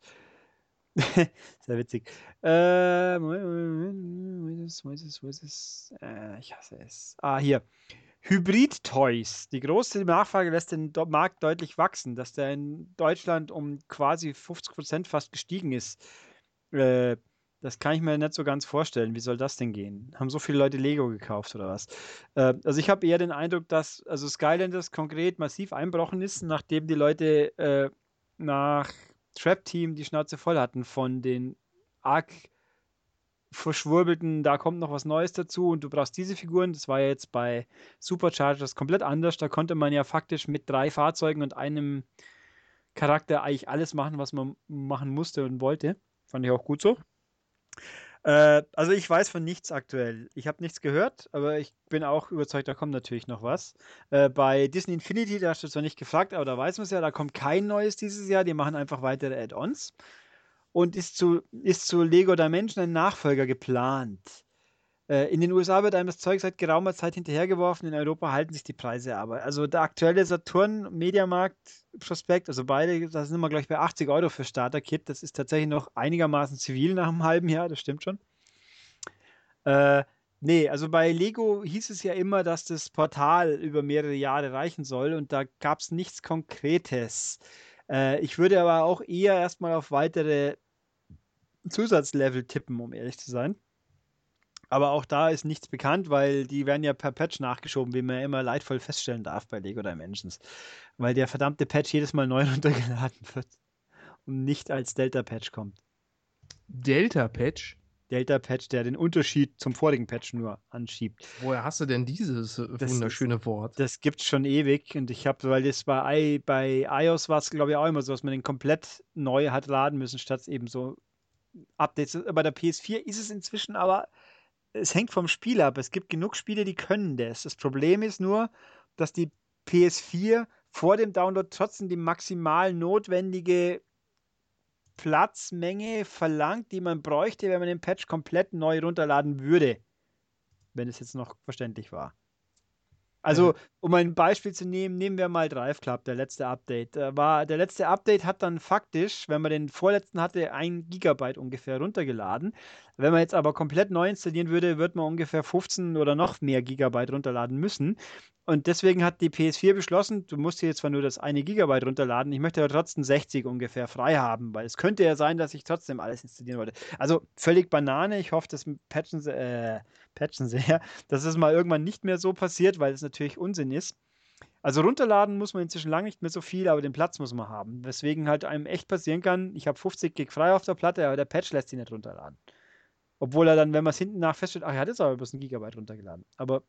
Sehr witzig. Äh, wo ist es, wo ist es? Äh, ich hasse es. Ah, hier. Hybrid-Toys. Die große Nachfrage lässt den Markt deutlich wachsen, dass der in Deutschland um quasi 50% fast gestiegen ist. Äh, das kann ich mir nicht so ganz vorstellen. Wie soll das denn gehen? Haben so viele Leute Lego gekauft oder was? Äh, also ich habe eher den Eindruck, dass also Skylanders konkret massiv einbrochen ist, nachdem die Leute äh, nach Trap-Team die Schnauze voll hatten von den arg verschwurbelten, da kommt noch was Neues dazu und du brauchst diese Figuren. Das war ja jetzt bei Superchargers komplett anders. Da konnte man ja faktisch mit drei Fahrzeugen und einem Charakter eigentlich alles machen, was man machen musste und wollte. Fand ich auch gut so. Äh, also ich weiß von nichts aktuell. Ich habe nichts gehört, aber ich bin auch überzeugt, da kommt natürlich noch was. Äh, bei Disney Infinity, da hast du zwar nicht gefragt, aber da weiß man es ja, da kommt kein neues dieses Jahr. Die machen einfach weitere Add-ons. Und ist zu, ist zu Lego Dimension ein Nachfolger geplant. Äh, in den USA wird einem das Zeug seit geraumer Zeit hinterhergeworfen, in Europa halten sich die Preise aber. Also der aktuelle Saturn Mediamarkt Prospekt, also beide, da sind wir gleich bei 80 Euro für Starter-Kit. Das ist tatsächlich noch einigermaßen zivil nach einem halben Jahr, das stimmt schon. Äh, nee, also bei Lego hieß es ja immer, dass das Portal über mehrere Jahre reichen soll und da gab es nichts Konkretes. Äh, ich würde aber auch eher erstmal auf weitere Zusatzlevel tippen, um ehrlich zu sein. Aber auch da ist nichts bekannt, weil die werden ja per Patch nachgeschoben, wie man ja immer leidvoll feststellen darf bei Lego Dimensions. Weil der verdammte Patch jedes Mal [LAUGHS] neu runtergeladen wird und nicht als Delta-Patch kommt. Delta-Patch? Delta-Patch, der den Unterschied zum vorigen Patch nur anschiebt. Woher hast du denn dieses äh, wunderschöne ist, Wort? Das gibt's schon ewig und ich habe, weil das bei, bei iOS war es, glaube ich, auch immer so, dass man den komplett neu hat laden müssen, statt eben so Updates. Bei der PS4 ist es inzwischen aber, es hängt vom Spiel ab. Es gibt genug Spiele, die können das. Das Problem ist nur, dass die PS4 vor dem Download trotzdem die maximal notwendige Platzmenge verlangt, die man bräuchte, wenn man den Patch komplett neu runterladen würde. Wenn es jetzt noch verständlich war. Also, um ein Beispiel zu nehmen, nehmen wir mal Drive Club, der letzte Update. Da war, der letzte Update hat dann faktisch, wenn man den vorletzten hatte, ein Gigabyte ungefähr runtergeladen. Wenn man jetzt aber komplett neu installieren würde, wird man ungefähr 15 oder noch mehr Gigabyte runterladen müssen. Und deswegen hat die PS4 beschlossen, du musst hier zwar nur das eine Gigabyte runterladen, ich möchte aber trotzdem 60 ungefähr frei haben, weil es könnte ja sein, dass ich trotzdem alles installieren wollte. Also völlig Banane. Ich hoffe, das patchen sie, äh, patchen sie ja, [LAUGHS] dass es mal irgendwann nicht mehr so passiert, weil es natürlich Unsinn ist. Also runterladen muss man inzwischen lange nicht mehr so viel, aber den Platz muss man haben. Weswegen halt einem echt passieren kann, ich habe 50 Gig frei auf der Platte, aber der Patch lässt ihn nicht runterladen. Obwohl er dann, wenn man es hinten nach feststellt, ach, er hat jetzt aber bloß ein Gigabyte runtergeladen. Aber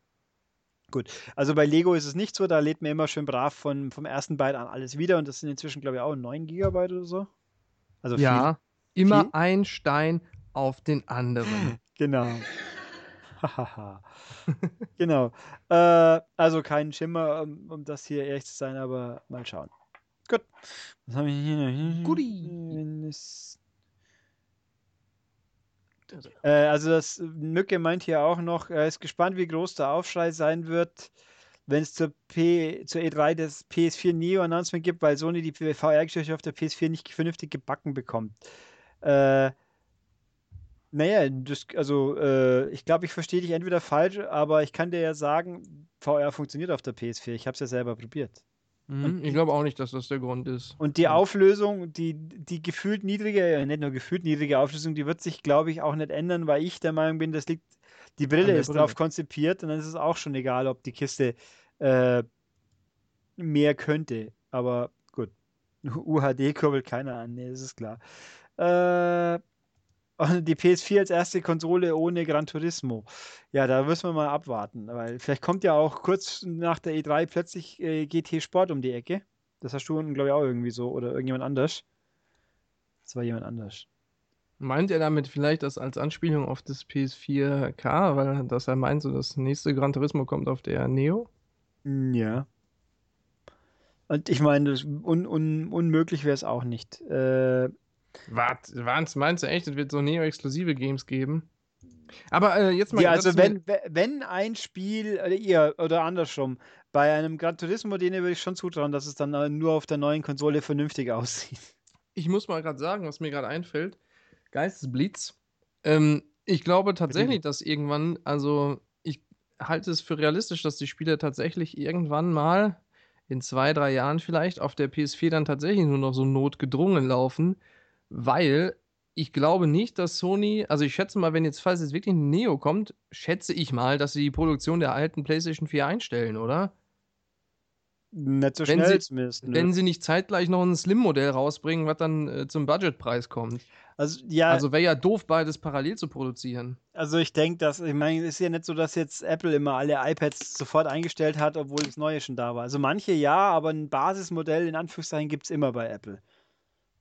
Gut, also bei Lego ist es nicht so, da lädt man immer schön brav von, vom ersten Byte an alles wieder und das sind inzwischen, glaube ich, auch 9 Gigabyte oder so. Also ja, viel, immer viel? ein Stein auf den anderen. [LAUGHS] Genau. Genau. Äh, also kein Schimmer, um, um, das hier ehrlich zu sein, aber mal schauen. Gut. Was haben wir hier? Goodie. Äh, also das Mücke meint hier auch noch, er ist gespannt, wie groß der Aufschrei sein wird, wenn es zur, P, zur E3 des PS4 Neo Announcement gibt, weil Sony die VR-Geschichte auf der PS4 nicht vernünftig gebacken bekommt. Äh, naja, das, also äh, ich glaube, ich verstehe dich entweder falsch, aber ich kann dir ja sagen, VR funktioniert auf der PS4. Ich habe es ja selber probiert. Mhm, ich glaube auch nicht, dass das der Grund ist. Und die Auflösung, die, die gefühlt niedrige, nicht nur gefühlt niedrige Auflösung, die wird sich, glaube ich, auch nicht ändern, weil ich der Meinung bin, das liegt, die Brille ist Brille. drauf konzipiert und dann ist es auch schon egal, ob die Kiste äh, mehr könnte. Aber gut. [LAUGHS] UHD kurbelt keiner an, nee, das ist klar. Äh, die PS4 als erste Konsole ohne Gran Turismo. Ja, da müssen wir mal abwarten, weil vielleicht kommt ja auch kurz nach der E3 plötzlich äh, GT Sport um die Ecke. Das hast du unten, glaube ich, auch irgendwie so oder irgendjemand anders. Das war jemand anders. Meint er damit vielleicht das als Anspielung auf das PS4K, weil das er meint, so das nächste Gran Turismo kommt auf der Neo? Ja. Und ich meine, un, un, unmöglich wäre es auch nicht. Äh, was, meinst du echt, es wird so Neo-exklusive Games geben? Aber äh, jetzt mal. Ja, also wenn, wenn ein Spiel, oder ihr, oder andersrum, bei einem Gran Turismo, denen würde ich schon zutrauen, dass es dann äh, nur auf der neuen Konsole vernünftig [LAUGHS] aussieht. Ich muss mal gerade sagen, was mir gerade einfällt: Geistesblitz. Ähm, ich glaube tatsächlich, dass irgendwann, also ich halte es für realistisch, dass die Spiele tatsächlich irgendwann mal in zwei, drei Jahren vielleicht auf der PS4 dann tatsächlich nur noch so notgedrungen laufen weil ich glaube nicht, dass Sony, also ich schätze mal, wenn jetzt, falls jetzt wirklich ein Neo kommt, schätze ich mal, dass sie die Produktion der alten PlayStation 4 einstellen, oder? Nicht so wenn schnell sie, zumindest. Ne? Wenn sie nicht zeitgleich noch ein Slim-Modell rausbringen, was dann äh, zum Budgetpreis kommt. Also, ja, also wäre ja doof, beides parallel zu produzieren. Also ich denke, dass, ich meine, es ist ja nicht so, dass jetzt Apple immer alle iPads sofort eingestellt hat, obwohl das Neue schon da war. Also manche ja, aber ein Basismodell in Anführungszeichen gibt es immer bei Apple.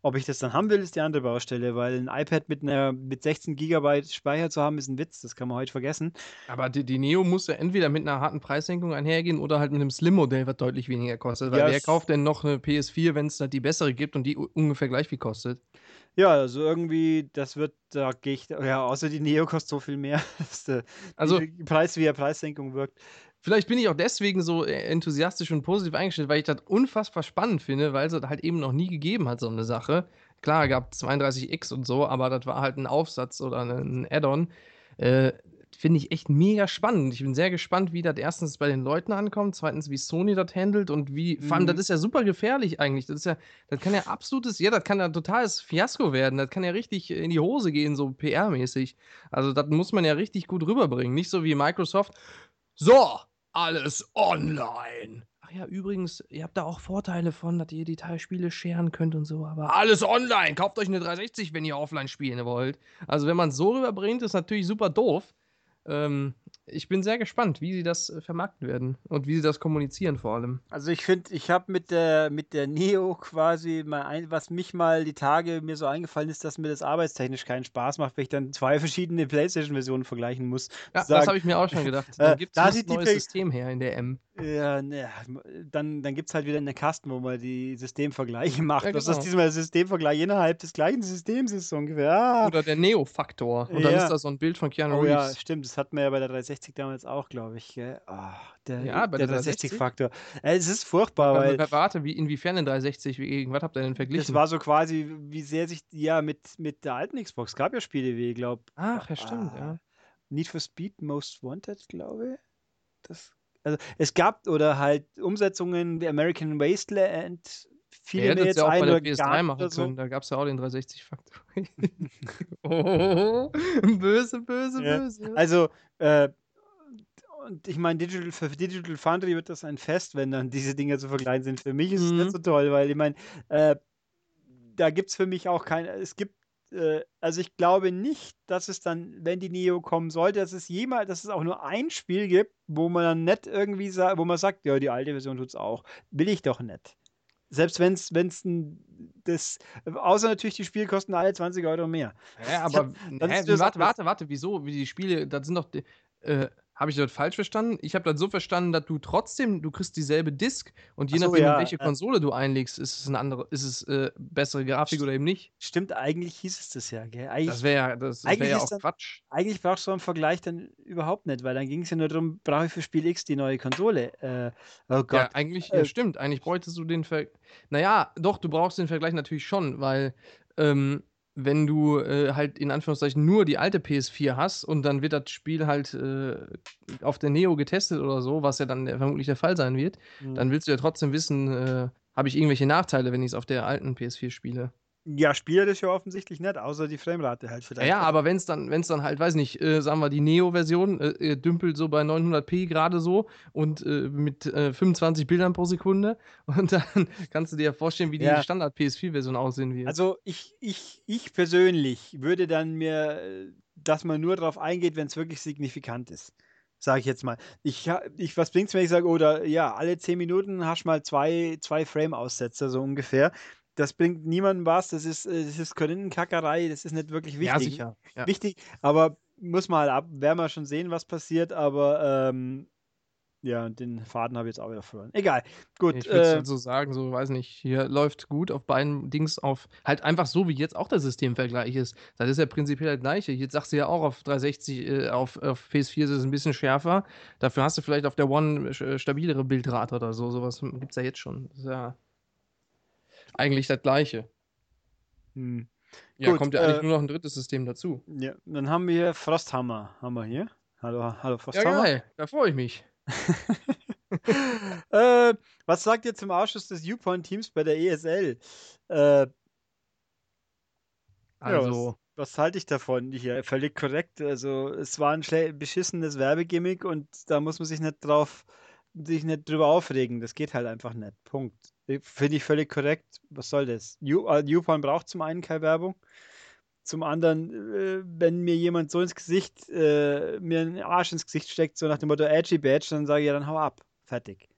Ob ich das dann haben will, ist die andere Baustelle, weil ein iPad mit, einer, mit 16 GB Speicher zu haben, ist ein Witz, das kann man heute vergessen. Aber die, die Neo muss ja entweder mit einer harten Preissenkung einhergehen oder halt mit einem Slim-Modell, was deutlich weniger kostet. Weil ja, wer kauft denn noch eine PS4, wenn es da die bessere gibt und die ungefähr gleich viel kostet? Ja, also irgendwie, das wird, da gehe ich, ja, außer die Neo kostet so viel mehr, [LAUGHS] dass der, also, Preis wie eine Preissenkung wirkt. Vielleicht bin ich auch deswegen so äh, enthusiastisch und positiv eingestellt, weil ich das unfassbar spannend finde, weil es das halt eben noch nie gegeben hat, so eine Sache. Klar, gab 32X und so, aber das war halt ein Aufsatz oder ein Add-on. Äh, finde ich echt mega spannend. Ich bin sehr gespannt, wie das erstens bei den Leuten ankommt, zweitens, wie Sony das handelt und wie, vor allem, Mhm. das ist ja super gefährlich eigentlich. Das ist ja, das kann ja absolutes, ja, das kann ja totales Fiasko werden. Das kann ja richtig in die Hose gehen, so PR-mäßig. Also, das muss man ja richtig gut rüberbringen. Nicht so wie Microsoft. So, alles online. Ach ja, übrigens, ihr habt da auch Vorteile von, dass ihr die Teilspiele scheren könnt und so, aber alles online. Kauft euch eine 360, wenn ihr offline spielen wollt. Also, wenn man es so rüberbringt, ist natürlich super doof. Ähm, ich bin sehr gespannt, wie sie das äh, vermarkten werden und wie sie das kommunizieren vor allem. Also ich finde, ich habe mit der mit der Neo quasi mal ein, was mich mal die Tage mir so eingefallen ist, dass mir das arbeitstechnisch keinen Spaß macht, wenn ich dann zwei verschiedene PlayStation-Versionen vergleichen muss. Ja, Sagen, das habe ich mir auch schon [LAUGHS] gedacht. Dann Äh, gibt da es ein neues System her in der M. Ja, ne, dann, dann gibt es halt wieder eine Kasten, wo man die Systemvergleiche macht. Ja, Was das genau. diesmal Systemvergleich innerhalb des gleichen Systems ist, so ungefähr. Ah, Oder der Neo-Faktor. Und dann Ja. ist da so ein Bild von Keanu oh ja, Reeves. stimmt, das hatten wir ja bei der 360 damals auch, glaube ich. Gell? Ah, der Ja, bei der der 360? 360-Faktor. Äh, es ist furchtbar, weil Also, warte, wie, inwiefern denn 360? Wie, gegen was habt ihr denn das verglichen? war so quasi, wie sehr sich, ja, mit, mit der alten Xbox gab ja Spiele wie, ich glaube, Ach, ja, stimmt, Ah, ja. Need for Speed Most Wanted, glaube ich. Das, also es gab oder halt Umsetzungen wie American Wasteland, mir hättet jetzt ja auch bei der oder PS3 gar nicht machen so. können. Da gab es ja auch den 360-Faktor. [LAUGHS] [LAUGHS] oh, böse, böse, Ja, böse. Also, äh, und ich meine, Digital, für Digital Foundry wird das ein Fest, wenn dann diese Dinge zu vergleichen sind. Für mich ist es Mhm. nicht so toll, weil ich meine, äh, da gibt es für mich auch keine, es gibt, äh, also ich glaube nicht, dass es dann, wenn die Neo kommen sollte, dass es jemals, dass es auch nur ein Spiel gibt, wo man dann nicht irgendwie sagt, wo man sagt, ja, die alte Version tut es auch. Will ich doch nicht. Selbst wenn es, wenn es das, außer natürlich die Spiele kosten alle 20 Euro mehr. Hä, aber, [LAUGHS] dann hä, warte, warte, warte, wieso? Wie die Spiele, das sind doch, äh, habe ich das falsch verstanden? Ich habe das so verstanden, dass du trotzdem, du kriegst dieselbe Disc und je so, nachdem, ja, welche ja. Konsole du einlegst, ist es eine andere, ist es äh, bessere Grafik oder eben nicht. Stimmt, eigentlich hieß es das ja, gell? Eigentlich, Das wäre ja, das wär eigentlich ja auch dann- Quatsch. eigentlich brauchst du einen Vergleich dann überhaupt nicht, weil dann ging es ja nur darum, brauche ich für Spiel X die neue Konsole. Äh, oh Ja, Gott. eigentlich, äh, ja, stimmt. Eigentlich bräuchtest du den Ver. Naja, doch, du brauchst den Vergleich natürlich schon, weil, ähm, wenn du äh, halt in Anführungszeichen nur die alte PS4 hast und dann wird das Spiel halt äh, auf der Neo getestet oder so, was ja dann vermutlich der Fall sein wird, hm. dann willst du ja trotzdem wissen, äh, habe ich irgendwelche Nachteile, wenn ich es auf der alten PS4 spiele. Ja, spielt das ja offensichtlich nicht, außer die Framerate halt Ja, vielleicht. ja, aber wenn es dann, wenn's dann halt, weiß nicht, äh, sagen wir, die Neo-Version äh, äh, dümpelt so bei 900p gerade so und äh, mit äh, 25 Bildern pro Sekunde [LAUGHS] und dann kannst du dir ja vorstellen, wie die Ja. Standard-PS4-Version aussehen wird. Also ich, ich, ich persönlich würde dann mir, äh, dass man nur darauf eingeht, wenn es wirklich signifikant ist. Sage ich jetzt mal. Ich, ich, was bringt es, wenn ich sage, oder ja, alle 10 Minuten hast du mal zwei, zwei Frame-Aussetzer, so ungefähr. Das bringt niemandem was, das ist, äh, das ist Kackerei, das ist nicht wirklich wichtig. ja, sicher. Ja. Wichtig, aber muss mal ab, werden wir schon sehen, was passiert, aber ähm, ja, den Faden habe ich jetzt auch wieder verloren. Egal, gut. Ich würde äh, halt so sagen, so, weiß nicht, hier läuft gut auf beiden Dings auf, halt einfach so, wie jetzt auch der Systemvergleich ist. Das ist ja prinzipiell das Gleiche. Jetzt sagst du ja auch auf 360, äh, auf, auf PS4 ist es ein bisschen schärfer. Dafür hast du vielleicht auf der One äh, stabilere Bildrate oder so. Sowas gibt es ja jetzt schon. Das ist ja eigentlich das Gleiche. hm. Ja, Gut, kommt ja eigentlich äh, nur noch ein drittes System dazu. Ja, dann haben wir hier Frosthammer. Haben wir hier. Hallo, hallo Ja, Frosthammer. geil. Da freue ich mich. [LAUGHS] äh, was sagt ihr zum Ausschuss des Viewpoint-Teams bei der ESL? Äh, Also, was, was halte ich davon? Hier, völlig korrekt. Also, es war ein beschissenes Werbegimmick und da muss man sich nicht drauf, sich nicht drüber aufregen. Das geht halt einfach nicht. Punkt. Finde ich völlig korrekt. Was soll das? You, äh, YouPorn braucht zum einen keine Werbung. Zum anderen, äh, wenn mir jemand so ins Gesicht, äh, mir einen Arsch ins Gesicht steckt, so nach dem Motto Edgy Badge, dann sage ich ja, dann hau ab. Fertig.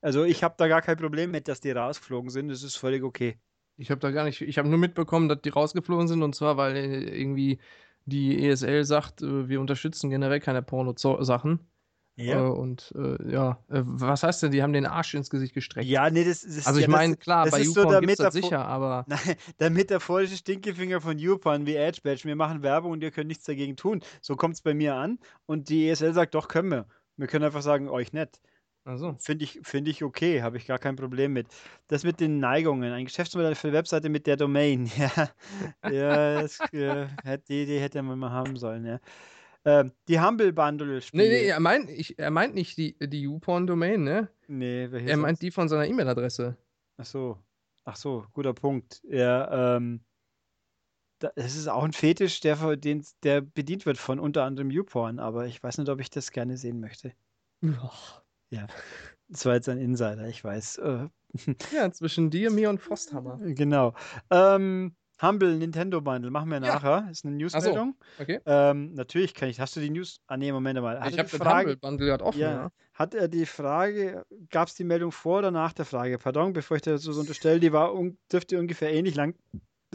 Also ich habe da gar kein Problem mit, dass die rausgeflogen sind. Das ist völlig okay. ich habe da gar nicht, ich habe nur mitbekommen, dass die rausgeflogen sind und zwar, weil äh, irgendwie die ESL sagt, wir unterstützen generell keine Porno-Sachen. Äh, und äh, ja, äh, was heißt denn, die haben den Arsch ins Gesicht gestreckt? Ja, nee, das, das Also ja, ich meine, das, klar, das bei ist so YouPorn der gibt es das sicher, aber [LAUGHS] Nein, der metaphorische Stinkefinger von YouPorn wie Edge Badge. Wir machen Werbung und ihr könnt nichts dagegen tun. So kommt es bei mir an. Und die ESL sagt, doch, können wir. Wir können einfach sagen, euch nicht. also, Finde ich, find ich okay, habe ich gar kein Problem mit. Das mit den Neigungen, ein Geschäftsmodell für Webseite mit der Domain. [LAUGHS] Ja, ja das, äh, hätte- die Idee hätte man mal haben sollen. Ja. Ähm, die Humble Bundle Spiele. Nee, nee, er meint, ich, er meint nicht die, die YouPorn-Domain, ne? Nee, welche Er meint die von seiner E-Mail-Adresse. Ach so. Ach so, guter Punkt. Ja, ähm, da, das ist auch ein Fetisch, der, den, der bedient wird von unter anderem YouPorn, aber ich weiß nicht, ob ich das gerne sehen möchte. Das war jetzt ein Insider, ich weiß. Äh, Ja, zwischen dir, mir und Frosthammer. genau. Ähm, Humble Nintendo Bundle, machen wir Ja. nachher. Ist eine Newsmeldung. Okay. Ähm, natürlich kann ich. Hast du die News? Ah, nee, Moment mal. Hat ich habe die den Frage, Humble Bundle gerade offen, Ja. ja. Hat er die Frage, gab es die Meldung vor oder nach der Frage? Pardon, bevor ich das so unterstelle, die war un, dürfte ungefähr ähnlich lang.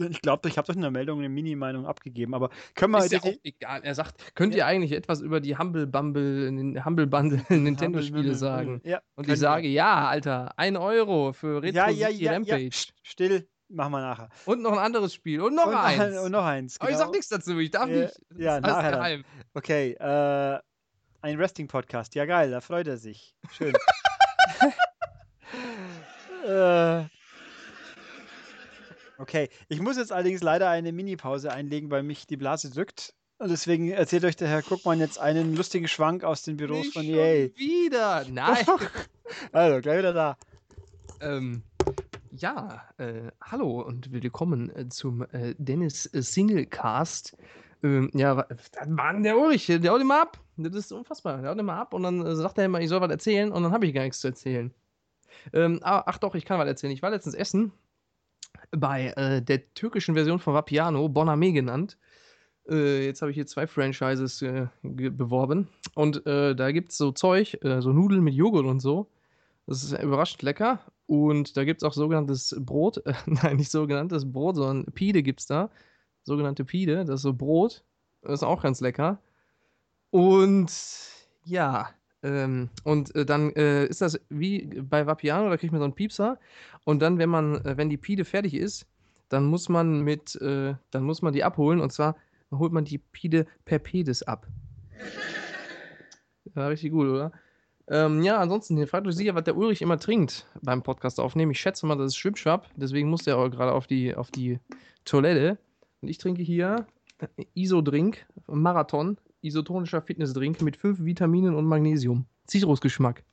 Ich glaube, ich habe doch in der Meldung eine Mini-Meinung abgegeben, aber können wir Ist ja auch egal. Er sagt, könnt ihr eigentlich etwas über die Humble Bumble, Humble Bundle Nintendo-Spiele sagen? Ja, Und ich sage, ja, Alter, ein Euro für Retro ja, ja, ja, ja. Rampage. Psst, Still, machen wir nachher. Und noch ein anderes Spiel. Und noch und, eins. Und noch eins. Aber ich genau. sag nichts dazu, ich darf Ja, nicht. Das ja, nachher geheim. Okay, äh, ein Wrestling-Podcast. Ja, geil, da freut er sich. Schön. [LAUGHS] äh, okay, ich muss jetzt allerdings leider eine Mini-Pause einlegen, weil mich die Blase drückt. Und deswegen erzählt euch der Herr Guckmann jetzt einen lustigen Schwank aus den Büros Nicht von EA. wieder. [LAUGHS] Nein. Also, gleich wieder da. ähm, ja, äh, hallo und willkommen äh, zum äh, Dennis Singlecast. Ähm, ja, Mann, der Ulrich, der haut immer ab. Das ist unfassbar. Der haut immer ab und dann äh, sagt er immer, ich soll was erzählen und dann habe ich gar nichts zu erzählen. Ähm, ah, ach doch, ich kann was erzählen. Ich war letztens essen bei äh, der türkischen Version von Vapiano, Boname genannt. Äh, jetzt habe ich hier zwei Franchises beworben. Und da gibt es so Zeug, so Nudeln mit Joghurt und so. Das ist überraschend lecker. Und da gibt es auch sogenanntes Brot. Äh, [LAUGHS] nein, nicht sogenanntes Brot, sondern Pide gibt es da. Sogenannte Pide, das ist so Brot. Das ist auch ganz lecker. Und ja, ähm, und äh, dann äh, ist das wie bei Vapiano, da kriegt man so einen Piepser. Und dann, wenn man, äh, wenn die Pide fertig ist, dann muss man mit, äh, dann muss man die abholen. Und zwar holt man die Pide per Pedis ab. [LAUGHS] Ja, richtig gut, oder? Ähm, ja, ansonsten, fragt euch sicher, was der Ulrich immer trinkt beim Podcast aufnehmen. Ich schätze mal, das ist Schwippschwapp, deswegen muss der auch gerade auf die, auf die Toilette. Und ich trinke hier Isodrink, Marathon, isotonischer Fitnessdrink mit 5 Vitaminen und Magnesium. Zitrusgeschmack.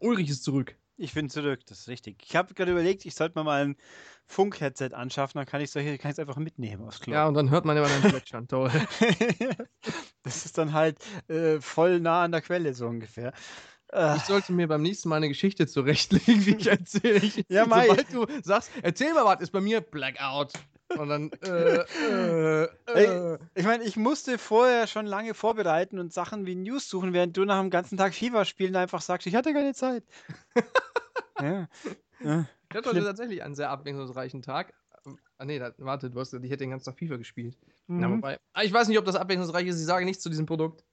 Ulrich ist zurück. Ich bin zurück, das ist richtig. Ich habe gerade überlegt, ich sollte mir mal ein Funk-Headset anschaffen, dann kann ich solche, kann ich es einfach mitnehmen aufs Klo. Ja, und dann hört man immer deinen Plätschern. Toll. [LAUGHS] das ist dann halt äh, voll nah an der Quelle, so ungefähr. Äh, Ich sollte mir beim nächsten Mal eine Geschichte zurechtlegen, wie ich erzähle. Ich, Ja, Mai. Sobald du sagst, erzähl mal was, ist bei mir Blackout. Und dann, äh, äh, äh. ich meine, ich musste vorher schon lange vorbereiten und Sachen wie News suchen, während du nach dem ganzen Tag FIFA spielen einfach sagst, ich hatte keine Zeit. [LAUGHS] ja. ja. Ich hatte heute tatsächlich einen sehr abwechslungsreichen Tag. Ah, nee, da, warte, du hast, ich hätte den ganzen Tag FIFA gespielt. Na, Mhm. wobei, ah, ich weiß nicht, ob das abwechslungsreich ist. Ich sage nichts zu diesem Produkt.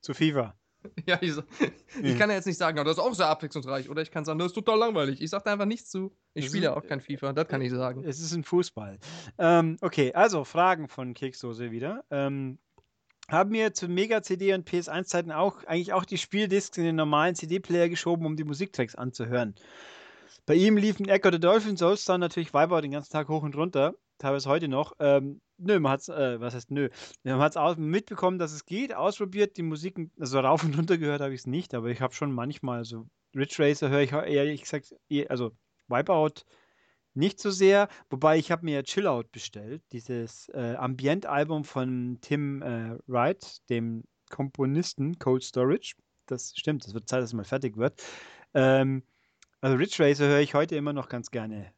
Zu FIFA. [LAUGHS] Ja, ich, [LAUGHS] ich kann ja jetzt nicht sagen, aber das ist auch sehr abwechslungsreich. Oder ich kann sagen, das ist total langweilig. Ich sage da einfach nichts zu. Ich Das spiele ist- ja auch kein FIFA, das kann ich sagen. Es ist ein Fußball. Ähm, okay, also Fragen von Keksdose wieder. Ähm, haben wir zu Mega-CD und PS1-Zeiten auch eigentlich auch die Spieldiscs in den normalen CD-Player geschoben, um die Musiktracks anzuhören. Bei ihm liefen Echo the Dolphin, Soulstar natürlich Viber den ganzen Tag hoch und runter, teilweise heute noch. Ähm, nö, man hat's, äh, was heißt nö? Man hat es mitbekommen, dass es geht, ausprobiert, die Musik, also rauf und runter gehört habe ich es nicht, aber ich habe schon manchmal so Ridge Racer höre ich ehrlich gesagt, eh- also Wipeout nicht so sehr, wobei ich habe mir Chill Out bestellt, dieses äh, Ambient-Album von Tim äh, Wright, dem Komponisten Cold Storage. Das stimmt, es wird Zeit, dass es mal fertig wird. Ähm, also Ridge Racer höre ich heute immer noch ganz gerne.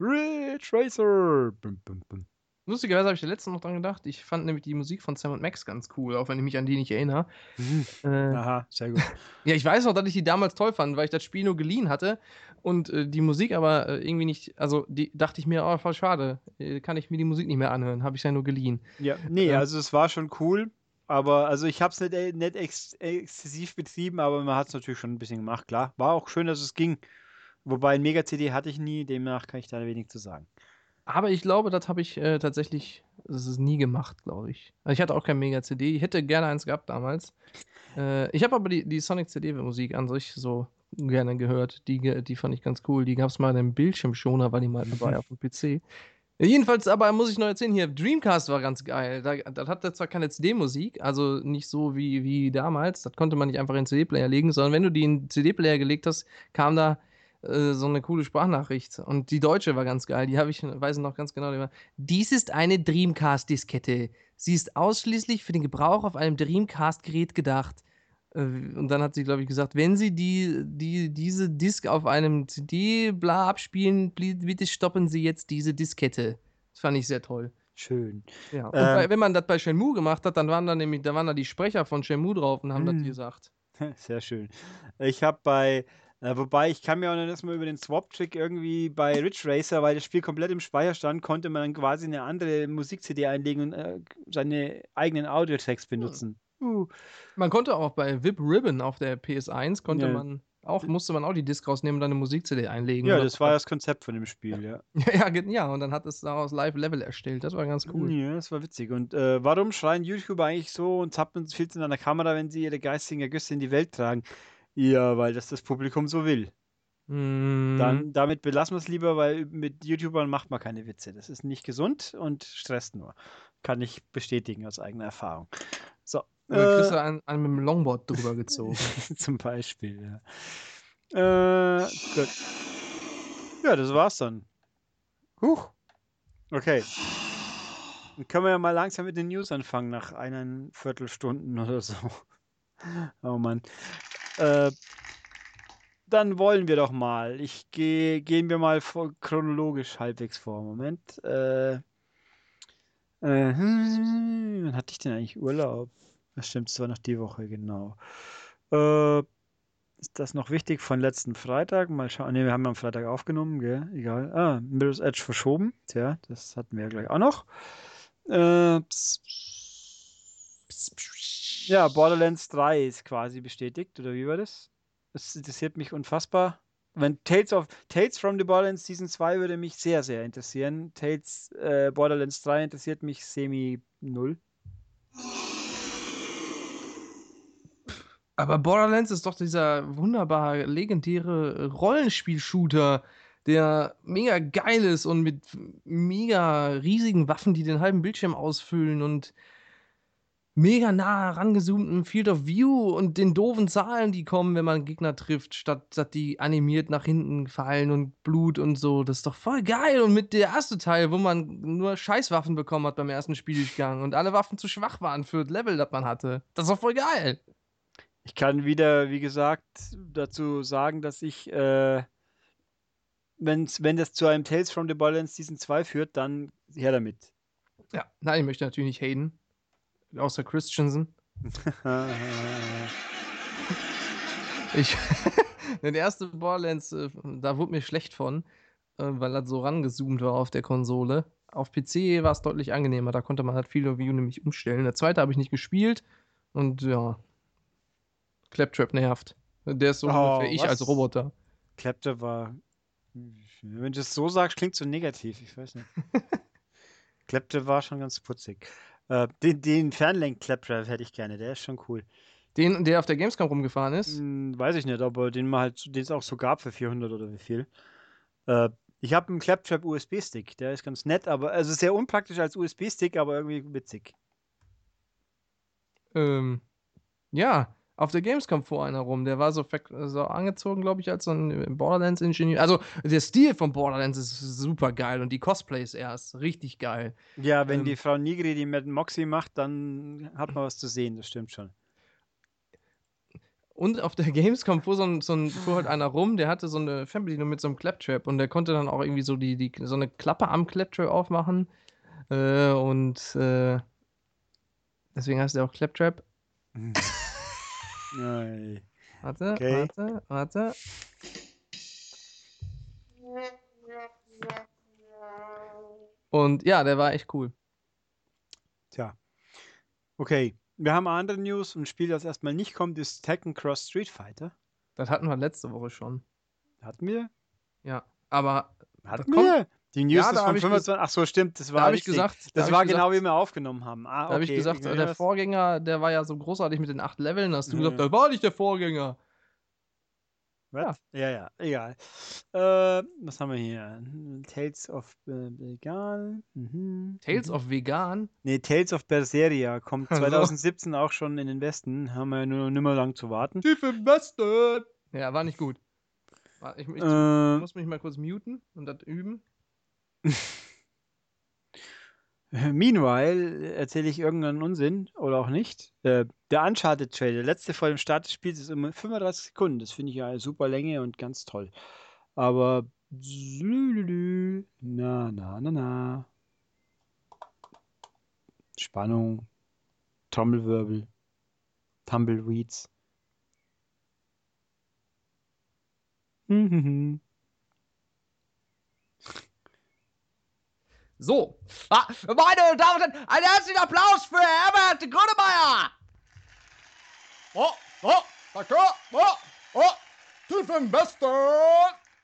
Ridge Racer! Bum, bum, bum. Lustigerweise habe ich da letztens noch dran gedacht. Ich fand nämlich die Musik von Sam Max ganz cool, auch wenn ich mich an die nicht erinnere. Äh, Aha, sehr gut. [LAUGHS] Ja, ich weiß noch, dass ich die damals toll fand, weil ich das Spiel nur geliehen hatte und äh, die Musik aber äh, irgendwie nicht, also die dachte ich mir, oh, voll schade, äh, kann ich mir die Musik nicht mehr anhören, habe ich ja nur geliehen. Ja, nee, Ähm, also es war schon cool, aber also ich habe es nicht, äh, nicht ex exzessiv betrieben, aber man hat es natürlich schon ein bisschen gemacht, klar. War auch schön, dass es ging. Wobei ein Mega-CD hatte ich nie, demnach kann ich da wenig zu sagen. Aber ich glaube, das habe ich äh, tatsächlich, das ist nie gemacht, glaube ich. Also ich hatte auch kein Mega-CD, ich hätte gerne eins gehabt damals. Äh, ich habe aber die, die Sonic-CD-Musik an sich so gerne gehört, die, die fand ich ganz cool. Die gab es mal in einem Bildschirmschoner, war die mal [LAUGHS] dabei auf dem PC. Jedenfalls, aber muss ich noch erzählen, hier, Dreamcast war ganz geil. Da, das hatte zwar keine CD-Musik, also nicht so wie, wie damals, das konnte man nicht einfach in den CD-Player legen, sondern wenn du die in den CD-Player gelegt hast, kam da äh, so eine coole Sprachnachricht. Und die deutsche war ganz geil, die habe ich, weiß noch ganz genau, die war, dies ist eine Dreamcast-Diskette. Sie ist ausschließlich für den Gebrauch auf einem Dreamcast-Gerät gedacht. Äh, Und dann hat sie, glaube ich, gesagt, wenn Sie die, die, diese Disk auf einem CD-Bla abspielen, bli- bitte stoppen Sie jetzt diese Diskette. Das fand ich sehr toll. Schön. Ja. Und Ähm. bei, wenn man das bei Shenmue gemacht hat, dann waren da nämlich, da waren da die Sprecher von Shenmue drauf und haben das gesagt. [LAUGHS] Sehr schön. Ich habe bei, äh, wobei ich kann mir auch noch das mal über den Swap-Trick irgendwie bei Ridge Racer, weil das Spiel komplett im Speicher stand, konnte man dann quasi eine andere Musik-CD einlegen und äh, seine eigenen Audio-Tracks benutzen. Uh. Man konnte auch bei VIP Ribbon auf der PS1 konnte Ja. man auch, musste man auch die Disk rausnehmen und dann eine Musik-CD einlegen. Ja, das war das Konzept von dem Spiel, ja. [LAUGHS] ja, ja, und dann hat es daraus Live-Level erstellt. Das war ganz cool. Ja, das war witzig. Und äh, warum schreien YouTuber eigentlich so und zappen viel zu an der Kamera, wenn sie ihre geistigen Ergüsse in die Welt tragen? Ja, weil das das Publikum so will. Mm, Dann damit belassen wir es lieber, weil mit YouTubern macht man keine Witze. Das ist nicht gesund und stresst nur. Kann ich bestätigen aus eigener Erfahrung. So. Oder kriegst Äh, du einen, einen mit dem Longboard drüber gezogen. [LAUGHS] zum Beispiel, ja. Äh, gut. Ja, das war's dann. Huch. Okay. Dann können wir ja mal langsam mit den News anfangen, nach eineinviertel Viertelstunden oder so. [LAUGHS] Oh Mann. Äh, dann wollen wir doch mal. Ich gehe, gehen wir mal vor, chronologisch halbwegs vor. Moment. Äh, äh, wann hatte ich denn eigentlich Urlaub? Das stimmt, es war noch die Woche, genau. Äh, ist das noch wichtig von letzten Freitag? Mal schauen. Ne, wir haben am Freitag aufgenommen, gell? Egal. Ah, Mirror's Edge verschoben. Tja, das hatten wir ja gleich auch noch. Äh, ps- ja, Borderlands 3 ist quasi bestätigt, oder wie war das? Das interessiert mich unfassbar. Wenn Tales of Tales from the Borderlands Season 2 würde mich sehr, sehr interessieren. Tales äh, Borderlands 3 interessiert mich semi null. Aber Borderlands ist doch dieser wunderbar legendäre Rollenspiel-Shooter, der mega geil ist und mit mega riesigen Waffen, die den halben Bildschirm ausfüllen und mega nah herangezoomten Field of View und den doofen Zahlen, die kommen, wenn man Gegner trifft, statt, statt die animiert nach hinten fallen und Blut und so. Das ist doch voll geil. Und mit der erste Teil, wo man nur Scheißwaffen bekommen hat beim ersten Spieldurchgang und alle Waffen zu schwach waren für das Level, das man hatte. Das ist doch voll geil. Ich kann wieder, wie gesagt, dazu sagen, dass ich, äh, wenn's, wenn das zu einem Tales from the Borderlands Season 2 führt, dann her damit. Ja, nein, ich möchte natürlich nicht haten. Außer Christensen. [LAUGHS] Ich. [LAUGHS] der erste Borderlands, äh, da wurde mir schlecht von, äh, weil das so rangezoomt war auf der Konsole. Auf PC war es deutlich angenehmer, da konnte man halt Field of View nämlich umstellen. Der zweite habe ich nicht gespielt und ja. Claptrap nervt. Der ist so Oh, ungefähr ich was? als Roboter. Clapter war. Wenn du es so sagst, klingt so negativ. Ich weiß nicht. [LAUGHS] Clapter war schon ganz putzig. Äh, den den Fernlenk-Clapter hätte ich gerne, der ist schon cool. Den, der auf der Gamescom rumgefahren ist. Hm, weiß ich nicht, aber den man halt, den es auch so gab für 400 oder wie viel. Äh, ich habe einen Claptrap USB-Stick, der ist ganz nett, aber also sehr unpraktisch als USB-Stick, aber irgendwie witzig. Ähm, ja, auf der Gamescom fuhr einer rum. Der war so, so angezogen, glaube ich, als so ein Borderlands-Ingenieur. Also, der Stil von Borderlands ist super geil und die Cosplays erst richtig geil. Ja, wenn Ähm. die Frau Nigri die mit Moxie macht, dann hat man was zu sehen, das stimmt schon. Und auf der Gamescom fuhr, so ein, so ein, fuhr halt einer rum, der hatte so eine Fernbedienung mit so einem Claptrap und der konnte dann auch irgendwie so die, die so eine Klappe am Claptrap aufmachen. Äh, und äh, deswegen heißt der auch Claptrap. [LAUGHS] Nein. Warte, Okay. warte, warte. Und ja, der war echt cool. Tja. Okay, wir haben andere News. Ein Spiel, das erstmal nicht kommt, ist Tekken Cross Street Fighter. Das hatten wir letzte Woche schon. Hatten wir? Ja, aber Hatten kommt- wir? Die News Ja, ist da von ich ges- 25. Ach so, stimmt, das war da ich gesagt, da Das hab war ich genau, gesagt, wie wir aufgenommen haben. Ah, da habe ich okay, gesagt, der wir's. Vorgänger, der war ja so großartig mit den acht Leveln. Hast du Ja. gesagt, das war nicht der Vorgänger. Was? Ja, ja, egal. Äh, was haben wir hier? Tales of äh, Vegan. Mhm. Tales mhm. of Vegan? Nee, Tales of Berseria kommt Also. 2017 auch schon in den Westen. Haben wir nur nicht mehr lang zu warten. Tief im Westen! Ja, war nicht gut. Warte, Ich, ich Äh, muss mich mal kurz muten und das üben. [LAUGHS] Meanwhile erzähle ich irgendeinen Unsinn oder auch nicht. Äh, der Uncharted-Trailer, der letzte vor dem Start des Spiels, ist immer 35 Sekunden. Das finde ich ja eine super Länge und ganz toll. Aber na, na, na, na. Spannung, Trommelwirbel, Tumbleweeds. Mhm. So, ah, meine Damen und Herren, einen herzlichen Applaus für Herbert Grönemeyer! Oh, oh, danke, oh, oh, tief im Westen,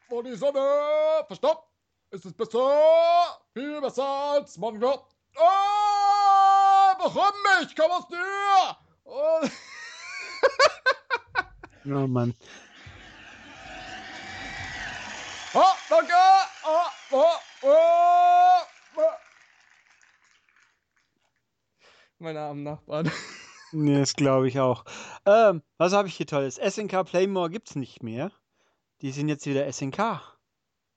wo die Sonne verstopft, ist es besser, viel besser als man glaubt. Oh, warum mich, komm aus dir! Oh, [LAUGHS] Oh Mann. oh danke, oh, oh, oh. Meine armen Nachbarn. Nee, das glaube ich auch. Ähm, was habe ich hier Tolles? SNK Playmore gibt's nicht mehr. Die sind jetzt wieder SNK.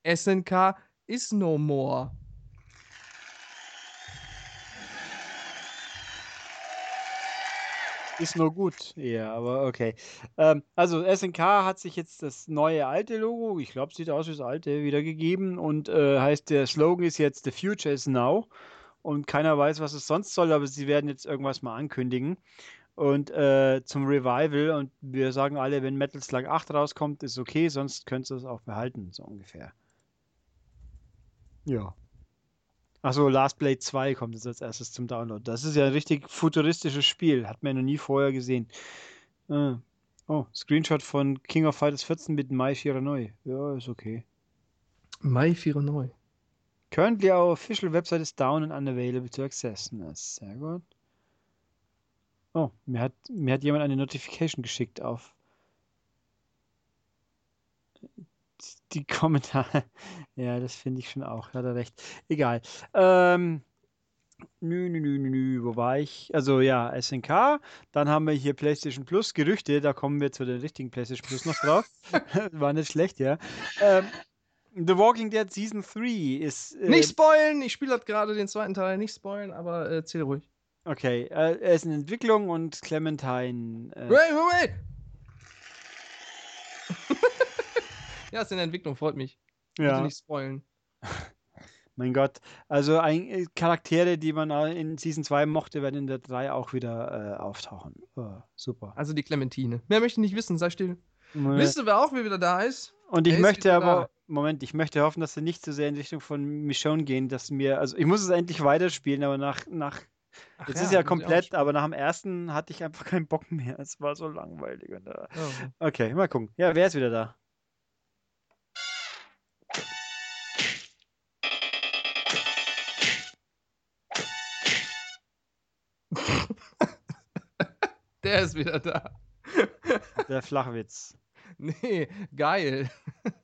SNK is no more. Ist nur gut. Ja, aber okay. Ähm, also SNK hat sich jetzt das neue alte Logo, ich glaube, sieht aus wie das alte, wiedergegeben und äh, heißt, der Slogan ist jetzt The Future is Now. Und keiner weiß, was es sonst soll, aber sie werden jetzt irgendwas mal ankündigen. Und äh, zum Revival, und wir sagen alle, wenn Metal Slug 8 rauskommt, ist okay, sonst könnt ihr es auch behalten, so ungefähr. Ja. Achso, Last Blade 2 kommt jetzt als erstes zum Download. Das ist ja ein richtig futuristisches Spiel. Hat man ja noch nie vorher gesehen. Ah. Oh, Screenshot von King of Fighters 14 mit Mai Shiranui. Ja, ist okay. Mai 49. Currently our official website is down and unavailable to access. Na, sehr gut. Oh, mir hat, mir hat jemand eine Notification geschickt auf [LAUGHS] die Kommentare. Ja, das finde ich schon auch. Hat er recht. Egal. Ähm, nü, nü, nü, nü, nü, wo war ich? Also ja, SNK. Dann haben wir hier PlayStation Plus Gerüchte. Da kommen wir zu den richtigen PlayStation Plus noch drauf. [LAUGHS] War nicht schlecht, ja. Ähm, The Walking Dead Season 3 ist. äh, Nicht spoilen! Ich spiele halt gerade den zweiten Teil. Nicht spoilen, aber äh, erzähl ruhig. Okay, äh, er ist in Entwicklung und Clementine. Äh, Wait, wait, wait! [LAUGHS] ja, ist in der Entwicklung, freut mich. Bitte ja, nicht spoilen. [LAUGHS] mein Gott. Also ein, äh, Charaktere, die man in Season 2 mochte, werden in der 3 auch wieder äh, auftauchen. Oh, super. Also die Clementine. Mehr möchte ich nicht wissen, sei still. Wisst ihr, wer auch wieder da ist? Und ich er ist möchte aber, da. Moment, ich möchte hoffen, dass sie nicht so sehr in Richtung von Michonne gehen, dass mir, also ich muss es endlich weiterspielen, aber nach, nach Ach jetzt ja, ist ja komplett, aber nach dem ersten hatte ich einfach keinen Bock mehr. Es war so langweilig. Und, äh, Oh. okay, mal gucken. Ja, wer ist wieder da? Der ist wieder da. Der Flachwitz. [LAUGHS] Nee, geil. [LAUGHS]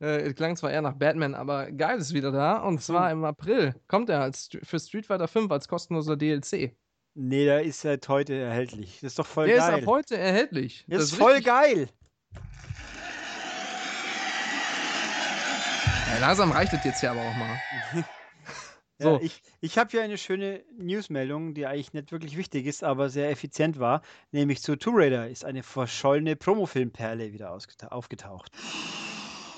Äh, klang zwar eher nach Batman, aber geil ist wieder da. Und zwar im April kommt er als, für Street Fighter 5 als kostenloser DLC. Nee, der ist seit heute erhältlich. Das ist doch voll Der geil. ist ab heute erhältlich. Das Das ist voll geil. Ja, langsam reicht es jetzt ja aber auch mal. [LAUGHS] Ja, So. ich ich habe hier eine schöne Newsmeldung, die eigentlich nicht wirklich wichtig ist, aber sehr effizient war. Nämlich zu Tomb Raider ist eine verschollene Promofilmperle wieder aufgetaucht.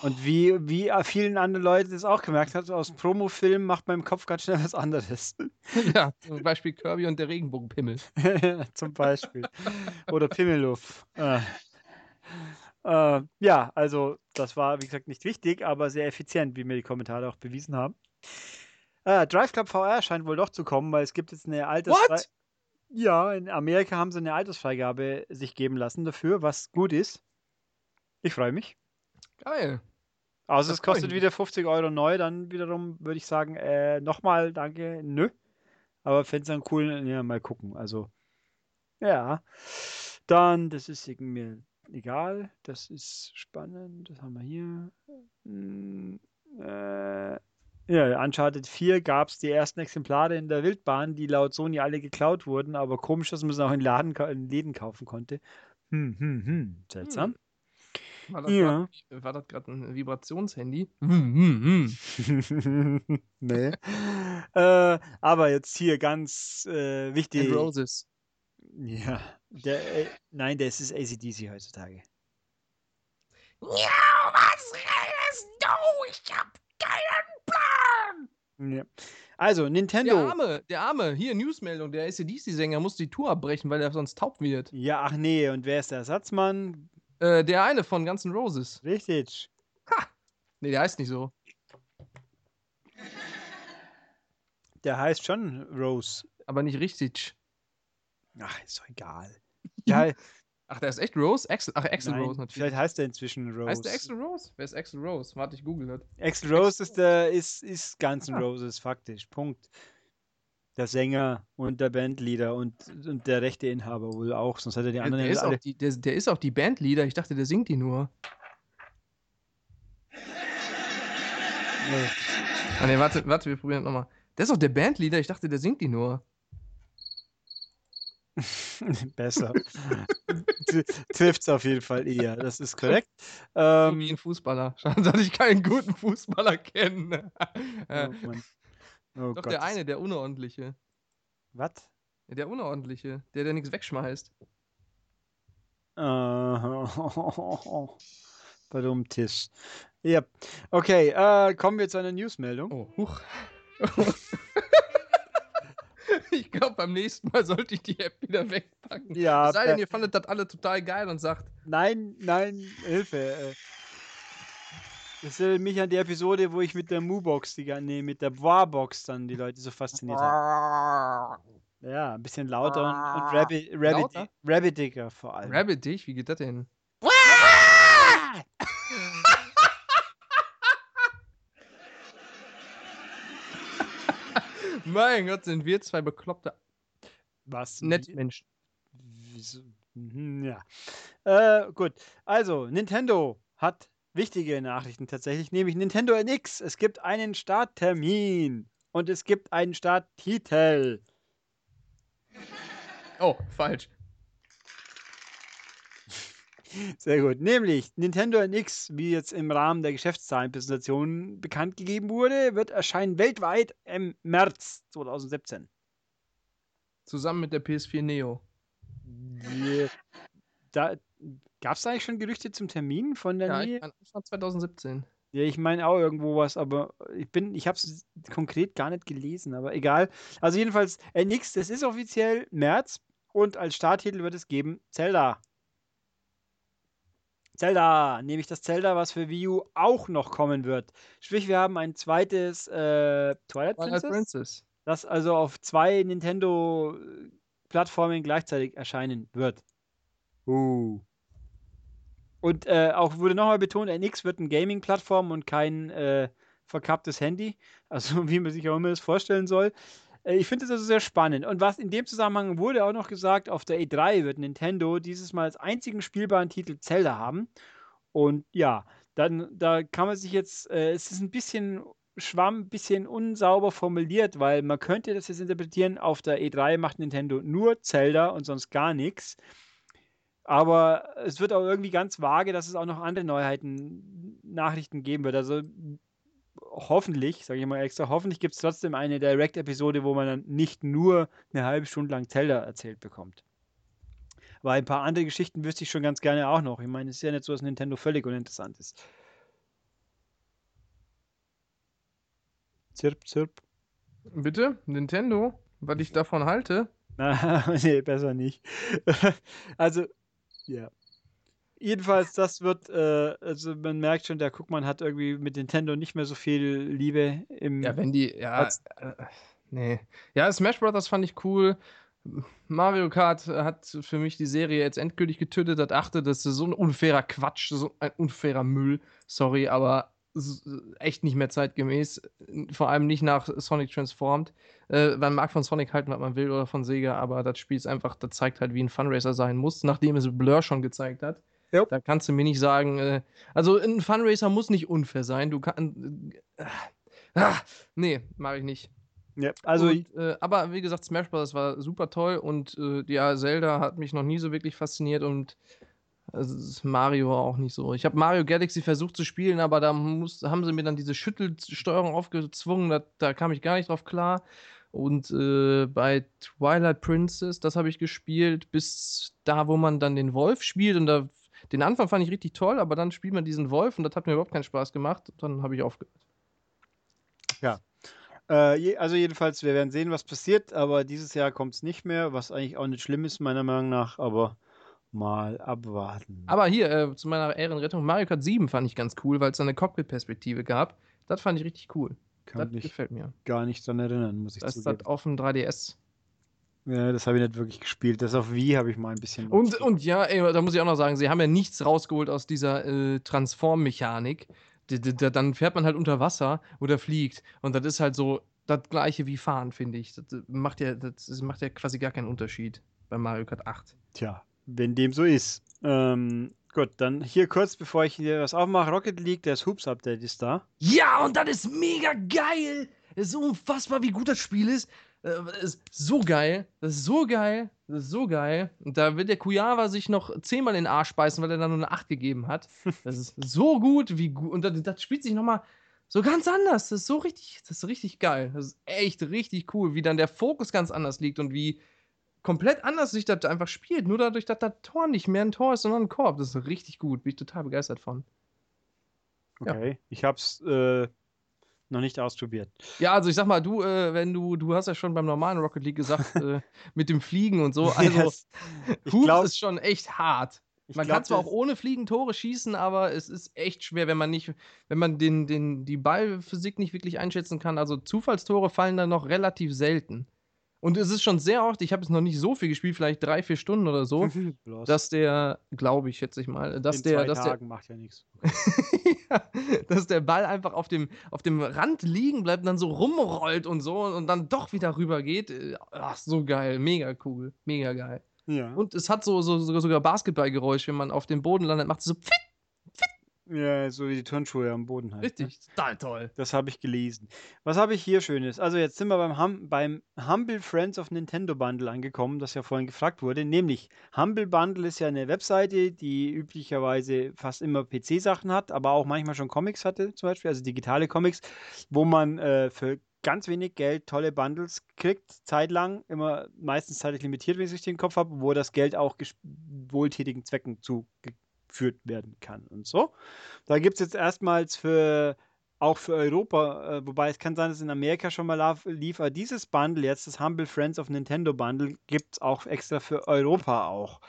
Und wie, wie vielen anderen Leuten das auch gemerkt hat, aus dem Promofilm macht man im Kopf ganz schnell was anderes. [LAUGHS] ja, zum Beispiel Kirby und der Regenbogenpimmel. [LAUGHS] Zum Beispiel. Oder Pimmeluff. Äh. Äh, ja, also das war, wie gesagt, nicht wichtig, aber sehr effizient, wie mir die Kommentare auch bewiesen haben. Äh, Drive Club VR scheint wohl doch zu kommen, weil es gibt jetzt eine Altersfrei... What? Ja, in Amerika haben sie eine Altersfreigabe sich geben lassen dafür, was gut ist. Ich freue mich. Geil. Also Das es kostet wieder 50 Euro neu, dann wiederum würde ich sagen, äh, nochmal, danke, nö. Aber fände es einen coolen, ja, mal gucken. Also, ja. Dann, das ist irgendwie, egal, das ist spannend. Das haben wir hier. Hm, äh, ja, Uncharted 4 gab es die ersten Exemplare in der Wildbahn, die laut Sony alle geklaut wurden, aber komisch, dass man sie auch in, Laden, in Läden kaufen konnte. Hm, hm, hm, seltsam. War das Ja. grad- war das gerade ein Vibrationshandy? Hm, hm, hm. [LAUGHS] nee. äh, aber jetzt hier ganz äh, And wichtig. Roses. Ja, der, äh, nein, das ist ACDC heutzutage. Ja, was redest du? Ich hab keinen. Ja. Also, Der Nintendo. Arme, der Arme, hier Newsmeldung, der ACDC-Sänger muss die Tour abbrechen, weil er sonst taub wird. Ja, ach nee, und wer ist der Ersatzmann? Äh, der eine von Guns N' Roses. Richtig. Nee, der heißt nicht so. Der heißt schon Rose. Aber nicht richtig. Ach, ist doch egal. Ja, [LAUGHS] Ach, der ist echt Rose? Axel, ach, Axel nein, Rose natürlich. vielleicht heißt er inzwischen Rose. Heißt der Axel Rose? Wer ist Axel Rose? Warte, ich google das. Axl Rose ist der ist, ist Guns N' Ah. Roses faktisch. Punkt. Der Sänger und der Bandleader und, und der rechte Inhaber wohl auch, sonst hat er die Der, anderen der, ja ist alle. auch die, der, der ist auch die Bandleader. Ich dachte, der singt die nur. Nee. [LAUGHS] Ah, nee, warte, warte, wir probieren das nochmal. Der ist auch der Bandleader. Ich dachte, der singt die nur. [LAUGHS] Besser. Trifft es auf jeden Fall eher. Das ist korrekt. Ähm, wie ein Fußballer. [LAUGHS] Schade, dass ich keinen guten Fußballer kenne. [LAUGHS] Äh, oh. Oh Doch Gott. der eine, der Unordentliche. Was? Der Unordentliche. Der, der nichts wegschmeißt. Äh, Warum Tisch? Ja. Okay, äh, kommen wir zu einer Newsmeldung. Oh, huch. Ich glaube, beim nächsten Mal sollte ich die App wieder wegpacken. Ja, Es sei denn, äh, ihr fandet das alle total geil und sagt, Nein, nein, Hilfe. äh. Das erinnert mich an die Episode, wo ich mit der gan- nee, mit der Boa-Box dann die Leute so fasziniert habe. Ja, ein bisschen lauter und, und Rabbit, Rabbit, Lauter? Rabbitiger vor allem. Rabbit wie geht das denn? Mein Gott, sind wir zwei bekloppte Was? Nettmenschen. Wieso? Mhm, Ja. Äh, gut. Also, Nintendo hat wichtige Nachrichten tatsächlich, nämlich Nintendo NX. Es gibt einen Starttermin und es gibt einen Starttitel. Oh, falsch. Sehr gut. Nämlich Nintendo NX, wie jetzt im Rahmen der Geschäftszahlenpräsentation bekannt gegeben wurde, wird erscheinen weltweit im März 2017. Zusammen mit der PS4 Neo. Die, da gab es eigentlich schon Gerüchte zum Termin von der Ja, Nähe? ich mein, Anfang 2017. Ja, ich meine auch irgendwo was, aber ich bin, ich habe es konkret gar nicht gelesen, aber egal. Also jedenfalls NX, das ist offiziell März und als Starttitel wird es geben Zelda. Zelda, nämlich das Zelda, was für Wii U auch noch kommen wird. Sprich, wir haben ein zweites äh, Twilight Twilight Princess, Princess. das also auf zwei Nintendo-Plattformen gleichzeitig erscheinen wird. Uh. Und äh, auch wurde nochmal betont, NX wird eine Gaming-Plattform und kein äh, verkapptes Handy. Also [LAUGHS] wie man sich auch immer das vorstellen soll. Äh, ich finde das also sehr spannend. Und was in dem Zusammenhang wurde auch noch gesagt, auf der E3 wird Nintendo dieses Mal als einzigen spielbaren Titel Zelda haben. Und ja, dann da kann man sich jetzt, äh, es ist ein bisschen Schwamm, ein bisschen unsauber formuliert, weil man könnte das jetzt interpretieren, auf der E3 macht Nintendo nur Zelda und sonst gar nichts. Aber es wird auch irgendwie ganz vage, dass es auch noch andere Neuheiten, Nachrichten geben wird. Also hoffentlich, sage ich mal extra, hoffentlich gibt es trotzdem eine Direct-Episode, wo man dann nicht nur eine halbe Stunde lang Zelda erzählt bekommt. Weil ein paar andere Geschichten wüsste ich schon ganz gerne auch noch. Ich meine, es ist ja nicht so, dass Nintendo völlig uninteressant ist. Zirp, zirp. Bitte? Nintendo? Was ich davon halte? Na, [LAUGHS] nee, besser nicht. [LAUGHS] also, ja. Jedenfalls, das wird, äh, also man merkt schon, der Guckmann hat irgendwie mit Nintendo nicht mehr so viel Liebe im. Ja, wenn die, ja, äh, nee. Ja, Smash Brothers fand ich cool. Mario Kart hat für mich die Serie jetzt endgültig getötet. Das achte, das ist so ein unfairer Quatsch, so ein unfairer Müll. Sorry, aber s- echt nicht mehr zeitgemäß. Vor allem nicht nach Sonic Transformed. Äh, man mag von Sonic halten, was man will, oder von Sega, aber das Spiel ist einfach, das zeigt halt, wie ein Funracer sein muss, nachdem es Blur schon gezeigt hat. Ja. Da kannst du mir nicht sagen, äh, also ein Funracer muss nicht unfair sein. Du kannst. Äh, ah, nee, mache ich nicht. Ja, also und, äh, aber wie gesagt, Smash Bros. war super toll und äh, ja, Zelda hat mich noch nie so wirklich fasziniert und also Mario auch nicht so. Ich habe Mario Galaxy versucht zu spielen, aber da muss, haben sie mir dann diese Schüttelsteuerung aufgezwungen, da, da kam ich gar nicht drauf klar. Und äh, bei Twilight Princess, das habe ich gespielt, bis da, wo man dann den Wolf spielt. Und da, den Anfang fand ich richtig toll, aber dann spielt man diesen Wolf und das hat mir überhaupt keinen Spaß gemacht. Dann habe ich aufgehört. Ja. Äh, je, also jedenfalls, wir werden sehen, was passiert, aber dieses Jahr kommt es nicht mehr, was eigentlich auch nicht schlimm ist, meiner Meinung nach, aber mal abwarten. Aber hier, äh, zu meiner Ehrenrettung, Mario Kart 7 fand ich ganz cool, weil es eine Cockpit-Perspektive gab. Das fand ich richtig cool. Kann das gefällt mir. gar nicht daran erinnern, muss ich Das ist das auf dem 3DS. Ja, das habe ich nicht wirklich gespielt. Das auf Wii habe ich mal ein bisschen. Und, und ja, ey, da muss ich auch noch sagen, sie haben ja nichts rausgeholt aus dieser äh, Transform-Mechanik. Dann fährt man halt unter Wasser oder fliegt. Und das ist halt so das gleiche wie Fahren, finde ich. Das macht ja, das macht ja quasi gar keinen Unterschied bei Mario Kart 8. Tja, wenn dem so ist. Ähm, gut, dann hier kurz, bevor ich hier was aufmache: Rocket League, das Hoops-Update ist da. Ja, und das ist mega geil. Es ist unfassbar, wie gut das Spiel ist. Äh, Es ist so geil. Das ist so geil. Das ist so geil. Und da wird der Kujawa sich noch zehnmal in den Arsch beißen, weil er da nur eine 8 gegeben hat. [LAUGHS] Das ist so gut, wie gut. Und das, das spielt sich nochmal so ganz anders. Das ist so richtig, das ist richtig geil. Das ist echt richtig cool, wie dann der Fokus ganz anders liegt und wie komplett anders sich das einfach spielt. Nur dadurch, dass das Tor nicht mehr ein Tor ist, sondern ein Korb. Das ist richtig gut. Bin ich total begeistert von. Ja. Okay. Ich habe es äh, noch nicht ausprobiert. Ja, also ich sag mal, du, äh, wenn du, du hast ja schon beim normalen Rocket League gesagt, [LAUGHS] äh, mit dem Fliegen und so, also Yes. Hoops glaub- ist schon echt hart. Man glaub, kann zwar auch ohne Fliegen Tore schießen, aber es ist echt schwer, wenn man nicht, wenn man den, den, die Ballphysik nicht wirklich einschätzen kann. Also Zufallstore fallen da noch relativ selten. Und es ist schon sehr oft, ich habe es noch nicht so viel gespielt, vielleicht drei, vier Stunden oder so, [LAUGHS] dass der, glaube ich, schätze ich mal, dass in der, zwei dass der, Tagen macht ja nichts. [LAUGHS] ja, dass der Ball einfach auf dem, auf dem Rand liegen bleibt und dann so rumrollt und so und dann doch wieder rüber geht. Ach, so geil. Mega cool. Mega geil. Ja. Und es hat so, so, so sogar Basketballgeräusch, wenn man auf dem Boden landet, macht es so pfitt. Ja, so wie die Turnschuhe am Boden halt. ne? Richtig. Total toll. Das habe ich gelesen. Was habe ich hier Schönes? Also jetzt sind wir beim, hum beim Humble Friends of Nintendo Bundle angekommen, das ja vorhin gefragt wurde. Nämlich, Humble Bundle ist ja eine Webseite, die üblicherweise fast immer PC-Sachen hat, aber auch manchmal schon Comics hatte, zum Beispiel, also digitale Comics, wo man äh, für ganz wenig Geld tolle Bundles kriegt, zeitlang, immer meistens zeitlich limitiert, wenn ich es richtig im Kopf habe, wo das Geld auch wohltätigen Zwecken zugeführt werden kann und so. Da gibt es jetzt erstmals für auch für Europa, äh, wobei es kann sein, dass in Amerika schon mal lief, aber dieses Bundle jetzt, das Humble Friends of Nintendo Bundle, gibt es auch extra für Europa auch.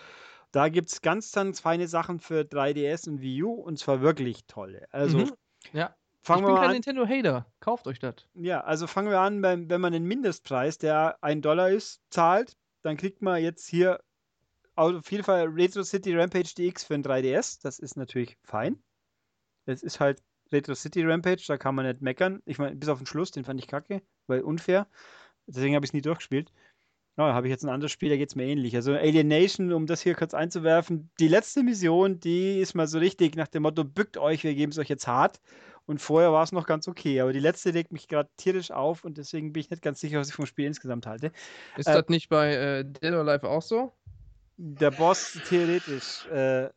Da gibt es ganz, ganz feine Sachen für 3DS und Wii U und zwar wirklich tolle. Also Mhm. Ja. fangen ich bin kein an. Nintendo-Hater. Kauft euch das. Ja, also fangen wir an, beim, wenn man den Mindestpreis, der ein Dollar ist, zahlt, dann kriegt man jetzt hier auf jeden Fall Retro City Rampage DX für ein 3DS. Das ist natürlich fein. Es ist halt Retro City Rampage, da kann man nicht meckern. Ich meine, bis auf den Schluss, den fand ich kacke, weil unfair. Deswegen habe ich es nie durchgespielt. Ja, da habe ich jetzt ein anderes Spiel, da geht es mir ähnlich. Also Alienation, um das hier kurz einzuwerfen, die letzte Mission, die ist mal so richtig nach dem Motto, bückt euch, wir geben es euch jetzt hart. Und vorher war es noch ganz okay. Aber die letzte legt mich gerade tierisch auf und deswegen bin ich nicht ganz sicher, was ich vom Spiel insgesamt halte. Ist Äh, das nicht bei äh, Dead or Alive auch so? Der Boss theoretisch. Äh.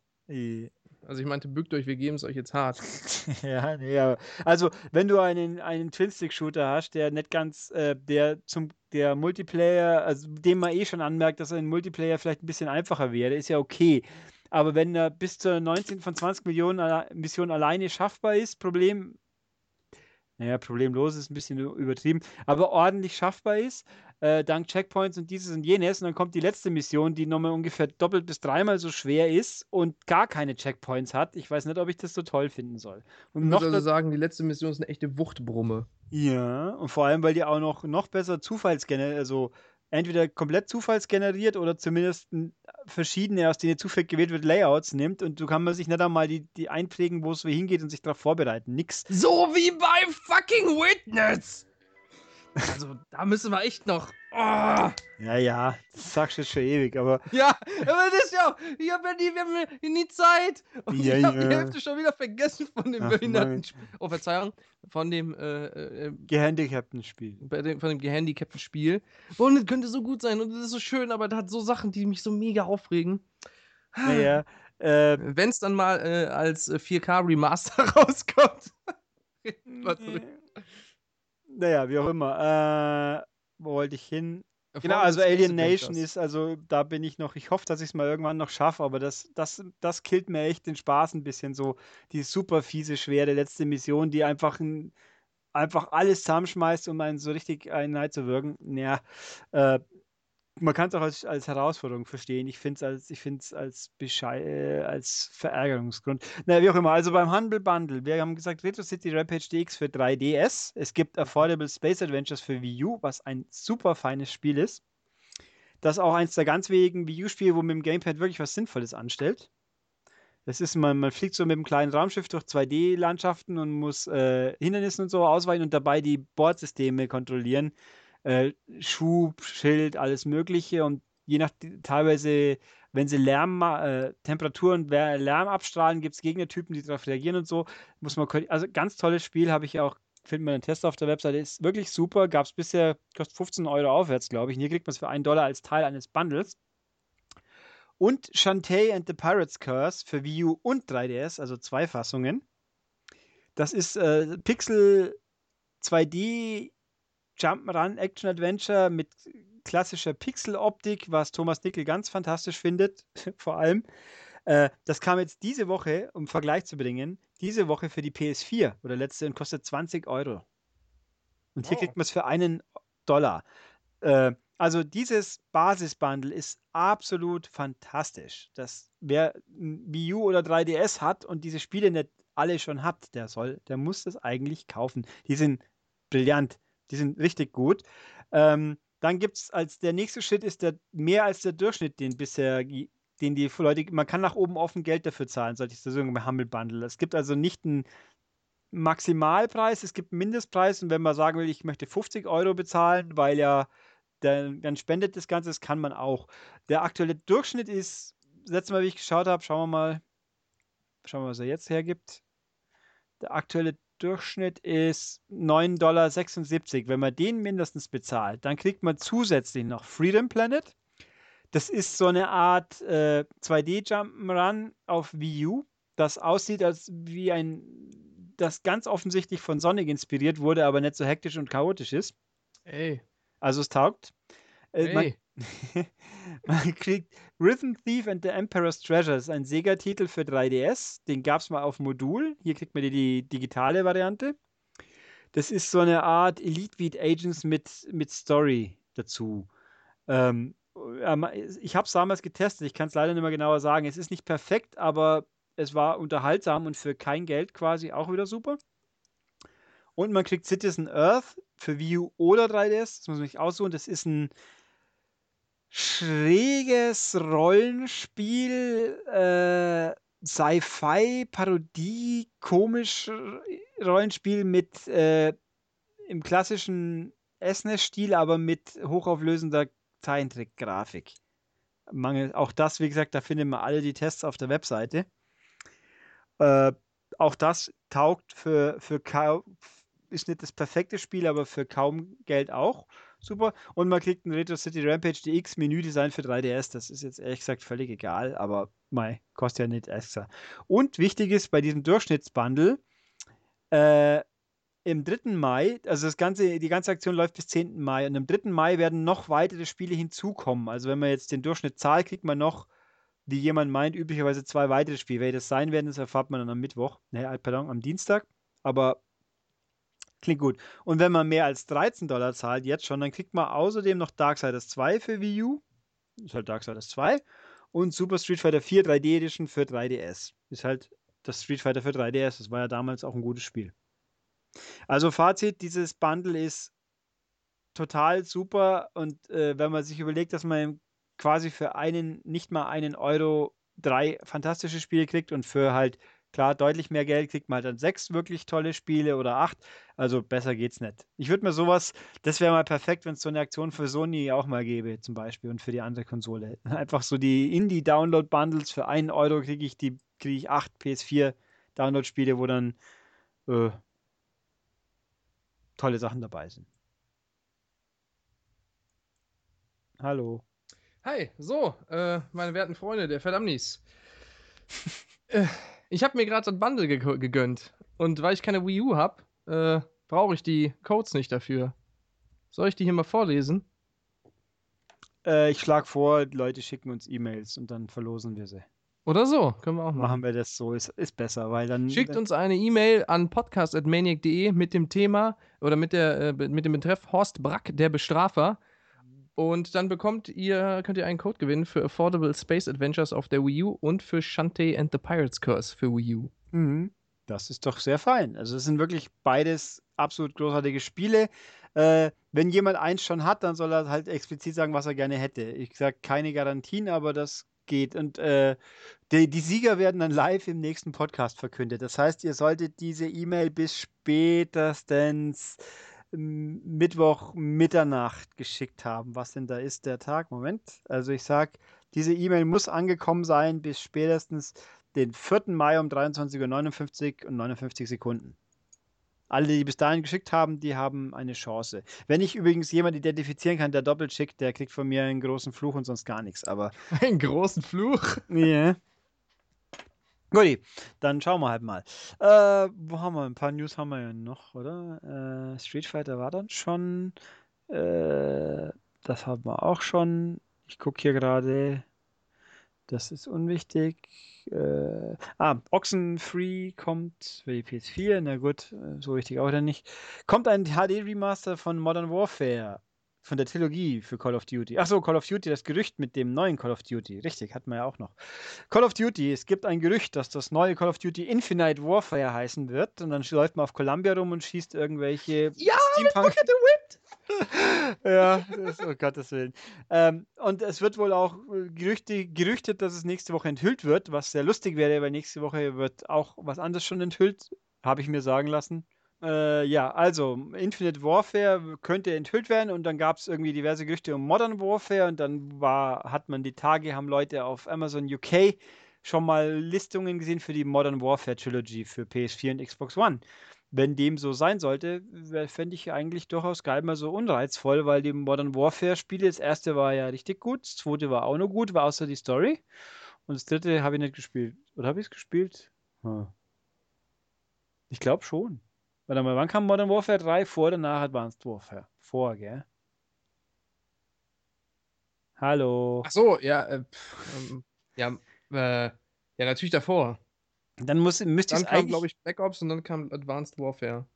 Also ich meinte, bückt euch, wir geben es euch jetzt hart. [LAUGHS] ja, nee, aber also wenn du einen, einen Twin-Stick-Shooter hast, der nicht ganz, äh, der zum der Multiplayer, also dem man eh schon anmerkt, dass ein Multiplayer vielleicht ein bisschen einfacher wäre, ist ja okay. Aber wenn er bis zur 19 von 20 Millionen Missionen alleine schaffbar ist, Problem, naja, problemlos ist ein bisschen übertrieben, aber ordentlich schaffbar ist, äh, dank Checkpoints und dieses und jenes, und dann kommt die letzte Mission, die nochmal ungefähr doppelt bis dreimal so schwer ist und gar keine Checkpoints hat. Ich weiß nicht, ob ich das so toll finden soll. Und Ich noch muss also da- sagen, die letzte Mission ist eine echte Wuchtbrumme. ja, und vor allem, weil die auch noch, noch besser zufallsgeneriert, also entweder komplett zufallsgeneriert oder zumindest verschiedene, aus denen zufällig gewählt wird, Layouts nimmt und du kann man sich nicht einmal die, die einprägen, wo es so hingeht und sich darauf vorbereiten. Nix. So wie bei fucking Witness! Also, da müssen wir echt noch. Oh. Ja, ja, das sagst du jetzt schon ewig, aber Ja, aber das ist ja auch. Ich ja nie, wir haben ja nie Zeit. Und Ja, ich habe die ja. Hälfte schon wieder vergessen von dem behinderten. Spiel. Oh, Verzeihung. Von dem, äh, äh, gehandicapten Spiel. dem, von dem gehandicapten Spiel. Und es könnte so gut sein und es ist so schön, aber da hat so Sachen, die mich so mega aufregen. Naja, äh, Wenn es dann mal äh, als äh, 4K Remaster [LAUGHS] rauskommt. Naja, wie auch immer. Äh, wo wollte ich hin? Genau, Vor allem also Alien Nation ist, also da bin ich noch, ich hoffe, dass ich es mal irgendwann noch schaffe, aber das, das, das killt mir echt den Spaß ein bisschen so. Die super fiese, schwere letzte Mission, die einfach, ein, einfach alles zusammenschmeißt, um einen so richtig einen reinzuwirken. Ja, äh, man kann es auch als, als Herausforderung verstehen. Ich finde es als, ich find's als, Beschei äh, als Verärgerungsgrund. Naja, wie auch immer. Also beim Humble Bundle, wir haben gesagt, Retro City Rampage DX für 3DS. Es gibt Affordable Space Adventures für Wii U, was ein super feines Spiel ist. Das ist auch eins der ganz wenigen Wii U-Spiele, wo man mit dem Gamepad wirklich was Sinnvolles anstellt. Das ist, man, man fliegt so mit einem kleinen Raumschiff durch 2D-Landschaften und muss äh, Hindernissen und so ausweichen und dabei die Bordsysteme kontrollieren. Äh, Schub, Schild, alles Mögliche und je nach teilweise, wenn sie Lärm, äh, Temperatur und Wer- Lärm abstrahlen, gibt es Gegnertypen, die darauf reagieren und so. Muss man, also ganz tolles Spiel, habe ich auch, findet man einen Test auf der Webseite, ist wirklich super. Gab es bisher, kostet 15 Euro aufwärts, glaube ich. Und hier kriegt man es für einen Dollar als Teil eines Bundles. Und Shantae and the Pirates Curse für Wii U und 3DS, also zwei Fassungen. Das ist äh, Pixel 2D Jump'n'Run Action Adventure mit klassischer Pixel-Optik, was Thomas Nickel ganz fantastisch findet, [LAUGHS] vor allem. Äh, das kam jetzt diese Woche, um Vergleich zu bringen, diese Woche für die PS4 oder letzte und kostet 20 Euro. Und hier Oh. kriegt man es für einen Dollar. Äh, also dieses Basisbundle ist absolut fantastisch. Das, wer ein Wii U oder 3DS hat und diese Spiele nicht alle schon hat, der soll, der muss das eigentlich kaufen. Die sind brillant, die sind richtig gut. Ähm, dann gibt es als der nächste Schritt ist der mehr als der Durchschnitt, den bisher den die Leute, man kann nach oben offen Geld dafür zahlen, sollte ich sagen, bei Humble Bundle. Es gibt also nicht einen Maximalpreis, es gibt einen Mindestpreis und wenn man sagen will, ich möchte 50 Euro bezahlen, weil ja dann, dann spendet das Ganze, das kann man auch. Der aktuelle Durchschnitt ist, letztes Mal, wie ich geschaut habe, schauen wir mal, schauen wir mal, was er jetzt hergibt. Der aktuelle Durchschnitt ist 9,76 Dollar. Wenn man den mindestens bezahlt, dann kriegt man zusätzlich noch Freedom Planet. Das ist so eine Art äh, 2D-Jump'n'Run auf Wii U, das aussieht als wie ein, das ganz offensichtlich von Sonic inspiriert wurde, aber nicht so hektisch und chaotisch ist. Ey, Also es taugt. Äh, man. [LAUGHS] man kriegt Rhythm Thief and the Emperor's Treasure. Das ist ein Sega-Titel für 3DS. Den gab es mal auf Modul. Hier kriegt man die, die digitale Variante. Das ist so eine Art Elite Beat Agents mit, mit Story dazu. Ähm, ich habe es damals getestet. Ich kann es leider nicht mehr genauer sagen. Es ist nicht perfekt, aber es war unterhaltsam und für kein Geld quasi auch wieder super. Und man kriegt Citizen Earth für Wii U oder 3DS. Das muss man sich aussuchen. Das ist ein schräges Rollenspiel, äh, Sci-Fi, Parodie, komisch Rollenspiel mit äh, im klassischen SNES-Stil, aber mit hochauflösender Zeichentrick-Grafik. Auch das, wie gesagt, da findet man alle die Tests auf der Webseite. Äh, auch das taugt für, für kaum, ist nicht das perfekte Spiel, aber für kaum Geld auch. Super. Und man kriegt ein Retro City Rampage DX Menüdesign für 3DS. Das ist jetzt ehrlich gesagt völlig egal, aber mei, kostet ja nicht extra. Und wichtig ist bei diesem Durchschnittsbundle, äh, im 3. Mai, also das ganze, die ganze Aktion läuft bis 10. Mai und am 3. Mai werden noch weitere Spiele hinzukommen. Also wenn man jetzt den Durchschnitt zahlt, kriegt man noch, wie jemand meint, üblicherweise zwei weitere Spiele. Welche das sein werden, das erfahrt man dann am Mittwoch, ne, pardon, am Dienstag. Aber klingt gut. Und wenn man mehr als 13 Dollar zahlt, jetzt schon, dann kriegt man außerdem noch Darksiders 2 für Wii U. Ist halt Darksiders 2. Und Super Street Fighter 4 3D Edition für 3DS. Ist halt das Street Fighter für 3DS. Das war ja damals auch ein gutes Spiel. Also Fazit, dieses Bundle ist total super und äh, wenn man sich überlegt, dass man quasi für einen, nicht mal einen Euro drei fantastische Spiele kriegt und für halt Klar, deutlich mehr Geld kriegt man halt dann sechs wirklich tolle Spiele oder acht. Also besser geht's nicht. Ich würde mir sowas, das wäre mal perfekt, wenn es so eine Aktion für Sony auch mal gäbe, zum Beispiel, und für die andere Konsole. [LAUGHS] Einfach so die Indie-Download-Bundles für einen Euro kriege ich die, kriege ich acht PS4-Download-Spiele, wo dann äh, tolle Sachen dabei sind. Hallo. Hi, so, äh, meine werten Freunde, der Verdammnis. [LAUGHS] äh, ich habe mir gerade so ein Bundle ge gegönnt. Und weil ich keine Wii U habe, äh, brauche ich die Codes nicht dafür. Soll ich die hier mal vorlesen? Äh, ich schlage vor, die Leute schicken uns E-Mails und dann verlosen wir sie. Oder so, können wir auch machen. Machen wir das so, ist, ist besser, weil dann. Schickt uns eine E-Mail an podcast.maniac.de mit dem Thema oder mit, der, äh, mit dem Betreff Horst Brack, der Bestrafer. Und dann bekommt ihr, könnt ihr einen Code gewinnen für Affordable Space Adventures auf der Wii U und für Shantae and the Pirates Curse für Wii U. Mhm. Das ist doch sehr fein. Also es sind wirklich beides absolut großartige Spiele. Äh, wenn jemand eins schon hat, dann soll er halt explizit sagen, was er gerne hätte. Ich sage keine Garantien, aber das geht. Und äh, die, die, Sieger werden dann live im nächsten Podcast verkündet. Das heißt, ihr solltet diese E-Mail bis spätestens Mittwoch Mitternacht geschickt haben. Was denn da ist der Tag? Moment. Also ich sage, diese E-Mail muss angekommen sein bis spätestens den 4. Mai um 23.59 Uhr und 59 Sekunden. Alle, die bis dahin geschickt haben, die haben eine Chance. Wenn ich übrigens jemand identifizieren kann, der doppelt schickt, der kriegt von mir einen großen Fluch und sonst gar nichts. Aber [LAUGHS] einen großen Fluch? Ja. Yeah. Gut, dann schauen wir halt mal. Äh, wo haben wir? Ein paar News haben wir ja noch, oder? Äh, Street Fighter war dann schon. Äh, das haben wir auch schon. Ich gucke hier gerade. Das ist unwichtig. Äh, ah, Oxenfree kommt für die PS4. Na gut, äh, so wichtig auch dann nicht. Kommt ein HD-Remaster von Modern Warfare von der Trilogie für Call of Duty. Achso, Call of Duty, das Gerücht mit dem neuen Call of Duty. Richtig, hatten wir ja auch noch. Call of Duty, es gibt ein Gerücht, dass das neue Call of Duty Infinite Warfare heißen wird. Und dann läuft man auf Columbia rum und schießt irgendwelche ja, Steampunk. [LAUGHS] Ja, das, oh Gottes Willen. Ähm, und es wird wohl auch Gerüchte, gerüchtet, dass es nächste Woche enthüllt wird, was sehr lustig wäre, weil nächste Woche wird auch was anderes schon enthüllt, habe ich mir sagen lassen. Äh, ja, also Infinite Warfare könnte enthüllt werden und dann gab es irgendwie diverse Gerüchte um Modern Warfare und dann war, hat man die Tage, haben Leute auf Amazon UK schon mal Listungen gesehen für die Modern Warfare Trilogy für PS4 und Xbox One. Wenn dem so sein sollte, fände ich eigentlich durchaus geil mal so unreizvoll, weil die Modern Warfare Spiele, das erste war ja richtig gut, das zweite war auch noch gut, war außer die Story und das dritte habe ich nicht gespielt. Oder habe ich es gespielt? Hm. Ich glaube schon. Warte mal, wann kam Modern Warfare 3 vor oder nach Advanced Warfare? Vor, gell? Hallo. Ach so, ja, äh, ähm, ja, äh, ja, natürlich davor. Dann muss, müsste Dann kam, glaube ich, Black Ops und dann kam Advanced Warfare.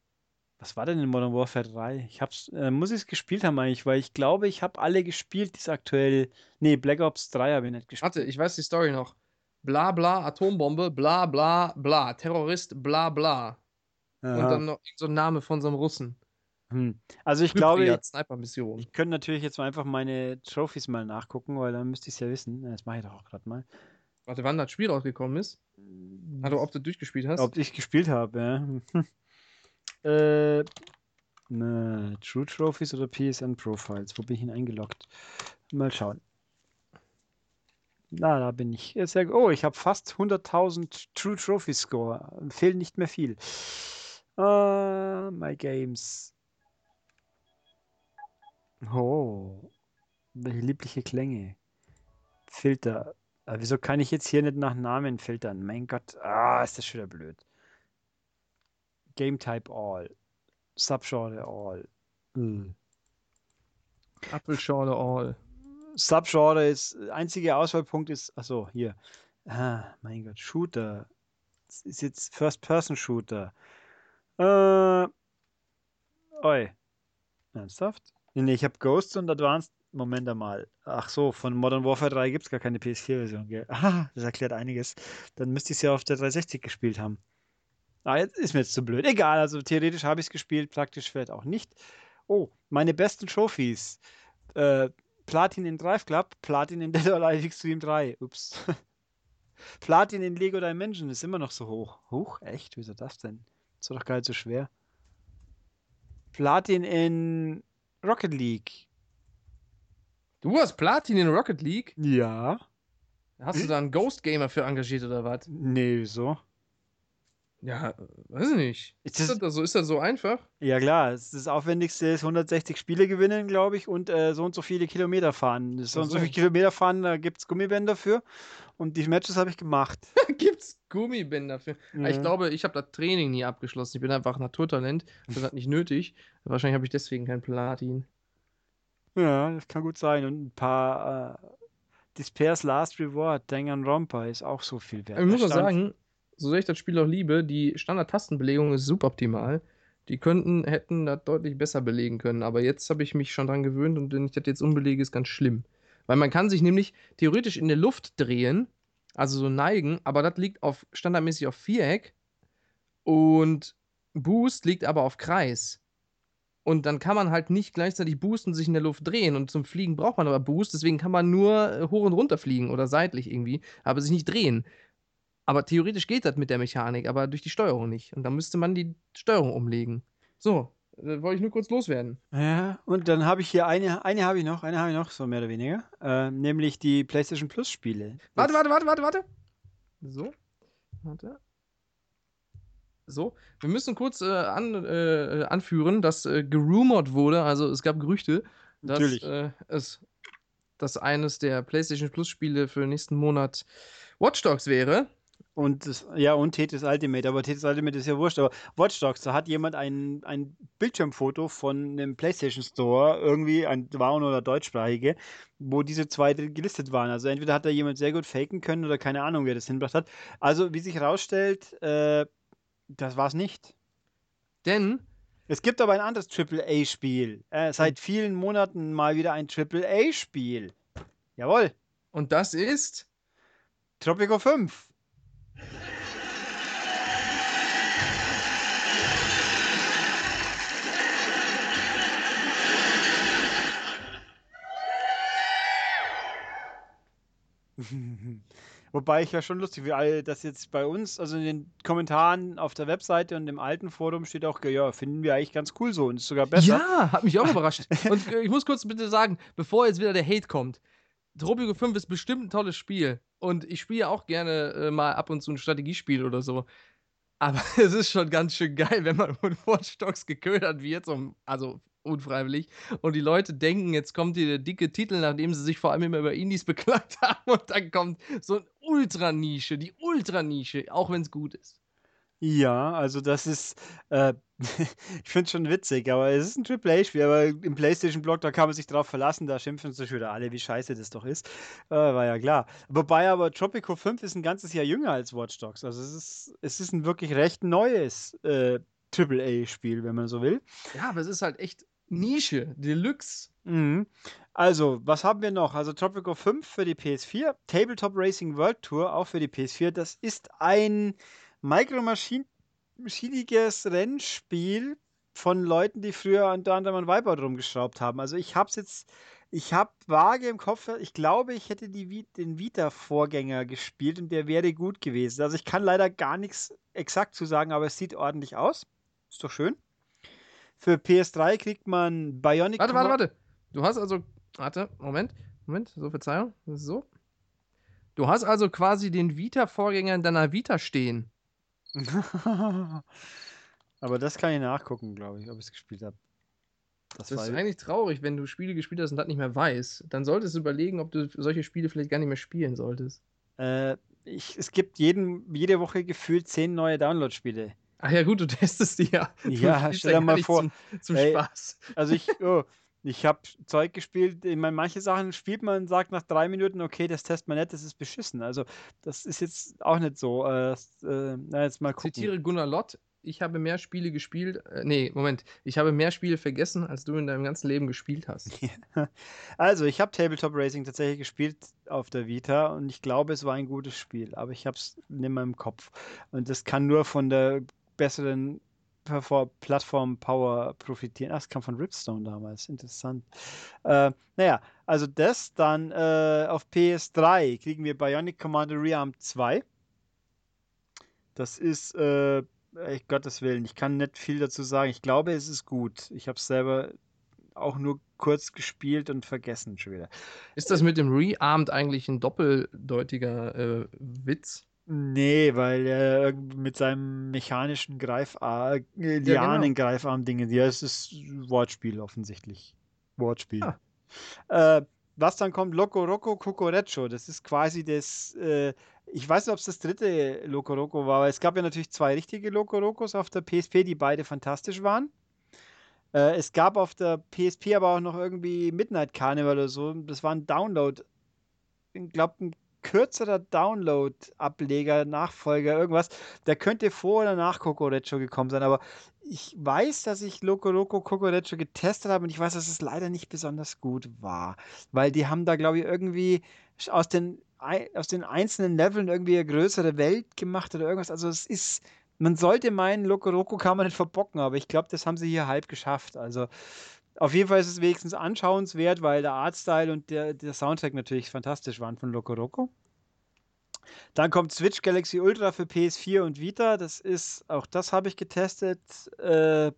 Was war denn in Modern Warfare 3? Ich hab's, äh, muss ich es gespielt haben eigentlich, weil ich glaube, ich habe alle gespielt, die es aktuell. Nee, Black Ops 3 habe ich nicht gespielt. Warte, ich weiß die Story noch. Bla bla, Atombombe, bla bla bla, Terrorist, bla bla. Aha. Und dann noch so ein Name von so einem Russen. Hm. Also ich glaube, Sniper-Mission. Ich könnte natürlich jetzt mal einfach meine Trophies mal nachgucken, weil dann müsste ich es ja wissen. Das mache ich doch auch gerade mal. Warte, wann das Spiel rausgekommen ist? Also ob du durchgespielt hast? Ob ich gespielt habe, ja. [LAUGHS] äh, ne, True Trophies oder PSN Profiles? Wo bin ich hin eingeloggt? Mal schauen. Na, da bin ich. Sehr, oh, ich habe fast 100.000 True Trophy Score. Fehlen nicht mehr viel. Uh, my games. Oh, welche liebliche Klänge. Filter. Aber ah, wieso kann ich jetzt hier nicht nach Namen filtern? Mein Gott, ah, ist das schon wieder blöd. Game Type All. Subgenre All. Hm. Apfelschorle All. Subgenre ist, einziger Auswahlpunkt ist, achso, hier. Ah, mein Gott, Shooter. Das ist jetzt First-Person-Shooter. Äh. Oi. Ernsthaft? Nee, nee ich habe Ghosts und Advanced. Moment einmal. Ach so, von Modern Warfare 3 gibt es gar keine PS4-Version, gell? [LAUGHS] Ah, das erklärt einiges. Dann müsste ich es ja auf der 360 gespielt haben. Ah, jetzt ist mir jetzt zu blöd. Egal, also theoretisch habe ich es gespielt, praktisch vielleicht auch nicht. Oh, meine besten Trophies. Äh, Platin in Drive Club, Platin in [LAUGHS] Dead or Alive Extreme 3. Ups. [LAUGHS] Platin in Lego Dimension ist immer noch so hoch. Hoch? Echt? Wieso das denn? Ist doch gar nicht so schwer. Platin in Rocket League. Du hast Platin in Rocket League? Ja. Hast du da einen Ghost Gamer für engagiert oder was? Nee, wieso? Ja, weiß ich nicht. Ist Ist das- das, so, ist das so einfach? Ja klar, es- das Aufwendigste ist 160 Spiele gewinnen, glaube ich, und äh, so und so viele Kilometer fahren. So und so viele Kilometer fahren, da gibt es Gummibänder für. Und die Matches habe ich gemacht. [LAUGHS] Gibt's Gummibänder für? Ah, Ich Mhm. glaube, ich habe das Training nie abgeschlossen. Ich bin einfach Naturtalent. Das hat nicht nötig. Wahrscheinlich habe ich deswegen kein Platin. Ja, das kann gut sein. Und ein paar äh, Despairs Last Reward, Danganronpa ist auch so viel wert. Ich muss auch sagen, so sehr ich das Spiel auch liebe, die Standard-Tastenbelegung ist suboptimal. Die könnten, hätten das deutlich besser belegen können. Aber jetzt habe ich mich schon dran gewöhnt und wenn ich das jetzt unbelege, ist ganz schlimm. Weil man kann sich nämlich theoretisch in der Luft drehen, also so neigen, aber das liegt auf standardmäßig auf Viereck und Boost liegt aber auf Kreis. Und dann kann man halt nicht gleichzeitig boosten sich in der Luft drehen. Und zum Fliegen braucht man aber Boost, deswegen kann man nur hoch und runter fliegen oder seitlich irgendwie, aber sich nicht drehen. Aber theoretisch geht das mit der Mechanik, aber durch die Steuerung nicht. Und dann müsste man die Steuerung umlegen. So, äh, wollte ich nur kurz loswerden. Ja, und dann habe ich hier eine, eine habe ich noch, eine habe ich noch, so mehr oder weniger. Äh, nämlich die PlayStation Plus Spiele. Warte, warte, warte, warte, warte. So. Warte. So. Wir müssen kurz äh, an, äh, anführen, dass äh, gerumort wurde, also es gab Gerüchte, dass Natürlich. äh, es dass eines der PlayStation Plus Spiele für nächsten Monat Watch Dogs wäre. Und das, ja, und Tetris Ultimate, aber Tetris Ultimate ist ja wurscht. Aber Watch Dogs, da hat jemand ein, ein Bildschirmfoto von einem PlayStation Store, irgendwie ein Waren- oder deutschsprachige, wo diese zwei gelistet waren. Also entweder hat da jemand sehr gut faken können oder keine Ahnung, wer das hinbracht hat. Also, wie sich herausstellt, äh, das war's nicht. Denn Es gibt aber ein anderes AAA-Spiel. Äh, seit vielen Monaten mal wieder ein AAA-Spiel. Jawohl, und das ist Tropico 5. [LAUGHS] Wobei ich ja schon lustig, wie all das jetzt bei uns, also in den Kommentaren auf der Webseite und im alten Forum steht auch, ja, finden wir eigentlich ganz cool so und ist sogar besser. Ja, hat mich auch überrascht. Und äh, ich muss kurz bitte sagen, bevor jetzt wieder der Hate kommt, Tropico 5 ist bestimmt ein tolles Spiel. Und ich spiele auch gerne äh, mal ab und zu ein Strategiespiel oder so. Aber [LAUGHS] es ist schon ganz schön geil, wenn man von Watch Dogs geködert wird, so, also unfreiwillig. Und die Leute denken, jetzt kommt hier der dicke Titel, nachdem sie sich vor allem immer über Indies [LAUGHS] beklagt haben. Und dann kommt so ein Ultranische, die Ultranische, auch wenn es gut ist. Ja, also das ist, äh, [LAUGHS] ich finde es schon witzig, aber es ist ein AAA-Spiel, aber im PlayStation-Blog, da kann man sich drauf verlassen, da schimpfen sich wieder alle, wie scheiße das doch ist. Äh, war ja klar. Wobei aber Tropico 5 ist ein ganzes Jahr jünger als Watch Dogs. Also es ist, es ist ein wirklich recht neues äh, AAA-Spiel, wenn man so will. Ja, aber es ist halt echt Nische, Deluxe. Mhm. Also, was haben wir noch? Also Tropico 5 für die PS4, Tabletop Racing World Tour auch für die PS4. Das ist ein micromaschiniges Rennspiel von Leuten, die früher unter anderem an Wipeout rumgeschraubt haben. Also ich habe es jetzt, ich habe vage im Kopf, ich glaube, ich hätte die, den Vita-Vorgänger gespielt und der wäre gut gewesen. Also ich kann leider gar nichts exakt zu sagen, aber es sieht ordentlich aus. Ist doch schön. Für PS3 kriegt man Bionic Warte, warte, warte. Du hast also. Warte, Moment. Moment, so Verzeihung. So. Du hast also quasi den Vita-Vorgänger in deiner Vita stehen. [LAUGHS] Aber das kann ich nachgucken, glaube ich, ob ich es gespielt habe. Das, Das ist eigentlich traurig, wenn du Spiele gespielt hast und das nicht mehr weißt. Dann solltest du überlegen, ob du solche Spiele vielleicht gar nicht mehr spielen solltest. äh, ich, es gibt jeden, jede Woche gefühlt zehn neue Download-Spiele. Ach ja, gut, du [LAUGHS] testest die ja. Du Ja, stell dir mal vor, Zum, zum ey, Spaß. Also ich, oh, [LAUGHS] ich habe Zeug gespielt, ich meine, manche Sachen spielt man und sagt nach drei Minuten, okay, das testet man nicht, das ist beschissen. Also das ist jetzt auch nicht so. Äh, äh, na, jetzt mal gucken. Zitiere Gunnar Lott. Ich habe mehr Spiele gespielt. Äh, nee, Moment. Ich habe mehr Spiele vergessen, als du in deinem ganzen Leben gespielt hast. [LAUGHS] Also, ich habe Tabletop Racing tatsächlich gespielt auf der Vita und ich glaube, es war ein gutes Spiel, aber ich habe es nicht mehr im Kopf. Und das kann nur von der besseren Perfor- Plattform Power profitieren. Ach, es kam von Ripstone damals. Interessant. Äh, naja, Also das, dann äh, auf PS3 kriegen wir Bionic Commando Rearmed 2. Das ist, äh, Gottes Willen, ich kann nicht viel dazu sagen. Ich glaube, es ist gut. Ich habe es selber auch nur kurz gespielt und vergessen schon wieder. Ist das mit dem Rearmed eigentlich ein doppeldeutiger äh, Witz? Nee, weil er mit seinem mechanischen Greifarm, äh, Lianen-Greifarm-Dinge, ja, es ist Wortspiel offensichtlich. Wortspiel. Ah. Äh, was dann kommt, Loco Roco Cocoreccio, das ist quasi das, äh, ich weiß nicht, ob es das dritte Loco Roco war, aber es gab ja natürlich zwei richtige Loco Rocos auf der PSP, die beide fantastisch waren. Äh, es gab auf der PSP aber auch noch irgendwie Midnight Carnival oder so, das war ein Download. Ich glaube, ein kürzerer Download-Ableger, Nachfolger, irgendwas. Der könnte vor oder nach Cocoreccio gekommen sein, aber ich weiß, dass ich Loco Loco Cocoreccio getestet habe und ich weiß, dass es leider nicht besonders gut war, weil die haben da, glaube ich, irgendwie aus den, aus den einzelnen Leveln irgendwie eine größere Welt gemacht oder irgendwas. Also es ist, man sollte meinen, Loco Loco kann man nicht verbocken, aber ich glaube, das haben sie hier halb geschafft. Also auf jeden Fall ist es wenigstens anschauenswert, weil der Artstyle und der, der Soundtrack natürlich fantastisch waren von Loco Roco. Dann kommt Switch Galaxy Ultra für PS4 und Vita. Das ist, auch das habe ich getestet. Äh,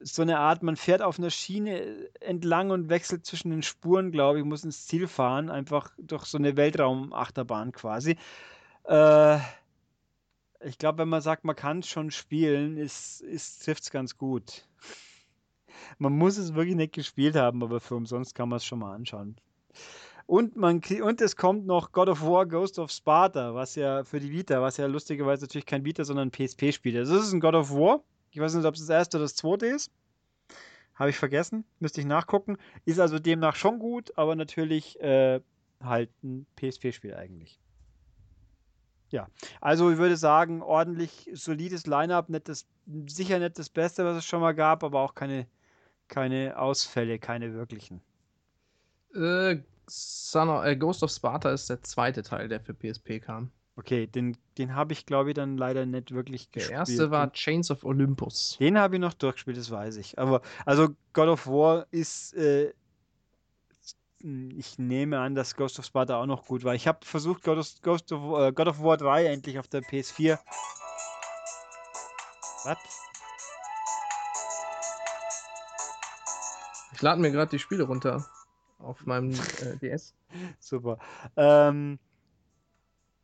so eine Art, man fährt auf einer Schiene entlang und wechselt zwischen den Spuren, glaube ich, muss ins Ziel fahren. Einfach durch so eine Weltraumachterbahn quasi. Äh, ich glaube, wenn man sagt, man kann es schon spielen, ist, ist, trifft es ganz gut. Man muss es wirklich nicht gespielt haben, aber für umsonst kann man es schon mal anschauen. Und, man, und es kommt noch God of War Ghost of Sparta, was ja für die Vita, was ja lustigerweise natürlich kein Vita, sondern ein PSP-Spiel ist. Also das ist ein God of War. Ich weiß nicht, ob es das erste oder das zweite ist. Habe ich vergessen. Müsste ich nachgucken. Ist also demnach schon gut, aber natürlich äh, halt ein PSP-Spiel eigentlich. Ja, also ich würde sagen, ordentlich solides Line-Up, sicher nicht das Beste, was es schon mal gab, aber auch keine keine Ausfälle, keine wirklichen. Äh, of, äh, Ghost of Sparta ist der zweite Teil, der für PSP kam. Okay, den, den habe ich, glaube ich, dann leider nicht wirklich gespielt. Der erste war Chains of Olympus. Den habe ich noch durchgespielt, das weiß ich. Aber, also God of War ist, äh, ich nehme an, dass Ghost of Sparta auch noch gut war. Ich habe versucht, God of, Ghost of, äh, God of War 3 endlich auf der PS4. Was? Ich lade mir gerade die Spiele runter auf meinem äh, DS. [LAUGHS] Super. Ähm,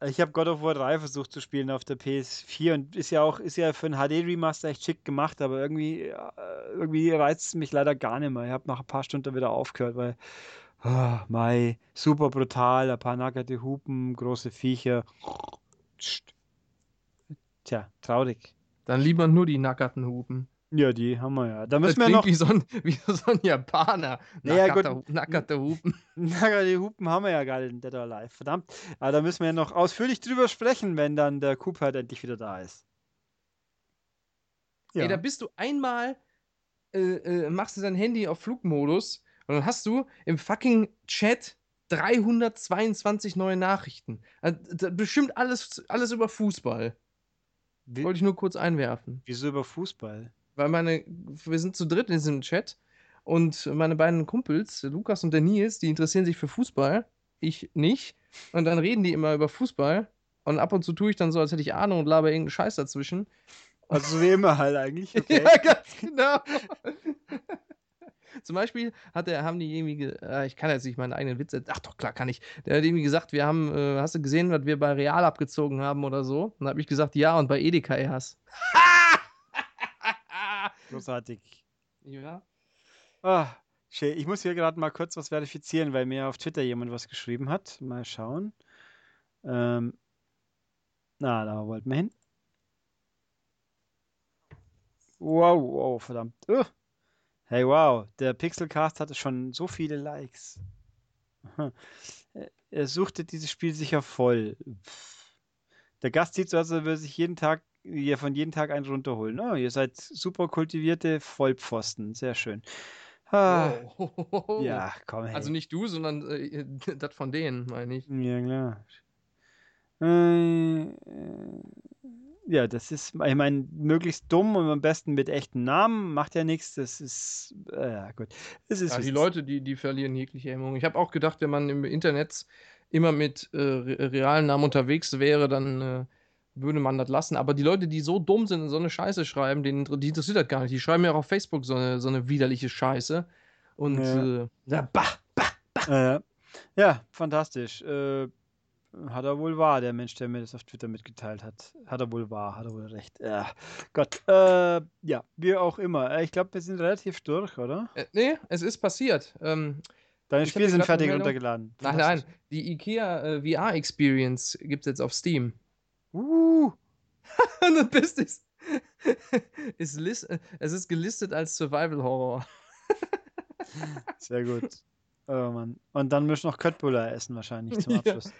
ich habe God of War 3 versucht zu spielen auf der PS4 und ist ja auch ist ja für ein HD Remaster echt schick gemacht, aber irgendwie äh, irgendwie reizt es mich leider gar nicht mehr. Ich habe nach ein paar Stunden wieder aufgehört, weil oh, Mai super brutal, ein paar nackerte Hupen, große Viecher. Tja, traurig. Dann lieber nur die nackerten Hupen. Ja, die haben wir ja. Da müssen das wir noch. Wie so, ein, [LAUGHS] wie so ein Japaner. Naja, nackerte, gut. nackerte Hupen. [LAUGHS] Nackerte Hupen haben wir ja gerade in Dead or Alive. Verdammt. Aber da müssen wir ja noch ausführlich drüber sprechen, wenn dann der Cooper halt endlich wieder da ist. Ja. Ey, da bist du einmal, äh, äh, machst du dein Handy auf Flugmodus und dann hast du im fucking Chat 322 neue Nachrichten. Also, bestimmt alles, alles über Fußball. Wollte ich nur kurz einwerfen. wieso über Fußball? Weil meine, wir sind zu dritt in diesem Chat und meine beiden Kumpels, Lukas und der Nils, die interessieren sich für Fußball, ich nicht. Und dann reden die immer über Fußball und ab und zu tue ich dann so, als hätte ich Ahnung und laber irgendeinen Scheiß dazwischen. Also wie immer halt eigentlich. [LAUGHS] Okay. ja, ganz genau. Zum Beispiel hat der, haben die irgendwie, äh, ich kann jetzt nicht meinen eigenen Witz, ach doch, klar kann ich. Der hat irgendwie gesagt, wir haben, äh, hast du gesehen, was wir bei Real abgezogen haben oder so? Und dann habe ich gesagt, ja, und bei Edeka erst. [LAUGHS] Großartig. Ja. Ah, schön. Ich muss hier gerade mal kurz was verifizieren, weil mir auf Twitter jemand was geschrieben hat. Mal schauen. Ähm, na, da wollten wir hin. Wow, wow, verdammt. Uh. Hey, wow, der Pixelcast hatte schon so viele Likes. Er suchte dieses Spiel sicher voll. Pff. Der Gast sieht so aus, als würde sich jeden Tag ihr von jedem Tag einen runterholen. Oh, ihr seid super kultivierte Vollpfosten. Sehr schön. Ah, Oh. Ja, [LAUGHS] komm her. Also nicht du, sondern äh, [LAUGHS] das von denen, meine ich. Ja, klar. Äh, ja, das ist, ich meine, möglichst dumm und am besten mit echten Namen, macht ja nichts. Das ist, äh, ja, gut. Das ist, Ja, die Leute, die, die verlieren jegliche Hemmung. Ich habe auch gedacht, wenn man im Internet immer mit äh, re- realen Namen unterwegs wäre, dann äh, würde man das lassen. Aber die Leute, die so dumm sind und so eine Scheiße schreiben, denen, die interessiert das gar nicht. Die schreiben ja auch auf Facebook so eine, so eine widerliche Scheiße. Und Ja. äh, ja, bah, bah. Äh, ja, fantastisch. Äh, hat er wohl wahr, der Mensch, der mir das auf Twitter mitgeteilt hat. Hat er wohl wahr, hat er wohl recht. Ja, Gott. Äh, ja, wie auch immer. Äh, Ich glaube, wir sind relativ durch, oder? Äh, nee, es ist passiert. Ähm, Deine Spiele sind fertig runtergeladen. nein, nein, die IKEA äh, VR Experience gibt es jetzt auf Steam. Uh, [LAUGHS] Und das Beste ist, ist lis- äh, es ist gelistet als Survival Horror. [LAUGHS] sehr gut. Oh Mann. Und dann müssen wir noch Köttbullar essen wahrscheinlich zum [LAUGHS] Ja. Abschluss.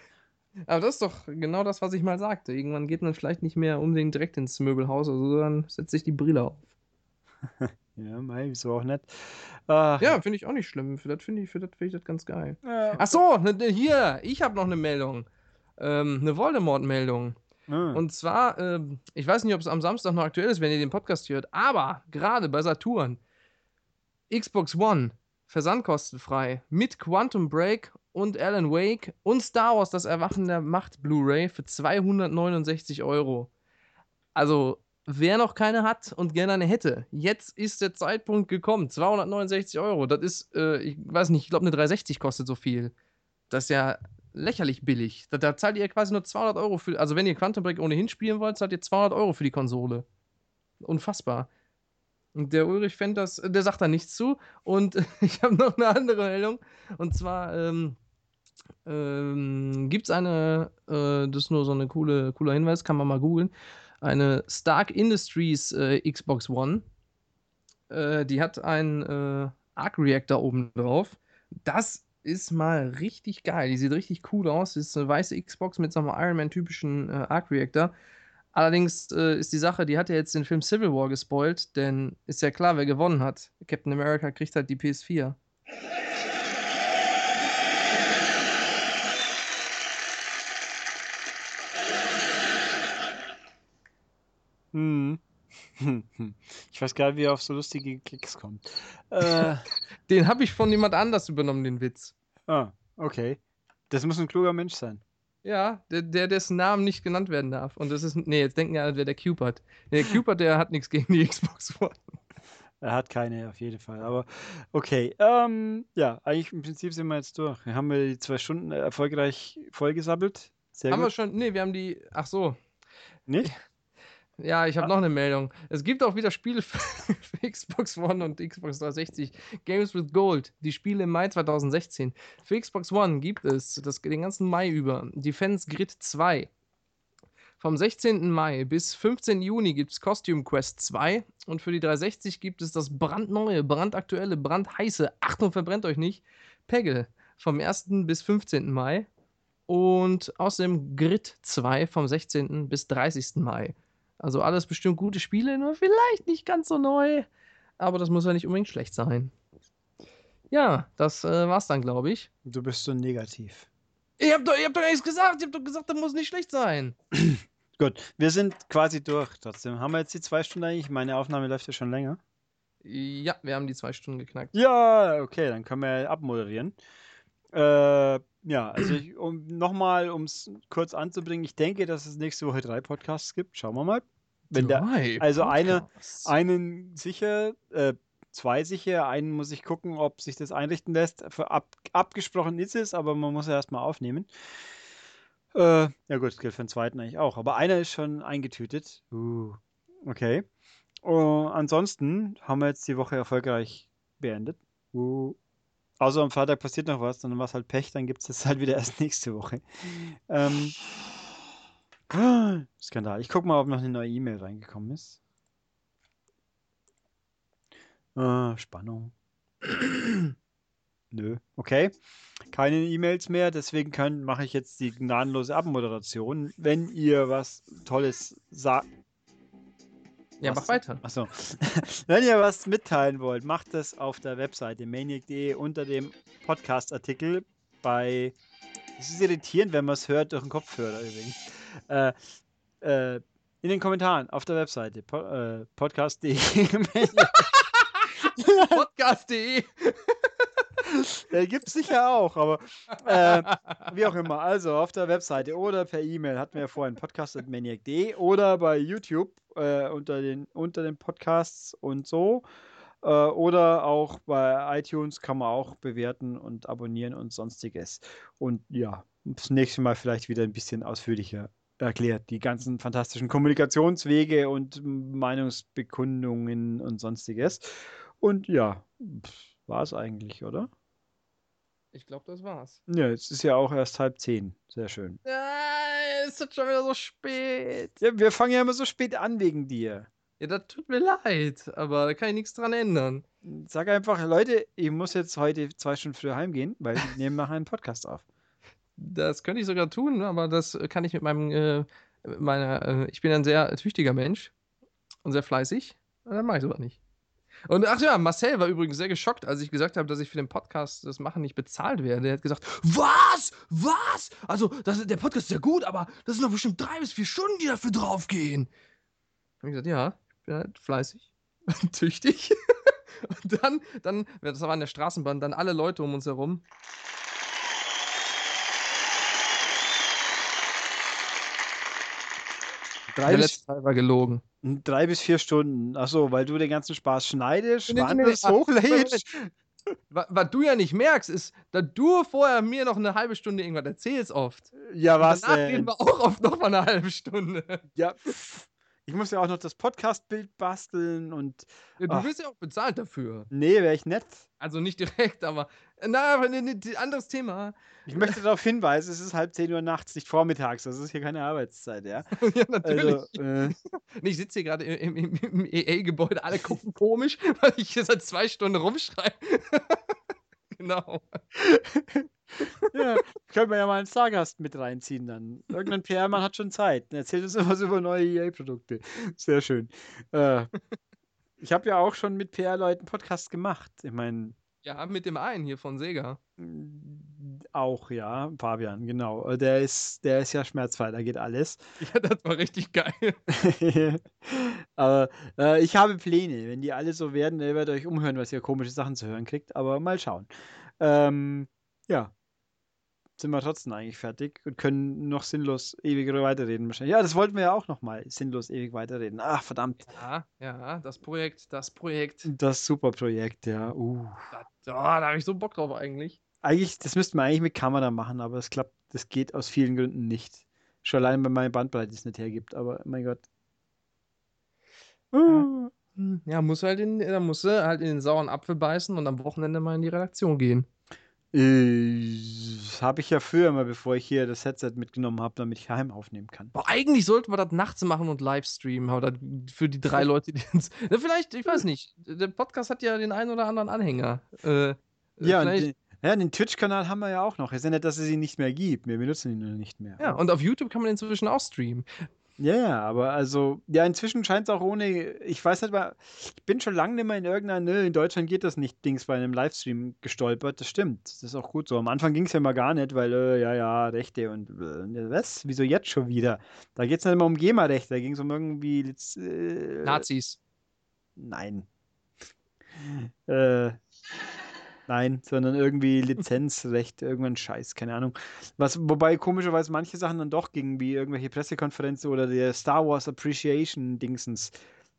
Aber das ist doch genau das, was ich mal sagte. Irgendwann geht man vielleicht nicht mehr unbedingt direkt ins Möbelhaus, also dann setzt sich die Brille auf. Ja, mei, wieso auch nicht. Ach, Ja, finde ich auch nicht schlimm. Für das finde ich, für das finde ich das ganz geil. ja. Ach so, ne, hier, ich habe noch eine Meldung. Ähm, eine Voldemort-Meldung. Ah. Und zwar, ähm, ich weiß nicht, ob es am Samstag noch aktuell ist, wenn ihr den Podcast hört, aber gerade bei Saturn, Xbox One, versandkostenfrei, mit Quantum Break und Alan Wake und Star Wars, das Erwachen der Macht Blu-ray für 269 Euro. Also, wer noch keine hat und gerne eine hätte, jetzt ist der Zeitpunkt gekommen. 269 Euro, das ist, äh, ich weiß nicht, ich glaube, eine 360 kostet so viel. Das ist ja lächerlich billig. Da, da zahlt ihr quasi nur 200 Euro für, also wenn ihr Quantum Break ohnehin spielen wollt, zahlt ihr 200 Euro für die Konsole. Unfassbar. Und der Ulrich fände das, der sagt da nichts zu. Und [LAUGHS] ich habe noch eine andere Meldung. Und zwar ähm, ähm, gibt es eine, äh, das ist nur so eine coole, cooler Hinweis, kann man mal googeln, eine Stark Industries äh, Xbox One. Äh, die hat einen äh, Arc Reactor oben drauf. Das ist mal richtig geil. Die sieht richtig cool aus. Ist eine weiße Xbox mit so einem Iron Man-typischen äh, Arc Reactor. Allerdings äh, ist die Sache, die hat ja jetzt den Film Civil War gespoilt, denn ist ja klar, wer gewonnen hat. Captain America kriegt halt die PS4. Hm. Ich weiß gar nicht, wie er auf so lustige Klicks kommt. Äh, [LAUGHS] Den habe ich von jemand anders übernommen, den Witz. ah, okay. Das muss ein kluger Mensch sein. Ja, der, der dessen Namen nicht genannt werden darf. Und das ist, nee, jetzt denken ja, alle, wer der Cupid. Nee, der Cupid, der hat nichts gegen die Xbox One. Er hat keine, auf jeden Fall. Aber okay. Ähm, ja, eigentlich im Prinzip sind wir jetzt durch. Wir haben wir die zwei Stunden erfolgreich vollgesabbelt. Sehr haben wir gut. schon, nee, wir haben die, ach so, Nicht? Ja, ich habe Ah. noch eine Meldung. Es gibt auch wieder Spiele für, für [LAUGHS] Xbox One und Xbox 360. Games with Gold. Die Spiele im Mai 2016. Für Xbox One gibt es das, den ganzen Mai über Defense Grid 2. Vom 16. Mai bis 15. Juni gibt es Costume Quest 2. Und für die 360 gibt es das brandneue, brandaktuelle, brandheiße, Achtung, verbrennt euch nicht, Peggle. Vom 1. bis 15. Mai. Und außerdem Grid 2 vom 16. bis 30. Mai. Also alles bestimmt gute Spiele, nur vielleicht nicht ganz so neu. Aber das muss ja nicht unbedingt schlecht sein. Ja, das äh, war's dann, glaube ich. Du bist so negativ. Ihr habt doch, ihr habt doch nichts gesagt. Ihr habt doch gesagt, das muss nicht schlecht sein. [CLEARS THROAT] Gut, wir sind quasi durch. Trotzdem haben wir jetzt die zwei Stunden eigentlich. Meine Aufnahme läuft ja schon länger. Ja, wir haben die zwei Stunden geknackt. Ja, okay, dann können wir abmoderieren. Äh, ja, also ich, um nochmal, um es kurz anzubringen, ich denke, dass es nächste Woche drei Podcasts gibt. Schauen wir mal. Wenn der Drei also eine- einen sicher, äh, zwei sicher, einen muss ich gucken, ob sich das einrichten lässt. Für ab, abgesprochen ist es, aber man muss ja erstmal aufnehmen. Äh, ja gut, das gilt für den zweiten eigentlich auch. Aber einer ist schon eingetütet. Uh, okay. Uh, ansonsten haben wir jetzt die Woche erfolgreich beendet. Uh. Außer am Freitag passiert noch was, dann war es halt Pech, dann gibt es das halt wieder erst [LAUGHS] nächste Woche. Ähm, [GASPS] Skandal. Ich guck mal, ob noch eine neue E-Mail reingekommen ist. Ah, Spannung. [CLEARS THROAT] Nö. Okay. Keine E-Mails mehr, deswegen mache ich jetzt die gnadenlose Abmoderation. Wenn ihr was Tolles sagt. Ja, mach weiter. Achso. [LAUGHS] Wenn ihr was mitteilen wollt, macht das auf der Webseite maniac.de unter dem Podcast-Artikel bei. Es ist irritierend, wenn man es hört durch den Kopfhörer übrigens. Äh, äh, In den Kommentaren auf der Webseite po äh, podcast.de. [LAUGHS] Podcast.de. Der gibt es sicher auch, aber äh, wie auch immer. Also auf der Webseite oder per E-Mail hatten wir ja vorhin podcast.maniac.de oder bei YouTube äh, unter, den, unter den Podcasts und so. Äh, oder auch bei iTunes kann man auch bewerten und abonnieren und sonstiges. Und ja, das nächste Mal vielleicht wieder ein bisschen ausführlicher erklärt. Die ganzen fantastischen Kommunikationswege und Meinungsbekundungen und sonstiges. Und ja, war es eigentlich, oder? Ich glaube, das war's. Ja, es ist ja auch erst halb zehn. Sehr schön. Ja, es ist schon wieder so spät. Ja, wir fangen ja immer so spät an wegen dir. Ja, das tut mir leid, aber da kann ich nichts dran ändern. Sag einfach, Leute, ich muss jetzt heute zwei Stunden früher heimgehen, weil wir nehmen nachher einen Podcast auf. Das könnte ich sogar tun, aber das kann ich mit meinem, äh, meiner, äh, ich bin ein sehr tüchtiger Mensch und sehr fleißig. Und dann mache ich sowas nicht. Und ach ja, Marcel war übrigens sehr geschockt, als ich gesagt habe, dass ich für den Podcast das Machen nicht bezahlt werde. Er hat gesagt, was? Was? Also, das, der Podcast ist ja gut, aber das sind doch bestimmt drei bis vier Stunden, die dafür draufgehen. Ich gesagt, ja, ich bin halt fleißig [LAUGHS] und tüchtig. [LAUGHS] Und dann, dann, das war an der Straßenbahn, dann alle Leute um uns herum. Drei Der letzte Teil war gelogen. Drei bis vier Stunden. Achso, weil du den ganzen Spaß schneidest, Nee, nee, nee, hochlädst. [LAUGHS] Was, du ja nicht merkst, ist, dass du vorher mir noch eine halbe Stunde irgendwas erzählst oft. Ja, Und was danach denn? reden wir auch oft noch mal eine halbe Stunde. Ja. [LAUGHS] ich muss ja auch noch das Podcast-Bild basteln und. Ja, du Ach. wirst ja auch bezahlt dafür. Nee, wäre ich nett. Also nicht direkt, aber. Na, aber ein anderes Thema. Ich möchte [LAUGHS] darauf hinweisen, es ist halb 10 Uhr nachts, nicht vormittags. Das ist hier keine Arbeitszeit, ja. [LAUGHS] ja, natürlich. Also, äh, ich sitze hier gerade im, im, im EA-Gebäude, alle gucken [LAUGHS] komisch, weil ich hier seit zwei Stunden rumschreie. genau. Ja, können wir ja mal einen Stargast mit reinziehen dann. Irgendein PR-Mann hat schon Zeit. Er erzählt uns [LAUGHS] immer so über neue EA-Produkte. Sehr schön. Äh, [LAUGHS] ich habe ja auch schon mit PR-Leuten Podcasts gemacht. Ich meine, Ja, mit dem einen hier von Sega. auch, ja, Fabian, genau. Äh, Der ist, der ist ja schmerzfrei, da geht alles. [LAUGHS] Ja, das war richtig geil. Aber äh, ich habe Pläne. Wenn die alle so werden, ihr werdet euch umhören, was ihr komische Sachen zu hören kriegt. Aber mal schauen. Ähm, ja. Sind wir trotzdem eigentlich fertig und können noch sinnlos ewig weiterreden wahrscheinlich. Ja, das wollten wir ja auch noch mal sinnlos ewig weiterreden. Ach, verdammt. Ja, ja, das Projekt, das Projekt. Das super Projekt, ja. Uh. Das, oh, da habe ich so Bock drauf eigentlich. Eigentlich, das müssten wir eigentlich mit Kamera machen, aber es klappt, das geht aus vielen Gründen nicht. Schon allein, weil meine Bandbreite es nicht hergibt, aber mein Gott. Uh. Ja, muss halt in, da musst du halt in den sauren Apfel beißen und am Wochenende mal in die Redaktion gehen. Äh, habe ich ja früher mal, bevor ich hier das Headset mitgenommen habe, damit ich heim aufnehmen kann. Boah, eigentlich sollten wir das nachts machen und live streamen, aber für die drei Leute, die uns. Na, vielleicht, ich weiß nicht. Der Podcast hat ja den einen oder anderen Anhänger. Äh, Ja, und vielleicht, den, ja, den Twitch-Kanal haben wir ja auch noch. Es ist ja nicht, dass es ihn nicht mehr gibt. Wir benutzen ihn nur nicht mehr. ja, und auf YouTube kann man inzwischen auch streamen. Ja, ja, aber also, ja, inzwischen scheint es auch ohne, ich weiß nicht mal, ich bin schon lange nicht mehr in irgendeiner, ne, in Deutschland geht das nicht, Dings bei einem Livestream gestolpert, das stimmt, das ist auch gut so. Am Anfang ging es ja mal gar nicht, weil, äh, ja, ja, Rechte und, äh, was, wieso jetzt schon wieder? Da geht es nicht immer um GEMA-Rechte, da ging es um irgendwie, äh, Nazis. nein. äh, nein, sondern irgendwie Lizenzrecht, irgendein Scheiß, keine Ahnung. Was, wobei komischerweise manche Sachen dann doch gingen, wie irgendwelche Pressekonferenzen oder der Star Wars Appreciation Dingsens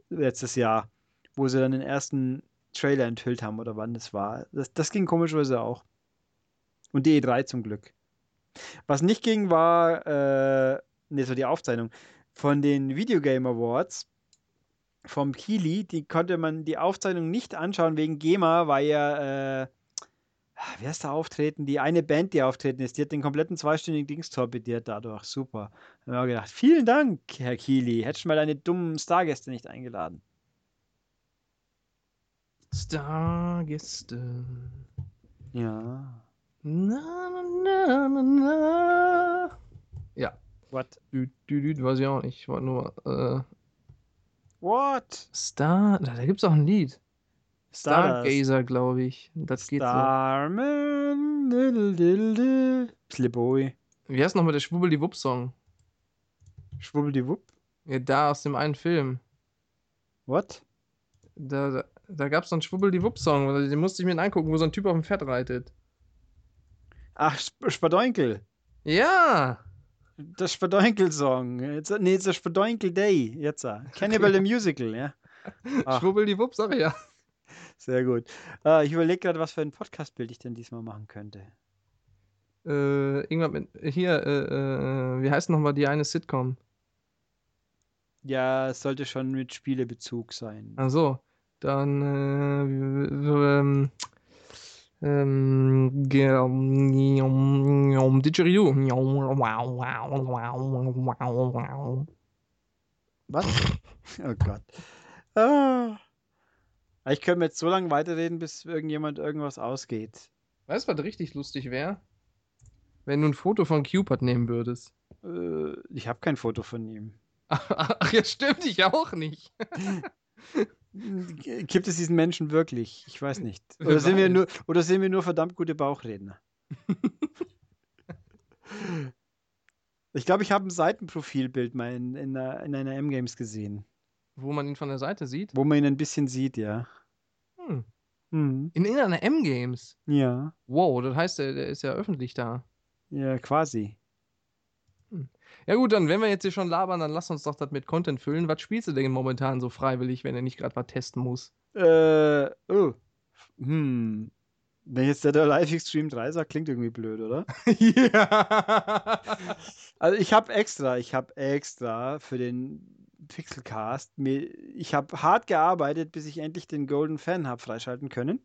letztes Jahr, wo sie dann den ersten Trailer enthüllt haben oder wann das war. Das, das ging komischerweise auch. Und die E3 zum Glück. Was nicht ging, war, äh, ne, so die Aufzeichnung von den Video Game Awards vom Kili, die konnte man die Aufzeichnung nicht anschauen wegen GEMA, weil ja, äh, wer ist da auftreten? Die eine Band, die auftreten ist, die hat den kompletten zweistündigen Dings torpediert dadurch. Super. Da haben wir gedacht, vielen Dank, Herr Kili. Hättest du mal deine dummen Stargäste nicht eingeladen. Stargäste. Ja. Na, na, na, na. Ja. What? Dü, dü, dü, weiß ich auch nicht. Ich wollte nur. Äh, What? Star. Da, da gibt's auch ein Lied. Stargazer, glaube ich. Das geht so. Starman, diddle, diddle, diddle. Slipboy. Wie heißt nochmal der Schwubbel-die-Wupp-Song? Schwubbeldiwupp. Ja, da aus dem einen Film. What? Da, da, da gab es so einen Schwubbel-die-Wupp-Song, den musste ich mir angucken, wo so ein Typ auf dem Pferd reitet. Ach, Sp Spadoinkel. Ja! Das Spadoinkel-Song. Jetzt- Nee, das Spadoinkel Day. Jetzt. Cannibal the Musical, ja. [LAUGHS] Ach. Schwubbel-die-Wupp, sag ich ja. Sehr gut. Äh, ich überlege gerade, was für ein Podcastbild ich denn diesmal machen könnte. Äh, irgendwann mit. Hier, äh, äh, wie heißt nochmal die eine Sitcom? Ja, es sollte schon mit Spielebezug sein. Ach so. Dann, äh, ähm, ähm, ge- Didgeridoo. Was? [LAUGHS] Oh Gott. Ah. Ich könnte jetzt so lange weiterreden, bis irgendjemand irgendwas ausgeht. Weißt du, was richtig lustig wäre? Wenn du ein Foto von Cupid nehmen würdest. Äh, ich habe kein Foto von ihm. [LAUGHS] Ach ja, stimmt, ich auch nicht. Gibt es diesen Menschen wirklich? Ich weiß nicht. Oder sind wir nur, oder sind wir nur verdammt gute Bauchredner? [LAUGHS] ich glaube, ich habe ein Seitenprofilbild mal in, in, in einer M-Games gesehen, Wo man ihn von der Seite sieht. wo man ihn ein bisschen sieht, ja. Hm. Mhm. In irgendeiner M-Games. Ja, Wow, das heißt, der, der ist ja öffentlich da. ja, quasi. Ja gut, dann, wenn wir jetzt hier schon labern, dann lass uns doch das mit Content füllen. Was spielst du denn momentan so freiwillig, wenn er nicht gerade was testen muss? Äh, oh. Hm. Wenn jetzt der, der Live-Extreme 3 sagt, klingt irgendwie blöd, oder? ja. [LAUGHS] [LAUGHS] Also ich habe extra, ich habe extra für den Pixelcast, ich habe hart gearbeitet, bis ich endlich den Golden Fan habe freischalten können.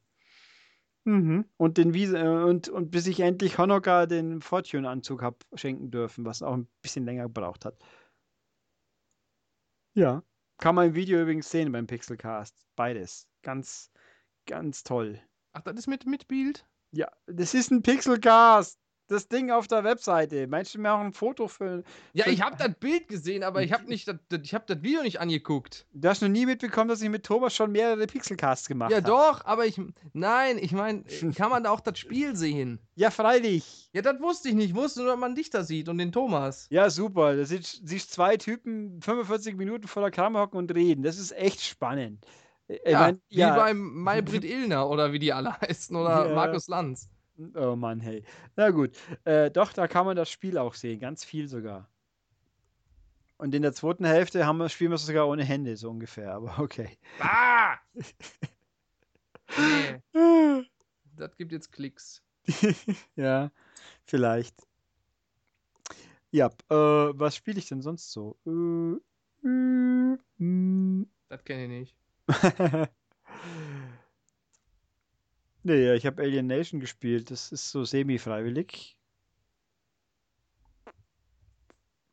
Mhm. Und den Wiese, äh, und, und bis ich endlich Honoka den Fortune-Anzug habe schenken dürfen, was auch ein bisschen länger gebraucht hat. Ja. Kann man im Video übrigens sehen beim Pixelcast. Beides. Ganz, ganz toll. Ach, das ist mit, mit Bild? Ja, das ist ein Pixelcast. Das Ding auf der Webseite. Meinst du mir auch ein Foto für. Ja, Für- ich habe das Bild gesehen, aber ich habe nicht, das, das- ich habe das Video nicht angeguckt. Du hast noch nie mitbekommen, dass ich mit Thomas schon mehrere Pixelcasts gemacht Ja, habe. doch, aber ich, nein, ich meine, kann man da auch das Spiel sehen? Ja, freilich. Ja, das wusste ich nicht. Ich wusste nur, dass man dich da sieht und den Thomas. Ja, super. Da siehst, siehst zwei Typen 45 Minuten vor der Kamera hocken und reden. Das ist echt spannend. Ich Ja, mein, wie beim Maybrit Illner oder wie die alle [LAUGHS] heißen oder Ja. Markus Lanz. Oh Mann, hey. Na gut. Äh, doch, da kann man das Spiel auch sehen. Ganz viel sogar. Und in der zweiten Hälfte haben wir, spielen wir es sogar ohne Hände, so ungefähr. Aber okay. Ah! [LAUGHS] nee, das gibt jetzt Klicks. [LAUGHS] ja, vielleicht. Ja, äh, was spiele ich denn sonst so? Äh, äh, hm. Das kenne ich nicht. [LAUGHS] nee, ich habe Alien Nation gespielt. Das ist so semi-freiwillig.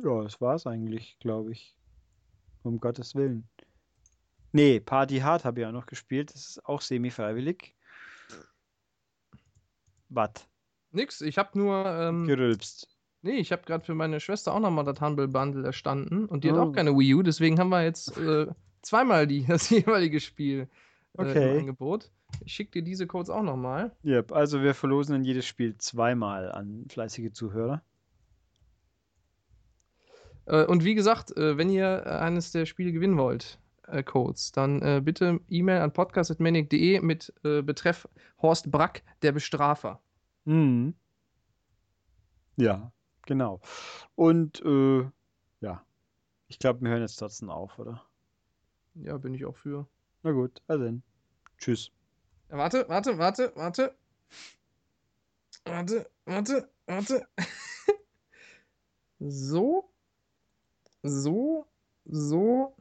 Ja, das war's eigentlich, glaube ich. Um Gottes Willen. Nee, Party Hard habe ich auch noch gespielt. Das ist auch semi-freiwillig. Was? Nix, ich habe nur, ähm, Gerülpst. nee, ich habe gerade für meine Schwester auch nochmal das Humble Bundle erstanden und die hat Oh. auch keine Wii U, deswegen haben wir jetzt äh, zweimal die, [LAUGHS] das jeweilige Spiel äh, Okay. im Angebot. Ich schicke dir diese Codes auch nochmal. Yep, also wir verlosen in jedes Spiel zweimal an fleißige Zuhörer. Äh, und wie gesagt, äh, wenn ihr äh, eines der Spiele gewinnen wollt, äh, Codes, dann äh, bitte E-Mail an podcast.manic.de mit äh, Betreff Horst Brack, der Bestrafer. Mhm. Ja, genau. Und äh, ja, ich glaube, wir hören jetzt trotzdem auf, oder? Ja, bin ich auch für. Na gut, also dann. Tschüss. Warte, warte, warte, warte. Warte, warte, warte. [LAUGHS] so. So. So.